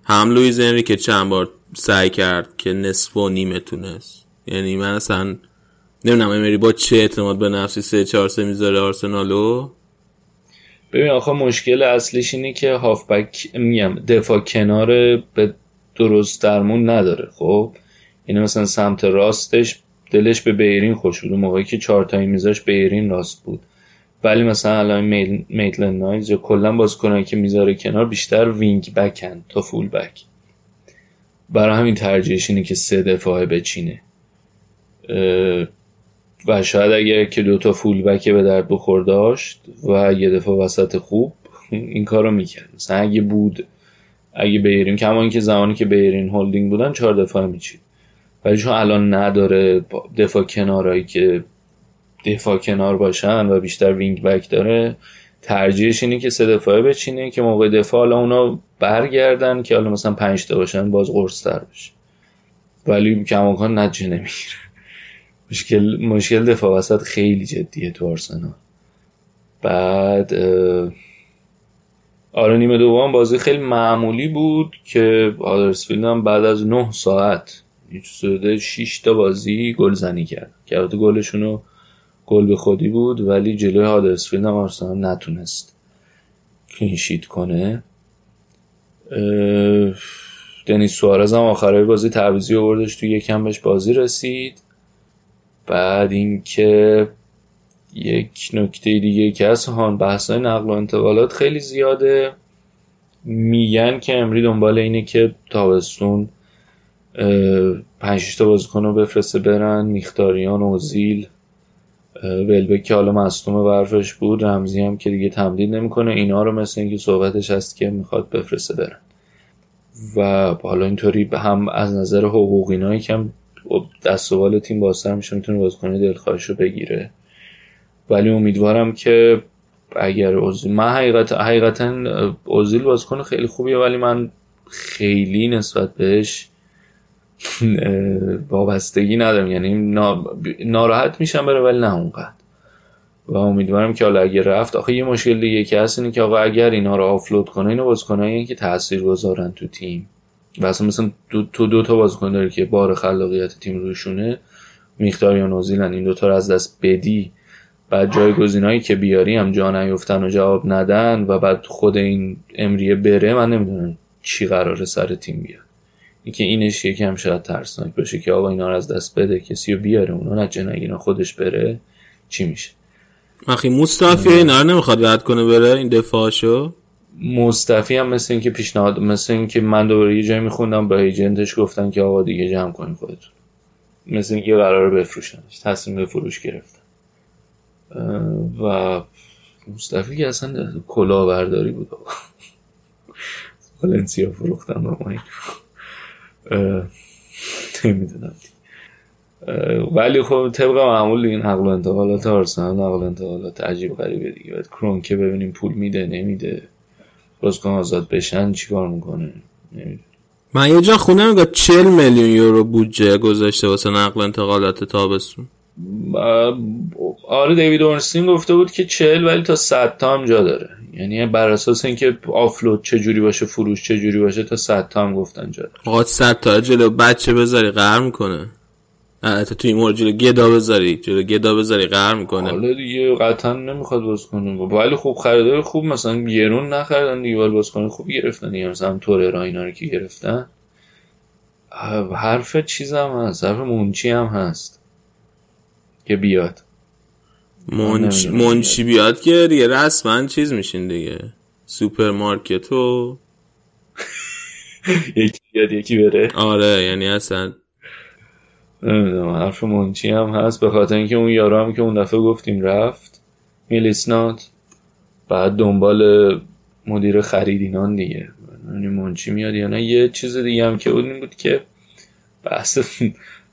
A: هم لویز انری که چند بار سعی کرد که نصف و نیمه تونست. یعنی من اصلا نمی‌دونم امری با چه اعتماد به نفسی سه چهار سه می‌ذاره آرسنالو.
B: ببین آخه مشکل اصلیش اینه که هافبک میگم دفاع کنار به درست درمون نداره. خب یعنی مثلا سمت راستش دلش به بیرین خوش بود. موقعی که چهار تایی میذاش بیرین راست بود. ولی مثلا الان میل... میتلن نایز یا کلا بازیکنایی که می‌ذاره کنار بیشتر وینگ بکن تا فول بک. برای همین ترجیحش اینه که سه دفاعه بچینه. و شاید اگر که دوتا فول بک به درد بخور داشت و یه دفاع وسط خوب این کار رو می‌کرد. مثلا اگه بود اگه بیرین کما که زمانی که بیرین هولدینگ بودن چهار دفاع میچید. ولی چون الان نداره دفاع کنارایی که دفاع کنار باشن و بیشتر وینگ بک داره ترجیحش اینه که سه دفاعه بچینه که موقع دفاع حالا اونا برگردن که حالا مثلا پنج تا باشن باز قرص تر بشه. ولی کماکان نتیجه نمی‌گیره. مشکل مشکل دفاع وسط خیلی جدیه تو آرسنال. بعد آره نیمه دوم بازی خیلی معمولی بود که آدرسفیلد هم بعد از نه ساعت سوده 6 تا بازی گل زنی کرد. که البته گلشون رو گل به خودی بود ولی جلوی هادرسفیلد هم آرسنال نتونست کلینشیت کنه. دنیس سوارز هم آخرای بازی تعویزی آوردش تو یکم بهش بازی رسید. بعد اینکه یک نکته دیگه که از هان بحثای نقل و انتقالات خیلی زیاده. میگن که امری دنبال اینه که تابستون پنج تا بازیکن رو بفرسته برن میختاریان اوزیل. ولبک که حالا مصدوم برفش بود رمزی هم که دیگه تمدید نمی‌کنه اینا رو مثل اینکه صحبتش هست که می‌خواد بفرسته برن. و حالا اینطوری هم از نظر حقوقی کم دست و تیم بازتر میشه می‌تونه بازیکن دلخواهش رو بگیره. ولی امیدوارم که اگر اوزیل من حقیقت حقیقتا اوزیل بازیکن خیلی خوبیه ولی من خیلی نسبت بهش وابستگی ندارم. یعنی ناراحت میشم بره ولی نه اونقدر. و امیدوارم که حالا اگر رفت آخه یه مشکل دیگه که هست اینه که آقا اگر اینا رو آفلود کنه اینو بازیکنایی که تاثیر گذارن تو تیم. و اصلا مثلا تو, تو دو تا بازیکن داری که بار خلاقیت تیم روشونه میختار یا نوزیلن این دوتا رو از دست بدی. بعد جایگزینایی که بیاری هم جا نیفتن و جواب ندن و بعد خود این امریه بره من نمی‌دونم چی قراره سر تیم بیاد. اینکه اینش یکم شاید ترسناک باشه که آقا اینا رو از دست بده کسی رو بیاره اونا نجه نگینا خودش بره چی میشه؟
A: مخی مصطفی اینا رو نمی‌خواد رد کنه بره این دفاعشو؟
B: مصطفی هم مثل اینکه پیشنهاد مثل اینکه من دوباره یه جایی میخوندم با ایجنتش گفتن که آقا دیگه جمع کنیم خودتون. مثل اینکه قرار بفروشنش تصمیم به فروش گرفتن. و مصطفی که اصلا کلاهبرداری بود والنسیا فروختن ما نمی‌دونم. ولی خب طبق معمول این نقل و انتقالات آرسنال نقل انتقالات عجیب غریبه دیگه. باید کرونکه ببینیم پول میده نمیده. بازیکن آزاد بشن چیکار می‌کنه؟ نمی‌دونم.
A: من یه جا خونه میگه 40 میلیون یورو بودجه گذاشته واسه نقل انتقالات تابستون.
B: آره دیوید اورنستین گفته بود که 40 ولی تا 100 تا هم جا داره. یعنی بر اساس اینکه آفلود چه جوری باشه فروش چه جوری باشه تا 100 تا هم گفتن جا داره.
A: 100 تا جلو بچه بذاری قهر می‌کنه. تو توی مورد جلو گدا بذاری جلو گدا بذاری قهر می‌کنه.
B: حالا دیگه قطعا نمی‌خواد باز کنه. ولی خوب خریدار خوب مثلا گرون نخریدن دیگه ولی باز کنه خوب گرفتن دیگه. مثلا تور اینا رو که گرفتن. حرف چیز هم هست حرف مونچی هم هست. که بیاد.
A: منچ... منچی بیاد. که دیگه رسما چیز میشین دیگه. سوپرمارکت و
B: یکی بیاد یکی بره.
A: آره یعنی اصلا
B: نمی‌دونم حرف منچی هم هست. به خاطر اینکه اون یارو هم که اون دفعه گفتیم رفت. میلیسنات بعد دنبال مدیر خریدینان دیگه. یعنی منچی میاد یا نه یه چیز دیگه هم که اون بود که بحث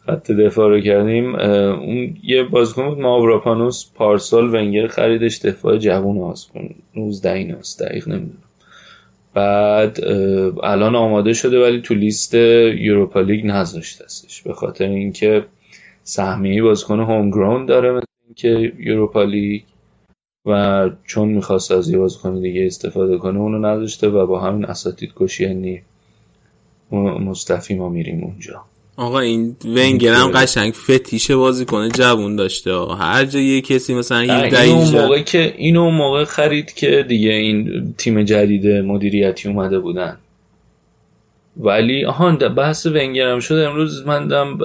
B: خط دفاع رو کردیم اون یه بازیکن بود ماوراپانوس پارسال ونگر خریدش دفاع جوون هاست 19 ایناست دقیق نمی‌دونم. بعد الان آماده شده ولی تو لیست یوروپا لیگ نذاشته استش. به خاطر اینکه سهمیه بازیکن هوم گراوند داره مثل اینکه یوروپا لیگ و چون می‌خواست از یه بازیکن دیگه استفاده کنه اونو نذاشته و با همین اساتید کشی یعنی مصطفی ما میریم اونجا.
A: آقا این ونگر هم قشنگ فتیش بازی کنه جوون داشته آقا. هر جا یه کسی مثلا
B: این موقع که اینو موقع خرید که دیگه این تیم جدید مدیریتی اومده بودن. ولی آهان بحث ونگر هم شد. امروز من دم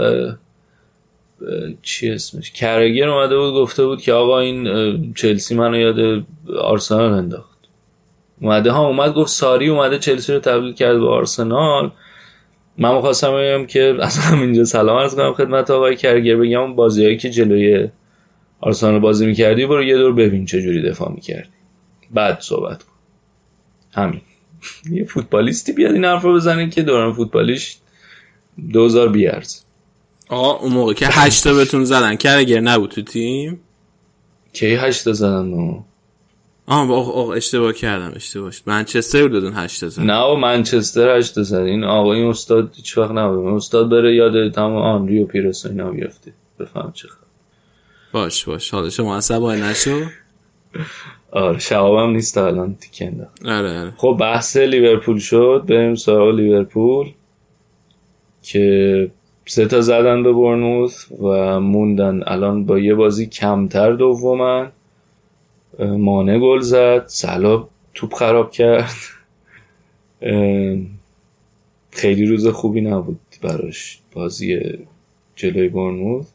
B: چی اسمش؟ کرگر اومده بود گفته بود که آقا این چلسی منو یاد آرسنال انداخت. اومده ها اومد گفت ساری اومده چلسی رو تبدیل کرد به آرسنال. من می‌خواستم بگم که از همینجا سلام عرض کنم خدمت آقای کرگر بگم بازیایی که جلوی آرسنال بازی می‌کردی برو یه دور ببین چه جوری دفاع می‌کردی. بعد صحبت کن. همین. یه فوتبالیستی بیاد این حرف رو بزنه که دوران فوتبالیش دوزار بیارز
A: آقا اون موقع که هشتا بهتون زدن کرگر نبود تو تیم؟
B: کی هشتا زدن؟
A: آه آه اشتباه کردم اشتباه. منچستر دادن 8 زد
B: نه منچستر 8 زد این آقا این استاد هیچ وقت نبود. استاد بره یاد تمام آنری و پیرس اینا بیفته. بفهم چه خبر.
A: باش باش. حالا شما عصبانی نشو.
B: آره شبابم نیست الان تیکنده
A: آره آره.
B: خب بحث لیورپول شد. بریم سراغ لیورپول که سه تا زدن به برنوس و موندن. الان با یه بازی کمتر دومن. مانه گل زد سلا توپ خراب کرد. خیلی روز خوبی نبود براش بازی جلوی برنموث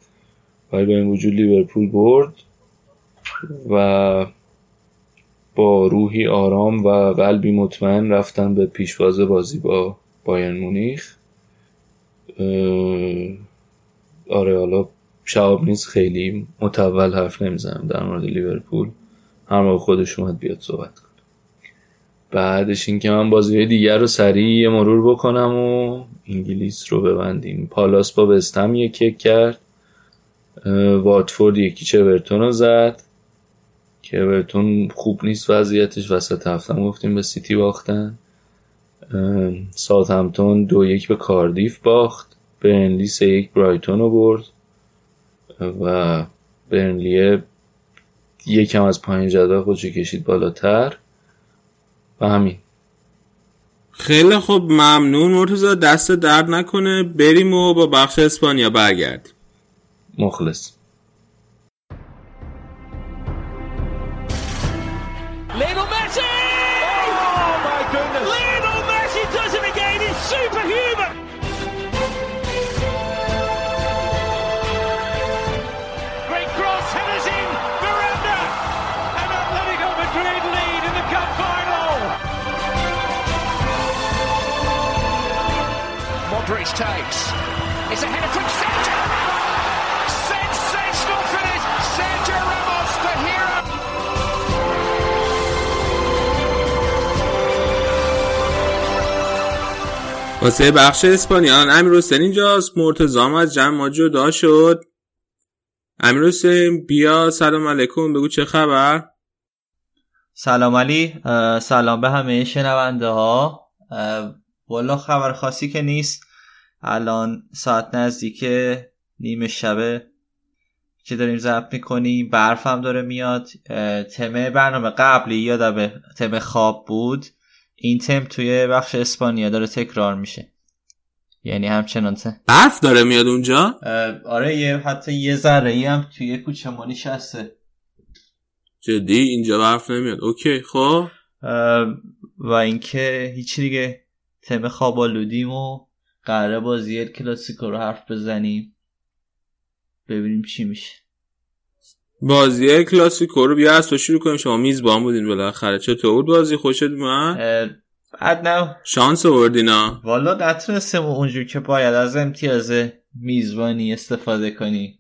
B: ولی با این وجود لیورپول برد و با روحی آرام و قلبی مطمئن رفتن به پیشواز بازی با بایرن مونیخ. آره حالا شعب نیست خیلی متول حرف نمی‌زنم در مورد لیورپول. هر موقع خودش اومد بیاد صحبت کنه. بعدش اینکه من بازی دیگر رو سریع مرور بکنم و انگلیس رو ببندیم. پالاس با وستم یک کک کرد. واتفورد یکی چورتون رو زد. که خوب نیست وضعیتش وسط هفتم گفتیم به سیتی باختن. ساعت همتون دو یک به کاردیف باخت. برنلی سه یک برایتون رو برد. و برنلیه یکم از پایین جدول خودشو کشید بالاتر. و همین.
A: خیلی خوب ممنون. مرتزا دست درد نکنه. بریم و با بخش اسپانیا برگردیم.
B: مخلص. Takes. It's a header from Sergio Ramos. Sensational finish. Sergio Ramos, the hero.
A: واسه بخش اسپانیان امیر حسین اینجاست مرتضام از جمع ما جدا شد امیر حسین بیا سلام علیکم بگو چه خبر
D: سلام علی سلام به همه شنونده ها والا خبر خاصی که نیست الان ساعت نزدیک نیمه شبه که داریم ضبط می‌کنیم. برف هم داره میاد. تمه برنامه قبلی یادم تم خواب بود. این تم توی بخش اسپانیا داره تکرار میشه. یعنی همچنان
A: برف داره میاد اونجا؟
D: آره یه حتی یه ذره ای هم توی کوچه ما نشسته
A: جدی؟ اینجا برف نمیاد. اوکی خب.
D: و اینکه هیچ دیگه تم خواب آلودیم و قراره بازی کلاسیکو رو حرف بزنیم. ببینیم چی میشه.
A: بازی کلاسیکو رو بیا از تو شروع کنیم. شما میزبان بودین بالاخره. چطور بازی؟ خوشت اومد؟
D: بعد نه.
A: شانس آوردینا
D: والا نتونستم اونجور که باید از امتیاز میزبانی استفاده کنی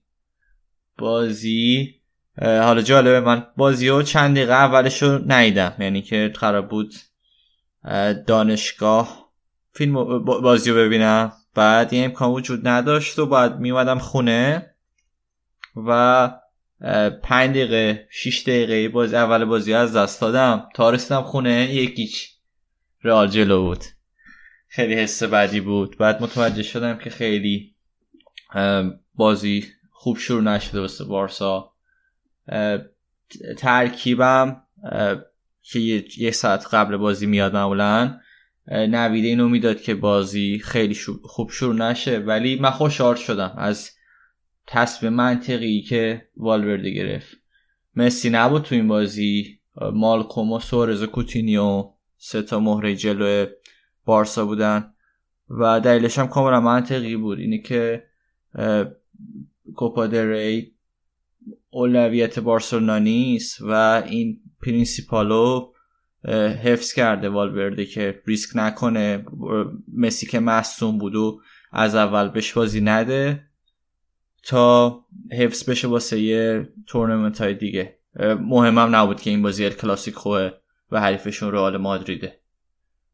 D: بازی حالا جالبه من بازی رو چند دقیقه اولش رو نیدم یعنی که قرار بود دانشگاه فیلم بازی رو ببینم. بعد این امکان وجود نداشت و بعد میومدم خونه و پنج دقیقه شیش دقیقه بازی اول بازی از دست دادم. تا رسیدم خونه یکیچ رئال جلو بود. خیلی حس بدی بود. بعد متوجه شدم که خیلی بازی خوب شروع نشده واسه بارسا. ترکیبم که یه ساعت قبل بازی میاد معمولا. نویده اینو می‌داد که بازی خیلی خوب شروع نشه ولی من خوشحال شدم از تصمیم منطقی که والورده گرفت. مسی نبود تو این بازی. مالکوم و سورز و کوتینیو سه تا مهره جلو بارسا بودن و دلیلش هم کاملا منطقی بود. اینه که کوپا ری اولویت بارسلونا نیست و این principle و حفظ کرده والورده که ریسک نکنه. مسی که مصدوم بود و از اول بهش بازی نده تا حفظ بشه واسه یه تورنمنت های دیگه. مهمم نبود که این بازی کلاسیکوئه و حریفشون رئال مادریده.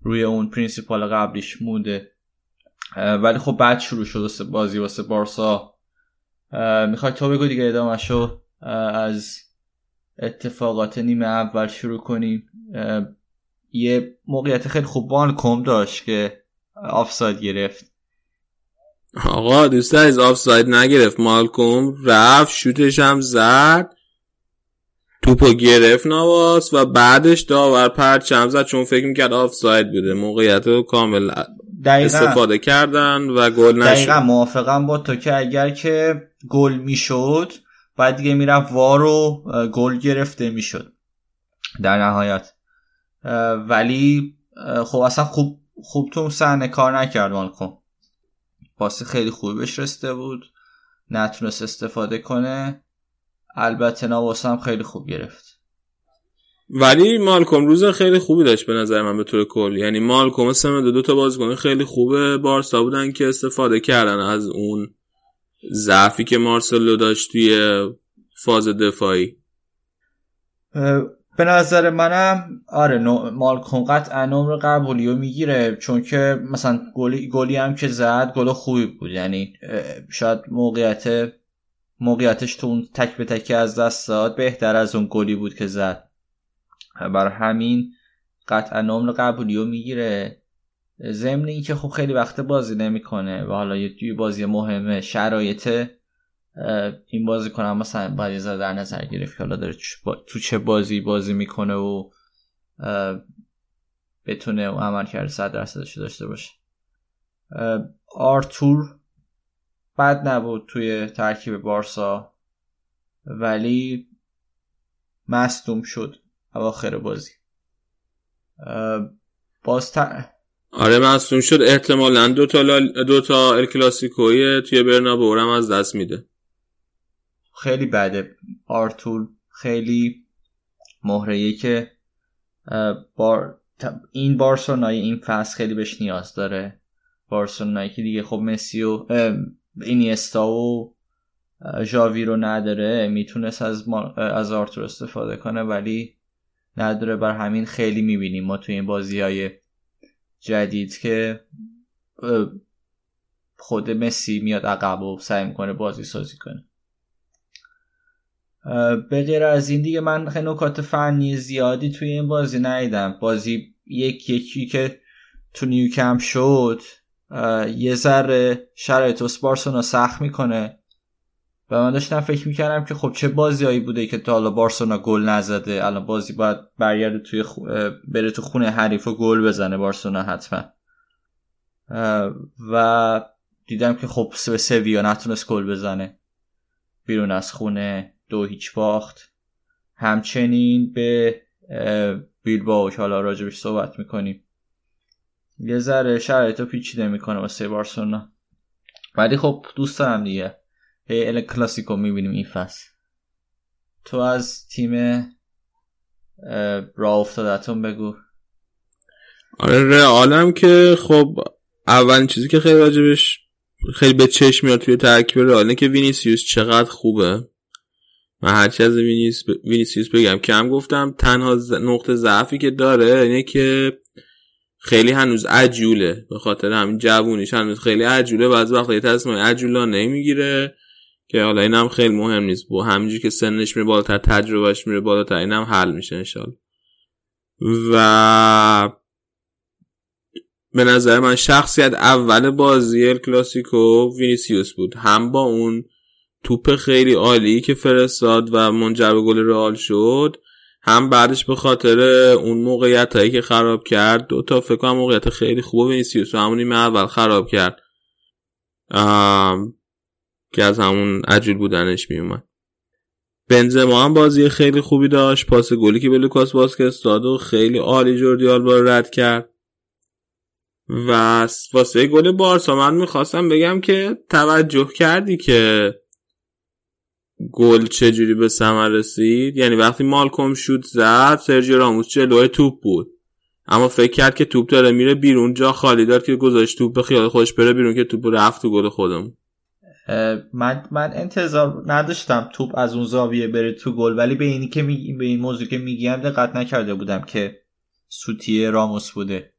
D: روی اون principle قبلیش مونده. ولی خب بعد شروع شد بازی واسه بارسا. می‌خوای تو بگو دیگه ادامه شو از اتفاقات نیمه اول شروع کنیم. یه موقعیت خیلی خوب مالکوم داشت که آفساید گرفت.
A: آقا دوست از آفساید نگرفت. مالکوم رفت شوتش هم زد. توپو گرفت نواس و بعدش داور پرچم زد چون فکر می‌کرد آفساید بوده. موقعیت رو کامل دقیقا. استفاده کردن و گل نشد.
D: دقیقا موافقم با تو که اگر که گل می‌شد بعد دیگه می‌رفت وار و گل گرفته می‌شد. در نهایت. ولی خب اصلا خوب خوب تو صحنه کار نکرد مالکوم. پاس خیلی خوبی بهش رسیده بود. نتونست استفاده کنه. البته نواس هم خیلی خوب گرفت.
A: ولی مالکوم روز خیلی خوبی داشت به نظر من به طور کلی. یعنی مالکوم سمت دو, دو تا بازیکن خیلی خوبه بارسا بودن که استفاده کردن از اون ضعفی که مارسلو داشت توی فاز دفاعی.
D: به نظر منم آره مالکوم قطعا نمر قبولی رو می‌گیره چون که مثلا گلی, گلی هم که زد گل خوبی بود. یعنی شاید موقعیت موقعیتش تو اون تک به تکی از دست داد بهتر از اون گلی بود که زد. بر همین قطعا نمر قبولی رو می‌گیره. ضمن اینکه خب خیلی وقت بازی نمی‌کنه و حالا یه بازی مهمه شرایط این بازی کنم مثلا باید یه در نظر گرفت که حالا داره تو چه بازی بازی می‌کنه و بتونه عمل کرده صد درصدش داشته باشه. آرتور بد نبود توی ترکیب بارسا ولی مصدوم شد اواخر بازی. باز
A: آره مصدوم شد. احتمالا دو تا, دو تا الکلاسیکوی توی برنابو از دست میده.
D: خیلی بده. آرتور خیلی مهره که بار این بارسلونای این فصل خیلی بهش نیاز داره. بارسلونایی که دیگه خب مسی و اینیستا و ژاوی رو نداره. می‌تونست از, از آرتور استفاده کنه ولی نداره. بر همین خیلی می‌بینیم ما توی این بازی های جدید که خود مسی میاد عقب و سعی می‌کنه بازی سازی کنه به غیر از این دیگه من نکات فنی زیادی توی این بازی ندیدم. بازی یک یکی که تو نیوکم شد یه ذره شرایط بارسلونا سخت می‌کنه. و من داشتم فکر می‌کردم که خب چه بازیایی بوده که تا حالا بارسلونا گل نزده. الان بازی باید برگرده توی بره تو خونه حریف و گل بزنه بارسلونا حتما. و دیدم که خب به سویا نتونست گل بزنه. بیرون از خونه دو هیچ باخت. همچنین به بیلباو که حالا راجبش صحبت می‌کنیم. یه ذره شرایط رو پیچیده می‌کنه واسه بارسلونا. ولی خب دوست دارم دیگه. هی ال کلاسیکو می‌بینیم این فصل. تو از تیم را افتادتون بگو.
A: آره رئالم که خب اولین چیزی که خیلی راجبش خیلی به چشم میاد توی ترکیب رئال که وینیسیوس چقدر خوبه. من هرچی از وینیس وینیسیوس بگم. کم گفتم تنها نقطه ضعفی که داره اینه که خیلی هنوز عجوله. به خاطر همین جوونیش هنوز خیلی عجوله بعضی وقتا یه تصمیم عجولانه می‌گیره که حالا اینم خیلی مهم نیست. با همینجور که سنش میره بالاتر تجربهش میره بالاتر اینم حل میشه انشالله. و به نظر من شخصیت اول بازی کلاسیکو وینیسیوس بود. هم با اون توپ خیلی عالی که فرستاد و منجر به گل رئال شد هم بعدش به خاطر اون موقعیت هایی که خراب کرد دو تا فکر کنم موقعیت خیلی خوب وینیسیوس و همون اول خراب کرد. که از همون عجول بودنش میومد. بنزما هم بازی خیلی خوبی داشت. پاس گلی که به لوکاس واسکس داد و خیلی عالی جوردی آلبا رد کرد. و واسه گل بارسا من می‌خواستم بگم که توجه کردی که گل چجوری به ثمر رسید. یعنی وقتی مالکوم شوت زد سرجیو راموس جلوی توپ بود. اما فکر کرد که توپ داره میره بیرون جا خالی داد که گذاشت توپ به خیال خودش بره بیرون که توپ رفت تو گل خودم
D: من من انتظار نداشتم توپ از اون زاویه بره تو گل ولی به اینی که می... به این موضوع که میگیم دقت نکرده بودم که سوتی راموس بوده.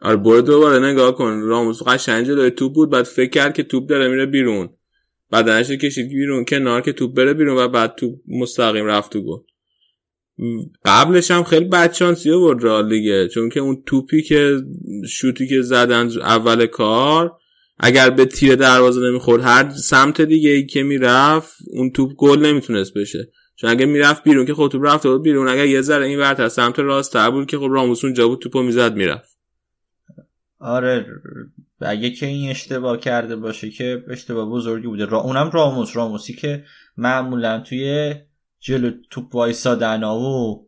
A: آره برو دوباره نگاه کن. راموس قشنگ جلوی توپ بود بعد فکر کرد که توپ داره میره بیرون. بعد کشید بیرون کنار که توپ بره بیرون و بعد توپ مستقیم رفت تو گل. قبلش هم خیلی بدشانسی بود رال دیگه چون که اون توپی که شوتی که زدن اول کار اگر به تیر دروازه نمی‌خورد هر سمت دیگه ای که می‌رفت اون توپ گل نمی‌تونست بشه. چون اگه می‌رفت بیرون که خود توپ رفته بود بیرون اگر یه ذره این ورتر سمت راست تر بود که خب راموس اونجا بود توپو می‌زد می‌رفت.
D: آره اگه که این اشتباه کرده باشه که اشتباه بزرگی بوده. را اونم راموس. راموسی که معمولا توی جلو توپ وایسادن و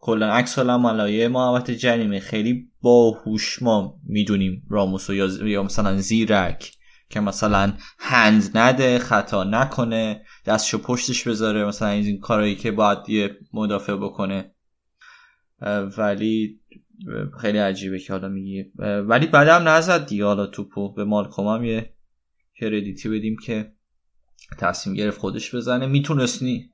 D: کلا عکس ملایه محبت جریمه. خیلی باهوش ما می‌دونیم راموسو یا مثلا زیرک که مثلا هند نده خطا نکنه دستشو پشتش بذاره مثلا این کارهایی که باید یه مدافع بکنه. ولی خیلی عجیبه که حالا میگی. ولی بعدم نزد دیگه. حالا توپو به مالکوم هم یه کردیتی بدیم که تصمیم گرفت خودش بزنه. میتونستنی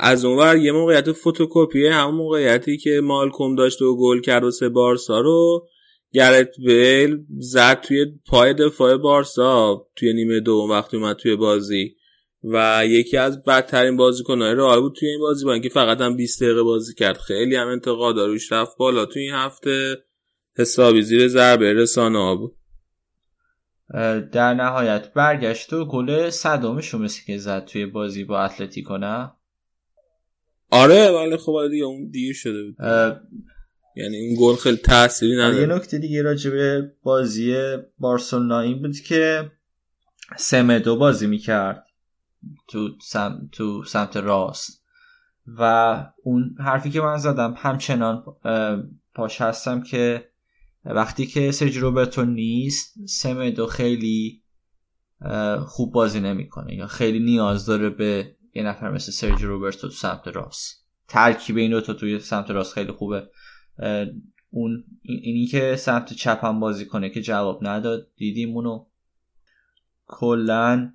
A: از اونور یه موقعیت فتوکپی همون موقعیتی که مالکوم داشت و گل کرد و سه بارسا رو گرت بیل زد توی پای دفاع بارسا توی نیمه دوم وقتی اومد توی بازی. و یکی از بدترین بازیکنهای رئال بود توی این بازی با اینکه فقط هم 20 دقیقه بازی کرد. خیلی هم انتقاد روش رفت بالا. توی این هفته حسابی زیر ضربه رسانه بود.
D: در نهایت برگشت و گل صدامش رو مثل که زد توی بازی با اتلتیکو نه؟
A: آره ولی خب دیگه اون دیر شده بود. یعنی این گل خیلی تأثیری نداره.
D: یه نکته دیگه راجع به بازی بارسلونا این بود که سمدو بازی می‌کرد تو, سم... تو سمت راست. و اون حرفی که من زدم همچنان پاش هستم که وقتی که سرجی روبرتو نیست سمدو خیلی خوب بازی نمی‌کنه یا خیلی نیاز داره به یه نفر مثل سرجی روبرتو تو سمت راست. ترکیب این تا توی سمت راست خیلی خوبه. اون اینی که سمت چپ هم بازی کنه که جواب نداد دیدیم اونو. کلا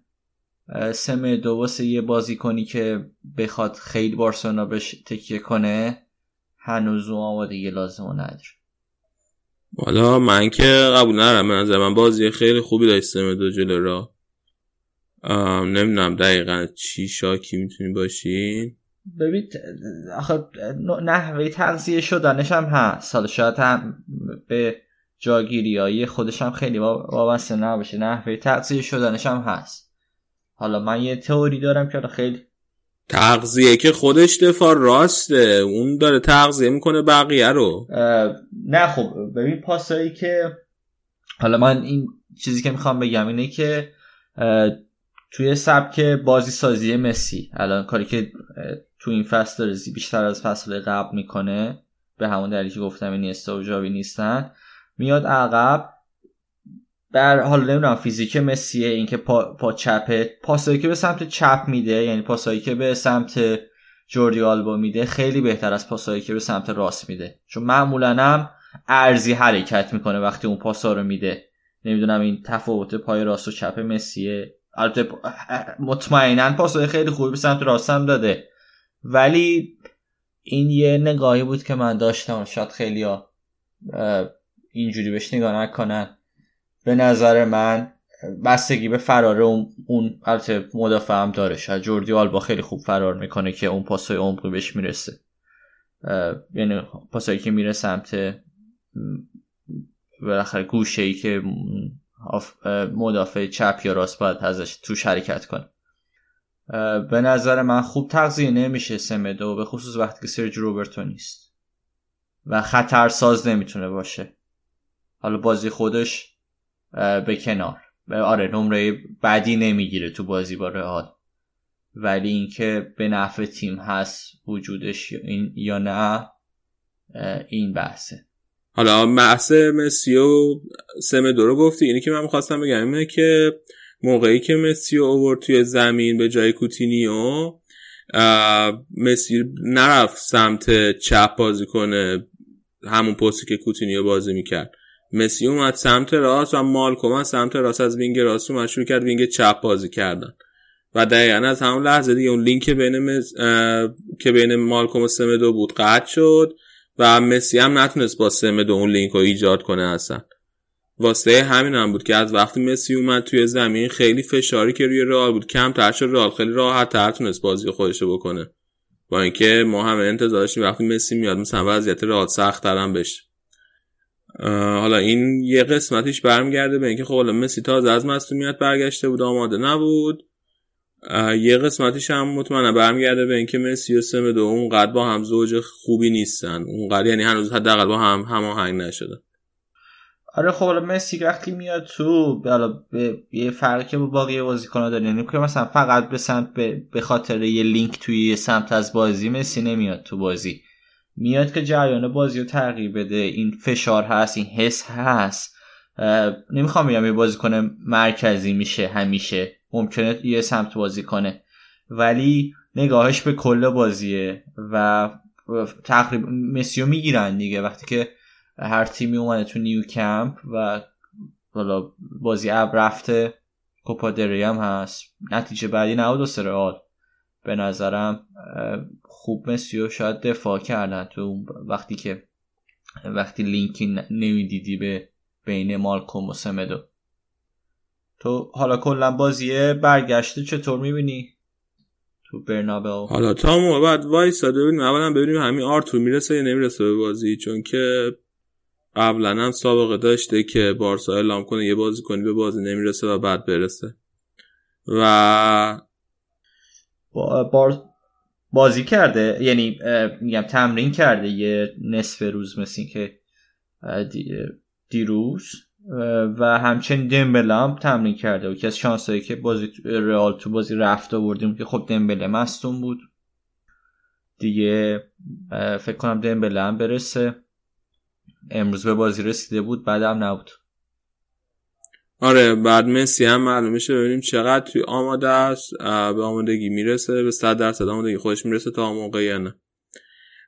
D: سم دو واسه یه بازی کنی که بخواد خیلی بارسلونا بهش تکیه کنه هنوز اون آمادگی لازم و نداره.
A: والا من که قبول ندارم. من بازی خیلی خوبی داشت سم دو جلو را نمی‌دونم دقیقا چی شاکی می‌تونی باشین
D: ببین آخه نحوه تغذیه شدنش هم هست. حالا شاید هم به جاگیری های خودش هم خیلی وابسته نباشه. نحوه تغذیه شدنش هم هست. حالا من یه تئوری دارم که خیلی
A: تغذیه که خودش دفاع راسته. اون داره تغذیه می‌کنه بقیه رو.
D: نه خب ببین پاسایی که حالا من این چیزی که می‌خوام بگم اینه که توی سبک بازی سازی مسی الان کاری که تو این فصل داره بیشتر از فصل قبل می‌کنه به همون دلیلی که گفتم این و جاوی نیستن میاد عقب. بر حالا نمی‌دونم فیزیک مسیه اینکه پا, پا چپه. پاسایی که به سمت چپ میده یعنی پاسایی که به سمت جوردی آلبا میده خیلی بهتر از پاسایی که به سمت راست میده. چون معمولا هم ارزی حرکت می‌کنه وقتی اون پاسا رو میده. نمی‌دونم این تفاوت پای راست و چپ مسیه البته مطمئنا پاسای خیلی خوبی به سمت راست هم داده. ولی این یه نگاهی بود که من داشتم. شاید خیلی ها اینجوری بهش نگاه نکنن. به نظر من بستگی به فرار اون, اون البته مدافع هم داره. شاید جوردی آلبا خیلی خوب فرار می‌کنه که اون پاسای عمقی بهش می‌رسه. یعنی پاسایی که میره سمت بالاخره گوشه ای که مدافع چپ یا راست باید ازش تو شرکت کنه. به نظر من خوب تغذیه نمیشه سمدو به خصوص وقتی که سرج روبرتو نیست. و خطرساز نمی‌تونه باشه. حالا بازی خودش به کنار. آره نمره بعدی نمی‌گیره تو بازی با رئال. ولی اینکه به نفع تیم هست وجودش یا نه این بحثه.
A: حالا بحث مسی و سمدو رو گفتی. اینی که من می‌خواستم بگم اینه که موقعی که مسی اوورد توی زمین به جای کوتینیو مسی نرفت سمت چپ بازی کنه همون پستی که کوتینیو بازی می‌کرد. مسی اومد سمت راست و مالکوم سمت راست. از wing راست اومد شروع کرد wing چپ بازی کردن. و دقیقا از همون لحظه دیگه اون لینک بین مز... که بین مالکوم و سمدو بود قطع شد. و مسی هم نتونست با سمدو اون لینک رو ایجاد کنه اصلا. واسه همین هم بود که از وقتی مسی اومد توی زمین خیلی فشاری که روی رئال بود کم تر شد رئال خیلی راحت تر تونست بازی خودشو بکنه. با اینکه ما هم انتظار داشتیم وقتی مسی میاد مثلا وضعیت رئال سخت ترم بشه. حالا این یه قسمتیش برمیگرده به اینکه خب مسی تازه از مصونیت برگشته بود آماده نبود. یه قسمتیش هم مطمئنا برمیگرده به اینکه مسی و سمدو اونقدر با هم زوج خوبی نیستن. اونقدر یعنی هنوز حداقل با هم هماهنگ نشده.
D: آره خب مسی وقتی میاد تو حالا یه فرقی با باقی بازیکن‌ها داره یعنی که مثلا فقط به سمت به خاطر یه لینک توی یه سمت از بازی مسی نمیاد تو بازی. میاد که جریان بازی رو تغییر بده. این فشار هست این حس هست. نمی‌خوام بگم یه بازیکن مرکزی میشه همیشه. ممکنه یه سمت بازی کنه. ولی نگاهش به کل بازیه و تقریبا مسیو می‌گیرن دیگه. وقتی که هر تیمی اومده تو نیو کمپ و حالا بازی اب رفته کوپا هم هست. نتیجه بعدی نبود و سرال به نظرم خوب مسیو شاید دفاع کردن تو وقتی که وقتی لینکی نمی‌دیدی به بین مالکوم و سمدو. تو حالا کلا بازیه برگشته چطور می‌بینی؟ تو برنابه
A: حالا تا موقع بعد وایساده ببینیم. اولا ببینیم همین آرتور می‌رسه یا نمی‌رسه به بازی چون که قبلا هم سابقه داشته که بارسا اعلام کنه یه بازی کنی به بازی نمی‌رسه و بعد برسه. و
D: بار... بازی کرده یعنی میگم تمرین کرده یه نصف روز مثل که دیروز. و همچنین دمبله هم تمرین کرده و که از شانسایی که بازی رئال تو بازی رفته بردیم که خب دمبله مستون بود. دیگه فکر کنم دمبله هم برسه. امروز به بازی رسیده بود بعدم نبود.
A: آره بعد مسی هم معلومه شه ببینیم چقدر توی آماده است به آمادگی می‌رسه به 100 درصد آمادگی خودش می‌رسه تا موقع یا نه.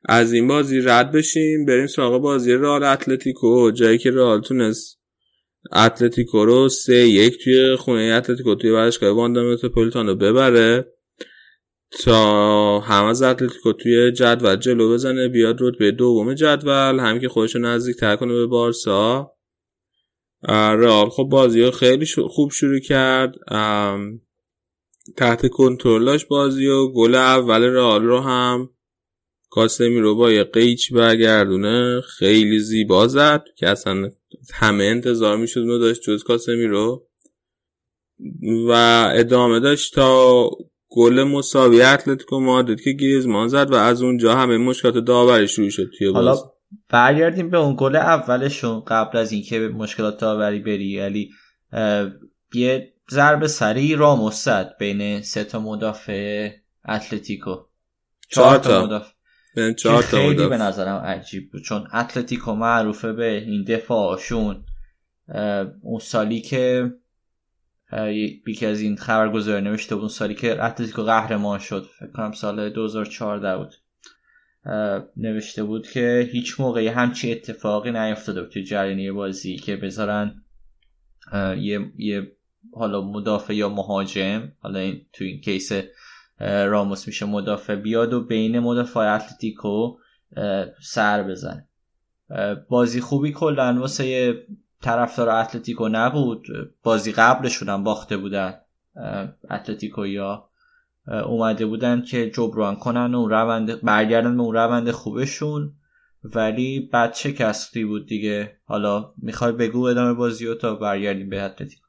A: از این بازی رد بشیم بریم سراغ بازی رئال اتلتیکو جایی که رئال تونست اتلتیکو رو سه یک توی خونه اتلتیکو توی ورزشگاه واندا متروپولیتان رو ببره تا هم از اتلتیکو توی جدول جلو بزنه بیاد رتبه دوم جدول هم که خودش نزدیک تر کنه به بارسا. رئال خب بازی خیلی خوب شروع کرد. تحت کنترلش بازی و گل اول رئال رو هم. کاسمی رو با یه قیچ برگردونه خیلی زیبا زد که اصلا همه انتظار می‌شد اونو داشت جز کاسمی رو. و ادامه داشت تا گل مساوی اتلتیکو مادرید که گریزمان زد و از اونجا همه مشکلات داوری شروع شد توی
D: حالا برگردیم به اون گل اولشون قبل از اینکه به مشکلات داوری بری. علی یه ضربه سری راموس زد بین سه تا مدافع اتلتیکو. چهار تا. مدافع. خیلی به نظرم عجیب بود چون اتلتیکو معروفه به این دفاعشون. اون سالی که یکی از این خبرگزار نوشته بود اون سالی که اتلتیکو قهرمان شد فکر کنم سال 2014 بود. نوشته بود که هیچ موقعی همچی اتفاقی نیفتاده بود توی جریانی بازی که بذارن یه, یه حالا مدافع یا مهاجم حالا این تو این case راموس میشه مدافع بیاد و بین مدافع اتلتیکو سر بزنه. بازی خوبی کلا واسه طرفدار اتلتیکو نبود. بازی قبلشون هم باخته بودن اتلتیکو یا اومده بودن که جبران کنن و روند برگردن به اون روند خوبشون. ولی بد شکستی بود دیگه. حالا می‌خوای بگو ادامه بازی و تا برگردیم به اتلتیکو.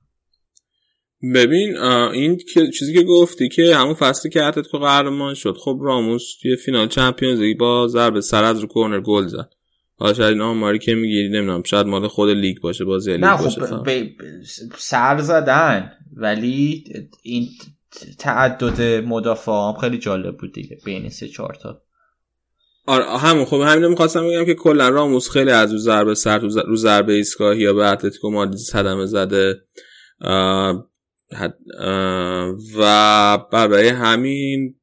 A: ببین این چیزی که گفتی که همون فصلی که اتلتیکو قهرمان شد. خب راموس توی فینال چمپیونز لیگ با ضربه سر از رو کورنر گل زد. حالا شاید این آماری که می‌گیری نمی‌دونم شاید مال خود لیگ باشه بازی لیگ
D: نه
A: باشه
D: خب سر زدن. ولی این تعدد مدافع هم خیلی جالب بود دیگه بین سه چهار تا.
A: آره همون. خب همین می‌خواستم بگم که کلا راموس خیلی از رو ضربه سر رو ضربه ایستگاهی یا به اتلتیکو مادرید صدمه زده. و برای همین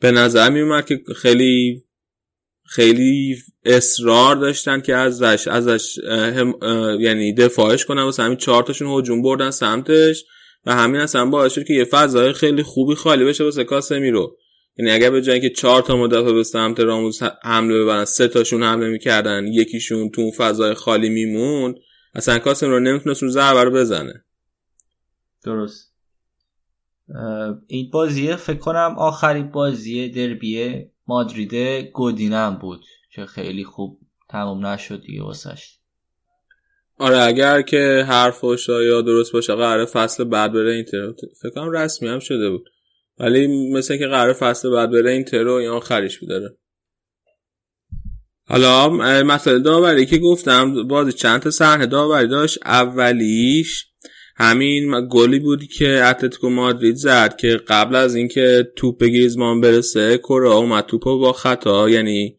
A: به نظر می اومد که خیلی خیلی اصرار داشتن که ازش ازش یعنی دفاعش کنن. واسه همین چهار تاشون هجوم بردن سمتش و همین اصلا باعث شد که یه فضای خیلی خوبی خالی بشه واسه کاسمیرو. یعنی اگر به جای که چهار تا مدافع به سمت راموس حمله ببرن سه تاشون حمله می‌کردن یکیشون تو اون فضای خالی میمون اصلا کاسمیرو نمی‌تونست اون ضربه رو بزنه.
D: درست. این بازی فکر کنم آخرین بازی دربی مادرید گودینم بود که خیلی خوب تموم نشد دیگه واسش.
A: آره اگر که حرفش یا درست باشه قرار فصل بعد بره اینتر. فکر کنم رسمی هم شده بود. ولی مثل که قرار فصل بعد بره اینتر رو یا خریش بداره حالا مسئله داوری که گفتم بازی چند تا صحنه داوری داشت؟ اولیش همین گلی بود که اتلتیکو مادرید زد که قبل از اینکه توپ به گریزمان برسه کوره‌آ اومد توپ با خطا. یعنی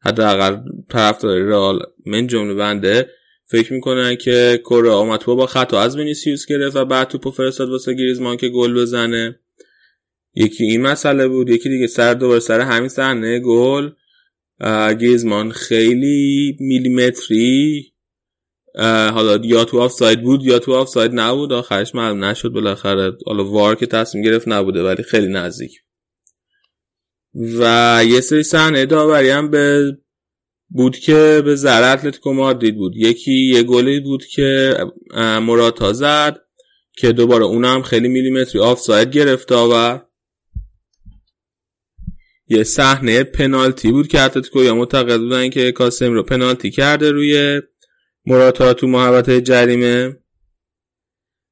A: حداقل طرفدار رئال من جمله بنده فکر می‌کنن که کوره‌آ اومد توپ با خطا از وینیسیوس گرفت و بعد توپو فرستاد واسه گریزمان که گل بزنه. یکی این مسئله بود یکی دیگه سر دوباره سر همین صحنه گل. گریزمان خیلی میلیمتری حالا یا تو آف ساید بود یا تو آف ساید نبود آخرش معلوم نشد بالاخره. حالا VAR که تصمیم گرفت نبوده ولی خیلی نزدیک. و یه سری صحنه داوری هم به بود که به ضرر اتلتیکو مادرید بود. یکی یه گلی بود که مراتا زد که دوباره اونم خیلی میلیمتری آف ساید گرفت و یه صحنه پنالتی بود که اتلتیکویی‌ها معتقد بودن که کاسمیرو پنالتی کرده روی مراتا تو محوطه جریمه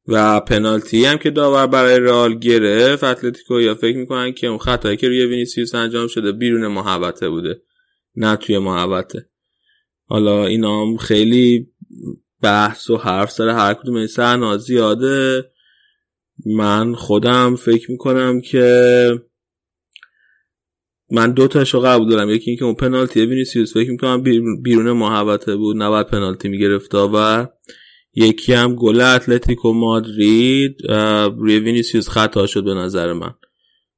A: و پنالتی هم که داور برای رئال گرفت. اتلتیکویی‌ها فکر می‌کنن که اون خطایی که روی وینیسیوس انجام شده بیرون محوطه بوده نه توی محوطه حالا اینا هم خیلی بحث و حرف سر هر کدوم این صحنه زیاده. من خودم فکر می‌کنم که من دو تاشو قبول دارم. یکی اینکه اون پنالتی وینیسیوس فکر می‌کنم بیرون محوطه بود نباید پنالتی می‌گرفت و یکی هم گل اتلتیکو مادرید روی وینیسیوس خطا شد به نظر من.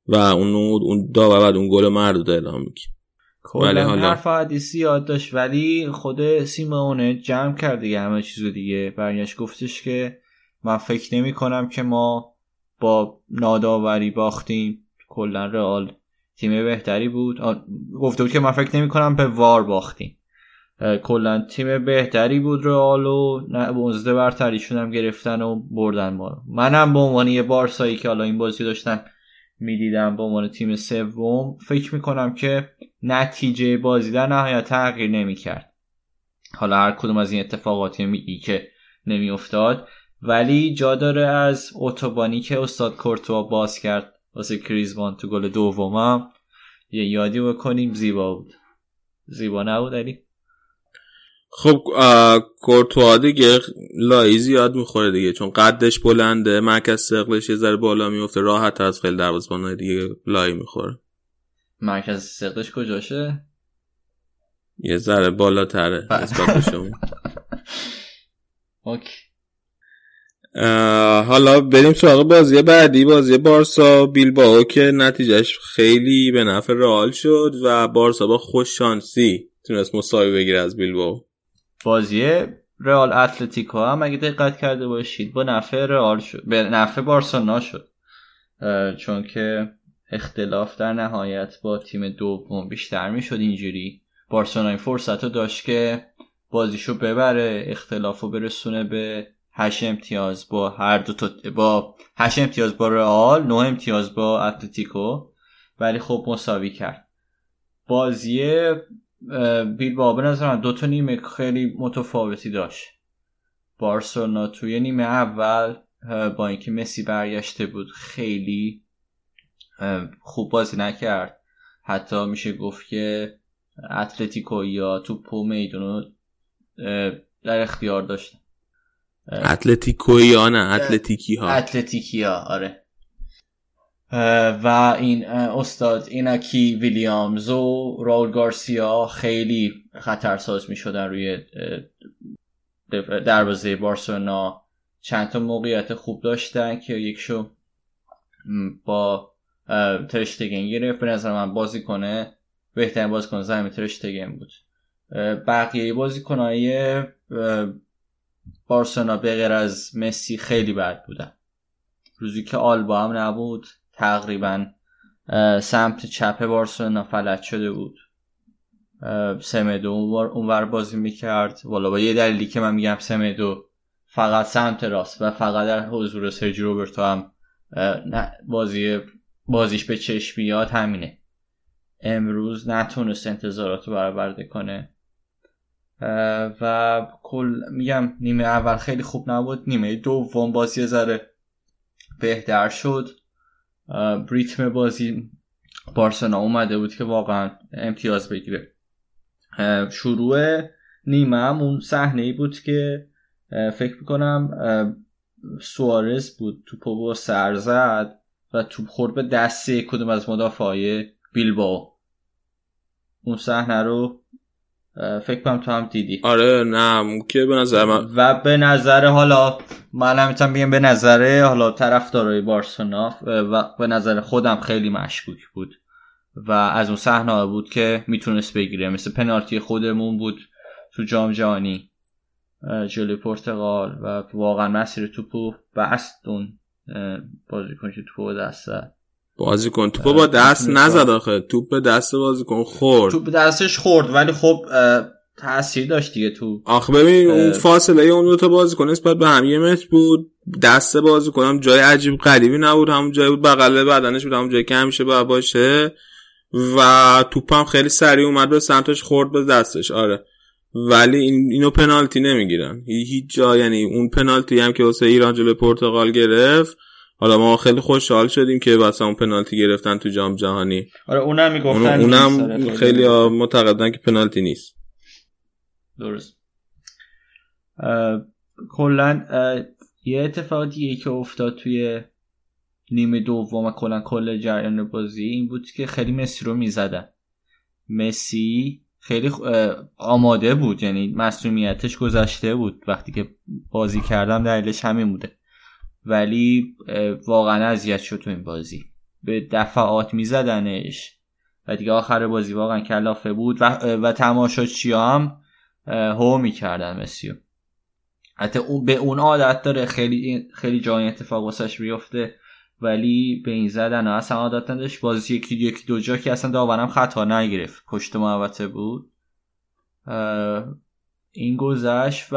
A: و اون اون داور بعد اون گل مردود اعلام می‌کنه
D: ولی حالا حرف حدیثی یاد داشت ولی خود سیمئونه جمع کرد دیگه همه چیزو دیگه. برگشت گفتش که من فکر نمی کنم که ما با ناداوری باختیم. کلا رئال تیم بهتری بود. گفته بود که من فکر نمی کنم به وار باختیم. کلا تیم بهتری بود رئال و موزده برتریشون هم گرفتن و بردن ما منم به عنوان یه بارسایی که حالا این بازی داشتن می‌دیدم به عنوان تیم سوم فکر می‌کنم که نتیجه بازی در نهایت تغییر نمی‌کرد حالا هر کدوم از این اتفاقاتی میگی که نمیافتاد ولی جا داره از اتوبانی که استاد کورتوا باز کرد. واسه کریزمان تو گل دومم. یه یادی بکنیم زیبا بود. زیبا نبود علی؟
A: خب کورتوا دیگه لایی زیاد می‌خوره دیگه چون قدش بلنده مرکز سقلش یه ذره بالا میفته راحت از خیلی دروازه‌بانای دیگه لایی می‌خوره.
D: مرکز سقلش کجاشه؟
A: یه ذره بالاتره نسبت به شما.
D: اوکی.
A: حالا بریم سراغ بازی بعدی بازی بارسا. بیلباو که نتیجهش خیلی به نفع رئال شد و بارسا با خوش شانسی تونست مساوی بگیره از بیلباو
D: بازی رئال اتلتیکو هم اگه دقت کرده باشید با نفع رئال شد به نفع بارسا نشد. چون که اختلاف در نهایت با تیم دوم بیشتر می‌شد اینجوری. بارسلونا این فرصت رو داشت که بازیشو ببره اختلاف رو برسونه به هشت امتیاز با هر دو تا با هشت امتیاز با رئال نه امتیاز با اتلتیکو. ولی خب مساوی کرد. بازی بیل به نظر دو تا نیمه خیلی متفاوتی داشت. بارسلونا توی نیمه اول با اینکه مسی برگشته بود خیلی خوب بازی نکرد. حتی میشه گفت که اتلتیکو یا توپو میدونو در اختیار داشتن
A: اتلتیکو یا نه؟ اتلتیکی ها
D: اتلتیکی ها آره و این استاد اینکی ویلیامز و راول گارسیا خیلی خطرساز می شدن روی دروازه بارسلونا. چند تا موقعیت خوب داشتن که یکشو با ترشتگن گرفت. به نظر من بازی کنه بهترین بازیکن زمین ترشتگن بود. بقیه بازیکنهای بارسلونا به غیر از مسی خیلی بد بودن. روزی که آلبا هم نبود تقریبا سمت چپ بارسلونا فلج شده بود. سمدو اونور بازی می‌کرد. والا با یه دلیلی که من میگم سمدو فقط سمت راست و فقط در حضور سرجی روبرتو هم بازی بازیش به چشم بیاد همینه. امروز نتونست انتظارات رو برآورده کنه. و کل میگم نیمه اول خیلی خوب نبود. نیمه دوم بازی ذره بهتر شد. ریتم بازی بارسنا اومده بود که واقعا امتیاز بگیره. شروع نیمه هم اون صحنه ای بود که فکر می‌کنم سوارز بود توپو با سر زد و توپ خورد به دسته کدوم از مدافعای بیلباو اون صحنه رو فکر کنم تو هم دیدی.
A: آره نه که به نظر من
D: و به نظر حالا من می‌تونم بگم به نظر حالا طرفدارای بارسلونا و به نظر خودم خیلی مشکوک بود. و از اون صحنه بود که می‌تونست بگیره. مثل پنالتی خودمون بود تو جام جهانی جلوی پرتغال و واقعا مسیر توپو بست اون بازیکن که توپو دست
A: بازیکن توپ با دست نزد آخه. توپ به دست بازیکن خورد.
D: توپ دستش خورد ولی خب تاثیر داشت دیگه تو.
A: آخه ببین اون فاصله اون دو تا بازیکن نسبت به هم یه متر بود. دست بازیکن جای عجیب غریبی نبود. همون جای بود بغل بدنش بود. همون جایی که همیشه باید باشه. و توپ هم خیلی سریع اومد به سمتش خورد به دستش. آره. ولی این اینو پنالتی نمی‌گیرن. هیچ جا یعنی اون پنالتی هم که واسه ایران جلوی پرتغال گرفت حالا ما خیلی خوشحال شدیم که واسه اون پنالتی گرفتن تو جام جهانی.
D: آره اونم می‌گفتن
A: اونم خیلی. معتقدن که پنالتی نیست.
D: درست. کلا یه اتفاق دیگه که افتاد توی نیمه دوم و کلا کل جریان بازی این بود که خیلی مسی رو می‌زدن. مسی خیلی آماده بود یعنی مسئولیتش گذشته بود. وقتی که بازی کردم دلیلش همین بوده. ولی واقعا اذیت شد تو این بازی. به دفعات میزدنش. و دیگه آخر بازی واقعا کلافه بود. و, و تماشاچی هم هو می‌کردن مسیو حتی به اون عادت داره. خیلی خیلی جای اتفاق واسش بیفته ولی به این زدن اصلا عادت نداشت. بازی یکی یکی دو جا که اصلا داورم خطا نگرفت. پشت محوطه بود. این گذشت. و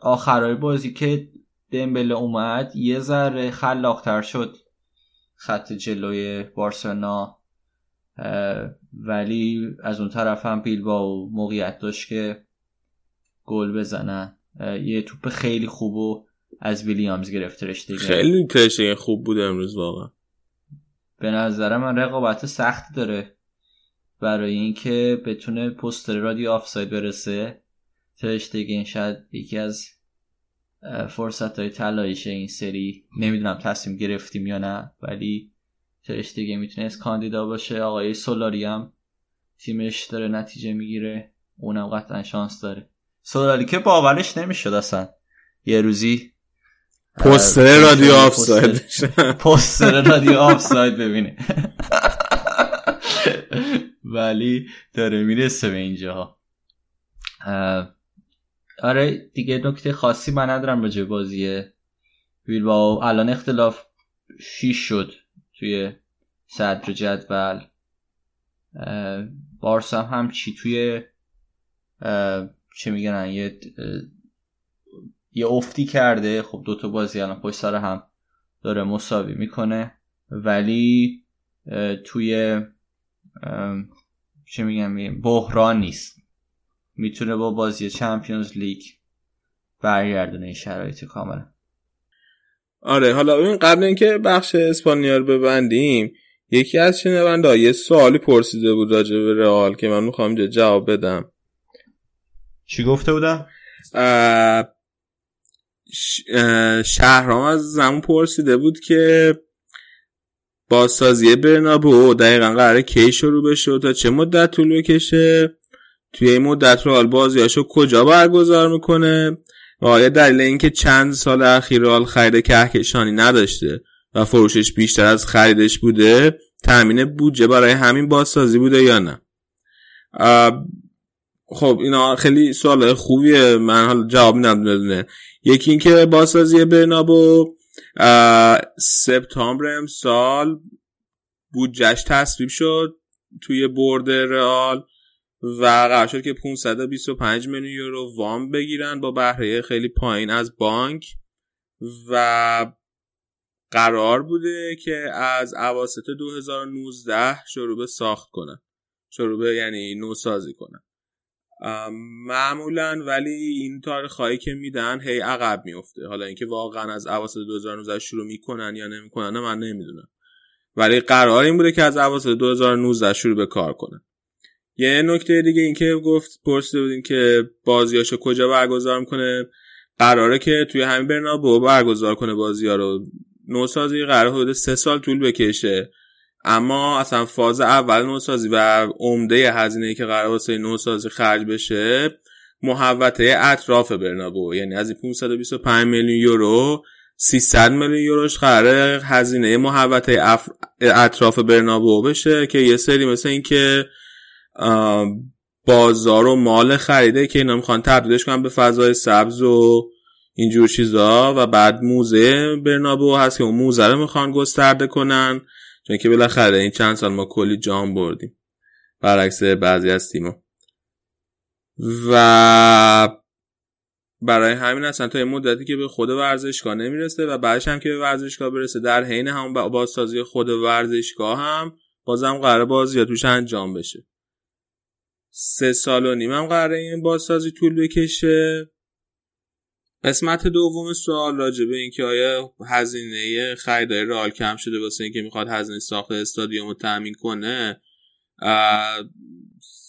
D: آخرای بازی که دمبله اومد یه ذره خلاقتر شد خط جلوی بارسلونا. ولی از اون طرف هم بیلباو موقعیت داشت که گل بزنن. یه توپ خیلی خوب و از ویلیامز گرفت رشته
A: خیلی ترشتگن خوب بود امروز واقعا.
D: به نظر من رقابت سختی داره برای اینکه بتونه پستر رادیو آفساید برسه. ترشتگن شاید یکی از فرصت های تلایش این سری نمی‌دونم تصمیم گرفتیم یا نه ولی ترشتگن می‌تونست کاندیدا باشه. آقای سولاری هم تیمش داره نتیجه می‌گیره. اونم قطعا شانس داره. سولاری که باورش نمی‌شد اصلا. یه روزی
A: پستر رادیو آفساید.
D: پستر رادیو آفساید ببینه. ولی داره می‌رسه به اینجا آره دیگه نکته خاصی من ندارم راجع بازیه با الان اختلاف 6 شد توی صدر جدول. بارسا هم چی توی چه میگن یه یه افتی کرده. خب دوتا بازی الان پشت سر هم داره مساوی می‌کنه. ولی توی چه میگم بحران نیست. می‌تونه با بازی چمپیونز لیگ برگردونه این شرایط کاملا.
A: آره حالا این قبل اینکه بخش اسپانیا رو ببندیم یکی از شنونده یه سوالی پرسیده بود راجع به رئال که من می‌خوام اینجا جواب بدم.
D: چی گفته بودم؟
A: شهرام از زمون پرسیده بود که بازسازی برنابو دقیقا قراره کی شروع بشه تا چه مدت طول بکشه. توی این مدت رئال بازیاشو کجا برگزار می‌کنه؟ و آیا دلیل اینکه چند سال اخیر رئال خرید کهکشانی نداشته و فروشش بیشتر از خریدش بوده تامین بودجه برای همین بازسازی بوده یا نه؟ خب اینا خیلی سوال خوبیه. من حالا جواب میدم دونه یکی اینکه بازسازی برنابو سپتامبر امسال بودجهش تصویب شد توی برد رئال. و قرار شد که 525 میلیون یورو وام بگیرن با بهره خیلی پایین از بانک و قرار بوده که از اواسط 2019 شروع به ساخت کنن. شروع به یعنی نوسازی کنن. معمولا ولی این تاریخ که میدن هی عقب میفته. حالا اینکه واقعا از اواسط 2019 شروع می‌کنن یا نمی‌کنن من نمی‌دونم. ولی قرار این بوده که از اواسط 2019 شروع به کار کنن. یه نکته دیگه اینکه گفت پرسیده بودیم که بازیاشو کجا برگزار می‌کنه. قراره که توی همین برنابو برگزار کنه بازی ها رو نوسازی قرار حدود سه سال طول بکشه. اما اصلا فاز اول نوسازی و عمده هزینه که قرار واسه نوسازی خرج بشه محوطه اطراف برنابو. یعنی از 525 میلیون یورو 300 میلیون یوروش قرار هزینه محوطه اطراف برنابو بشه که یه سری مثل این که بازار و مال خریده که اینا می‌خوان تبدیلش کنن به فضای سبز و اینجور چیزا و بعد موزه برنابو هست که اون موزه رو می‌خوان گسترده کنن. چون که بالاخره این چند سال ما کلی جام بردیم. برعکس بعضی از تیما و برای همین اصلا تا این مدتی که به خود ورزشگاه نمی‌رسه و بعدش هم که به ورزشگاه برسه در حین هم بازسازی خود ورزشگاه هم بازم قرار بازی توش انجام بشه. سه سال و نیم هم قراره این بازسازی طول بکشه. قسمت دوم سوال راجع به اینکه آیا هزینه خریدای رئال کم شده واسه اینکه می‌خواد هزینه ساخت استادیوم رو تامین کنه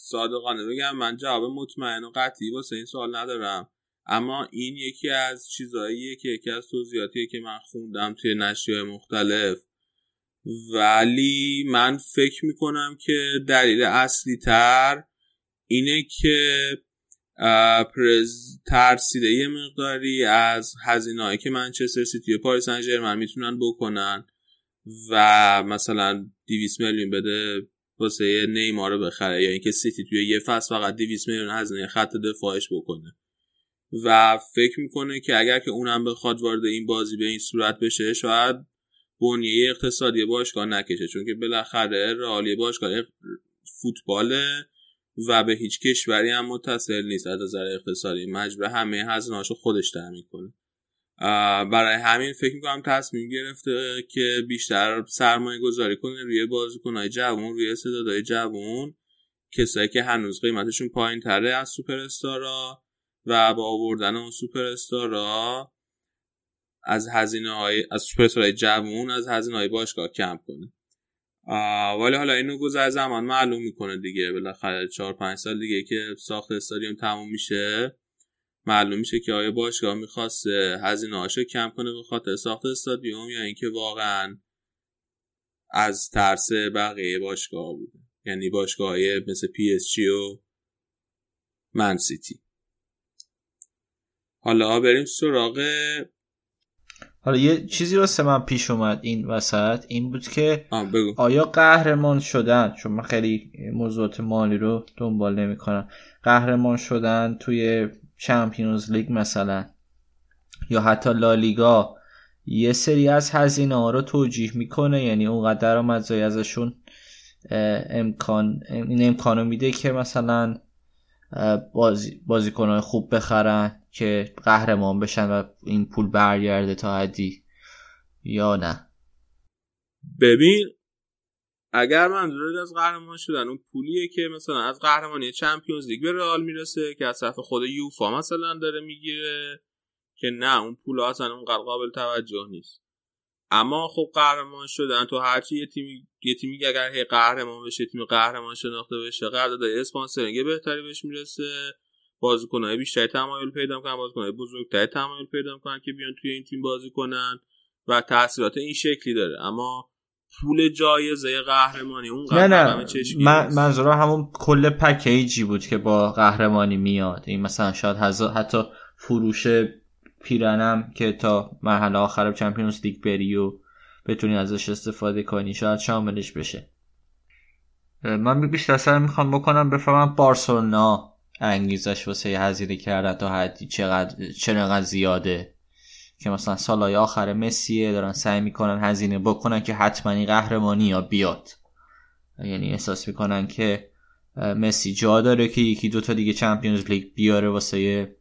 A: صادقانه بگم من جواب مطمئن و قطعی واسه این سوال ندارم. اما این یکی از چیزاییه که یکی از توضیحاتیه که من خوندم توی نشریه مختلف. ولی من فکر می‌کنم که دلیل اصلی تر اینه که پرز ترسیده یه مقداری از هزینه که منچستر سیتی و پاریس سن می‌تونن بکنن و مثلا 200 میلیون بده واسه نیمار رو بخره یا اینکه سیتی توی یه فصل فقط 200 میلیون هزینه خط دفاعش بکنه. و فکر می‌کنه که اگر که اونم بخواد وارد این بازی به این صورت بشه شاید بنیه اقتصادی باشگاه نکشه. چون که بالاخره رئالی باشگاه فوتباله. و به هیچ کشوری هم متصل نیست. از نظر اقتصادی مجبور همه هزینه‌هاشو خودش تامین کنه برای همین فکر می‌کنم تصمیم گرفته که بیشتر سرمایه گذاری کنه روی بازیکنهای جوون روی استعدادهای جوون کسایی که هنوز قیمتشون پایین تره از سوپر استارا و با آوردن اون سوپر استارا از هزینه های از سوپر جوون از هزینه های باشگاه کم کنه. ولی حالا اینو گذر زمان معلوم می‌کنه دیگه. بالاخره 4 5 سال دیگه که ساخت استادیوم تموم میشه معلوم میشه که آیا باشگاه می‌خواسته هزینه هاشو کم کنه به خاطر ساخت استادیوم یا اینکه واقعا از ترس بقیه باشگاه بوده. یعنی باشگاه مثل PSG و Man City. حالا بریم سراغ
D: حالا یه چیزی رو من پیش اومد این وسط این بود که
A: بگو.
D: آیا قهرمان شدن چون من خیلی موضوعات مالی رو دنبال نمی کنم قهرمان شدن توی چمپیونز لیگ مثلا یا حتی لالیگا یه سری از هزینه ها رو توجیه می‌کنه. یعنی اونقدر درآمدزایی ازشون امکان این امکانو میده که مثلا بازی بازیکنهای خوب بخرن. که قهرمان بشن و این پول برگرده تا حدی یا نه؟
A: ببین اگر منظورت از قهرمان شدن اون پولیه که مثلا از قهرمانی چمپیونز لیگ به رئال می‌رسه که از طرف خود یوفا مثلا داره می‌گیره که نه اون پول اصلا اون قابل توجه نیست. اما خب قهرمان شدن تو هرچی یه تیمی یه تیمی اگر هی قهرمان بشه تیم قهرمان شناخته بشه قرارداد اسپانسرینگ بهتری بهش می‌رسه. بازیکنای بیشتری تمایل پیدا می‌کنن بازیکنای بزرگتری تمایل پیدا می‌کنن که بیان توی این تیم بازی کنن و تاثیرات این شکلی داره. اما پول جایزه قهرمانی اون
D: نه نه. من منظورم همون کل پکیجی بود که با قهرمانی میاد. این مثلا شاید حتی فروش پیرنم که تا مرحله آخر چمپیونز لیگ بری و بتونی ازش استفاده کنی شاید شاملش بشه. من بیشتر سر می‌خوام بکنم بفهمم بارسلونا. انگیزش واسه هزینه کردن تا حدی چقدر چقدر زیاده. که مثلا سالهای آخر مسیه دارن سعی می‌کنن هزینه بکنن که حتما قهرمانی یا بیاد. یعنی احساس می‌کنن که مسی جا داره که یکی دوتا دیگه چمپیونز لیگ بیاره واسه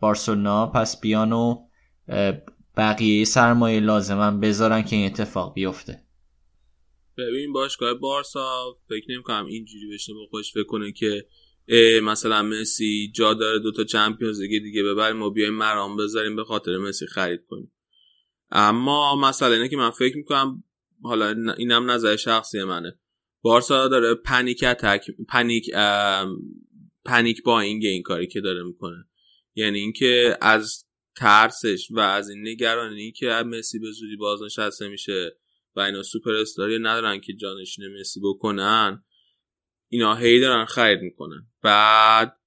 D: بارسلونا. پس بیان و بقیه سرمایه لازمن بذارن که این اتفاق بیفته.
A: ببین باشگاه بارسا فکر نمی کنم اینجوری بشه با خوش فکر کنه که مثلا مسی جا داره دوتا Champions دیگه دیگه ببریم ما بیایم مرام بذاریم به خاطر مسی خرید کنیم. اما مسئله اینه که من فکر می‌کنم حالا اینم نظر شخصی منه. بارسا داره panic attack panic panic با این کاری که داره می‌کنه. یعنی اینکه از ترسش و از این نگرانی که مسی به زودی بازنشسته میشه و اینا سوپر استاری ندارن که جانشین مسی بکنن اینا هی دارن خرید می‌کنن. بعد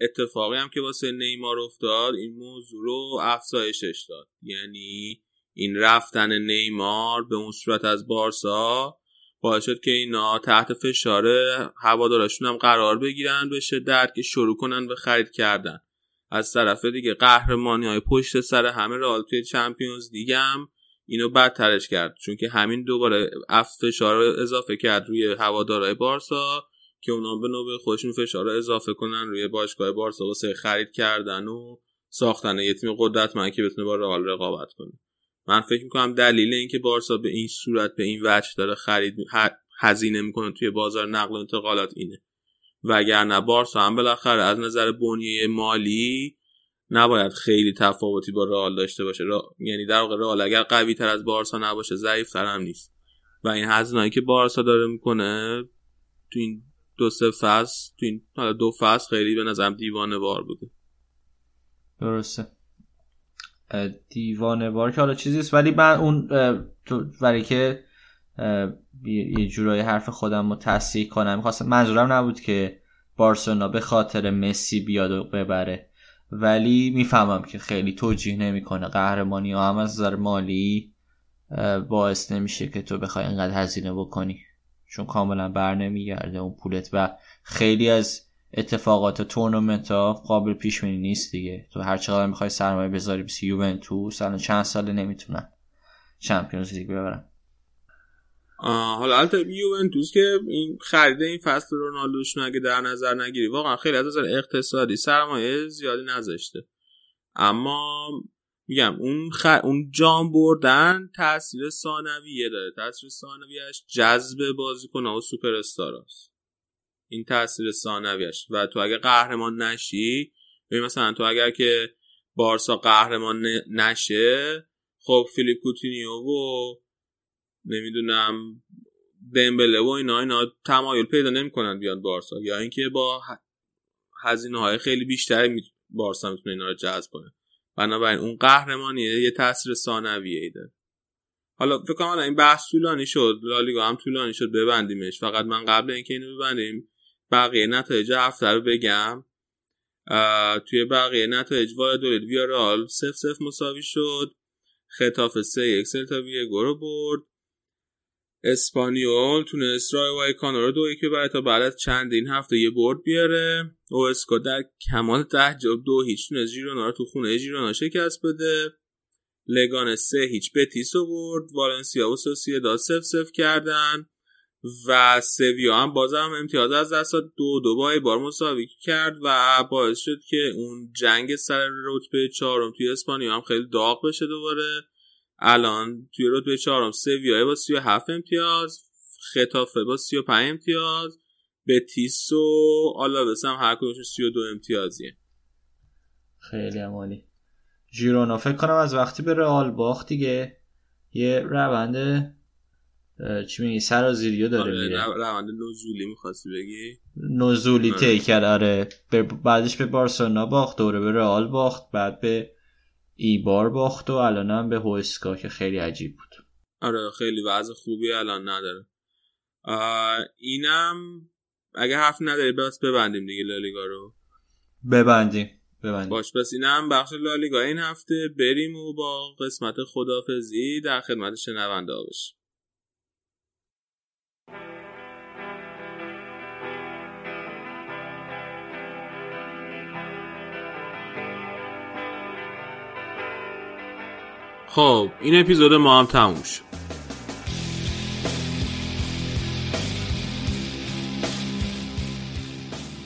A: اتفاقی هم که واسه نیمار افتاد این موضوع رو افزایشش داد. یعنی این رفتن نیمار به اون صورت از بارسا باعث شد که اینا تحت فشار هوادارشون هم قرار بگیرن به شدت که شروع کنن به خرید کردن. از طرف دیگه قهرمانی های پشت سر همه رئال توی چمپیونز دیگه هم اینو بدترش کرد. چون که همین دوباره فشار اضافه کرد روی هوادارهای بارسا. که اونا به نوبه خودشون فشار رو اضافه کنن روی باشگاه بارسا واسه خرید کردن و ساختن یه تیم قدرتمند که بتونه با رئال رقابت کنه. من فکر می‌کنم دلیل اینکه بارسا به این صورت به این وجه داره خرید هزینه می‌کنه توی بازار نقل و انتقالات اینه. وگرنه بارسا هم بالاخره از نظر بنیه مالی نباید خیلی تفاوتی با رئال داشته باشه. یعنی در واقع رئال اگر قوی تر از بارسا نباشه ضعیف تر هم نیست. و این هزینه‌ای که بارسا داره می‌کنه تو این دو سه فصل تو این حالا دو فصل خیلی به نظرم دیوانه بار بوده.
D: درسته. دیوانه بار که حالا چیزیست ولی من اون برای که یه جورایی حرف خودم رو تصحیح کنم می‌خواستم منظورم نبود که بارسلونا به خاطر مسی بیاد و ببره ولی می‌فهمم که خیلی توجیه نمی‌کنه. قهرمانی ها هم از نظر مالی باعث نمیشه که تو بخوای اینقدر هزینه بکنی. چون کاملا بر نمیگرده اون پولت و خیلی از اتفاقات تورنمنت ها قابل پیش بینی نیست دیگه. تو هر چقدر می‌خوای سرمایه بذاری بسی یوونتوس الان چند ساله نمی‌تونن چمپیونز لیگ ببرن.
A: حالا البته یوونتوس که این خرید این فصل رونالدوشون اگه در نظر نگیری واقعا خیلی از نظر اقتصادی سرمایه زیادی نذاشته. اما میگم اون خ... اون جام بردن تاثیر ثانویه داره. تاثیر ثانویهش جذب بازیکن و سوپر استاراست این تاثیر ثانویش و تو اگه قهرمان نشی ببین مثلا تو اگر که بارسا قهرمان نشه خب فیلیپ کوتینیو و نمی‌دونم دمبله و اینا اینا تمایل پیدا نمی‌کنن بیان بارسا. یا اینکه با هزینه های خیلی بیشتری بارسا می‌تونه اینا رو جذب کنه. بنابراین اون قهرمانیه یه تاثیر ثانویه ای داره. حالا فکر کنم این بحث طولانی شد لالیگا هم طولانی شد ببندیمش. فقط من قبل اینکه اینو ببندیم بقیه نتایج هفته رو بگم. توی بقیه نتایج وایدولید ویارال سف سف مساوی شد. خطاف سه یک سلتا ویگو رو برد. اسپانیول تونست رای وایکانو رو دو یکی برای تا بعد چند این هفته یه برد بیاره. اوسکو در کمال ده جاب دو هیچ تونست ژیرونا رو تو خونه ژیرونا شکست بده. لگان سه هیچ بتیس برد. والنسیا و سوسیداد سف سف کردن و سویا هم بازم امتیاز از دست دو دو با بار مساوی کرد و باعث شد که اون جنگ سر رتبه چهارم توی اسپانیا هم خیلی داغ بشه دوباره. الان توی رتبه چهارم سویا با 37 امتیاز خطافه با 35 امتیاز بتیس و آلاوس هم هر کدومشون 32 امتیازیه.
D: خیلی عمالی. ژیرونا فکر کنم از وقتی به رئال باخت دیگه یه روند چی میگی سرازیریو داره
A: آره
D: میره
A: روند نزولی می‌خواستی بگی؟
D: نزولی
A: آره.
D: طی کرد آره بعدش به بارسلونا باخت دوره به رئال باخت بعد به ایبار باخت و الان هم به هوسکا که خیلی عجیب بود.
A: آره خیلی وضع خوبی الان نداره. اینم اگه حرف نداری بس ببندیم دیگه لالیگا رو.
D: ببندیم ببندیم.
A: باش پس اینم بخش لالیگا. این هفته بریم و با قسمت خدافزی در خدمت شنونده باشیم خب این اپیزود ما هم تموم شد.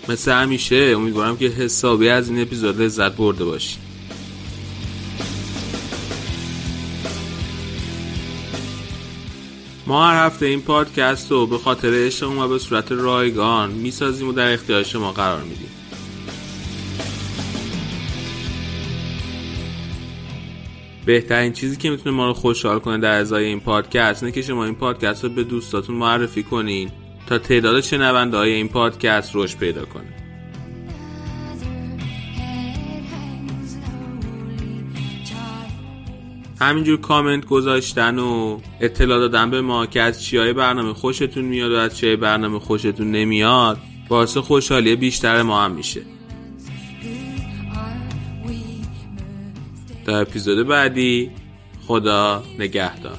A: مثل همیشه امیدوارم که حسابی از این اپیزود لذت برده باشید ما هر هفته این پادکست رو به خاطر عشق و به صورت رایگان می‌سازیم و در اختیار شما قرار میدیم. بهترین چیزی که می‌تونه ما رو خوشحال کنه در ازای این پادکست اینه که شما این پادکست رو به دوستاتون معرفی کنین تا تعداد شنونده های این پادکست رشد پیدا کنه. همینجور کامنت گذاشتن و اطلاع دادن به ما که از چیای برنامه خوشتون میاد و از چیای برنامه خوشتون نمیاد باعث خوشحالی بیشتر ما هم میشه. اپیزود بعدی. خدا نگهدار.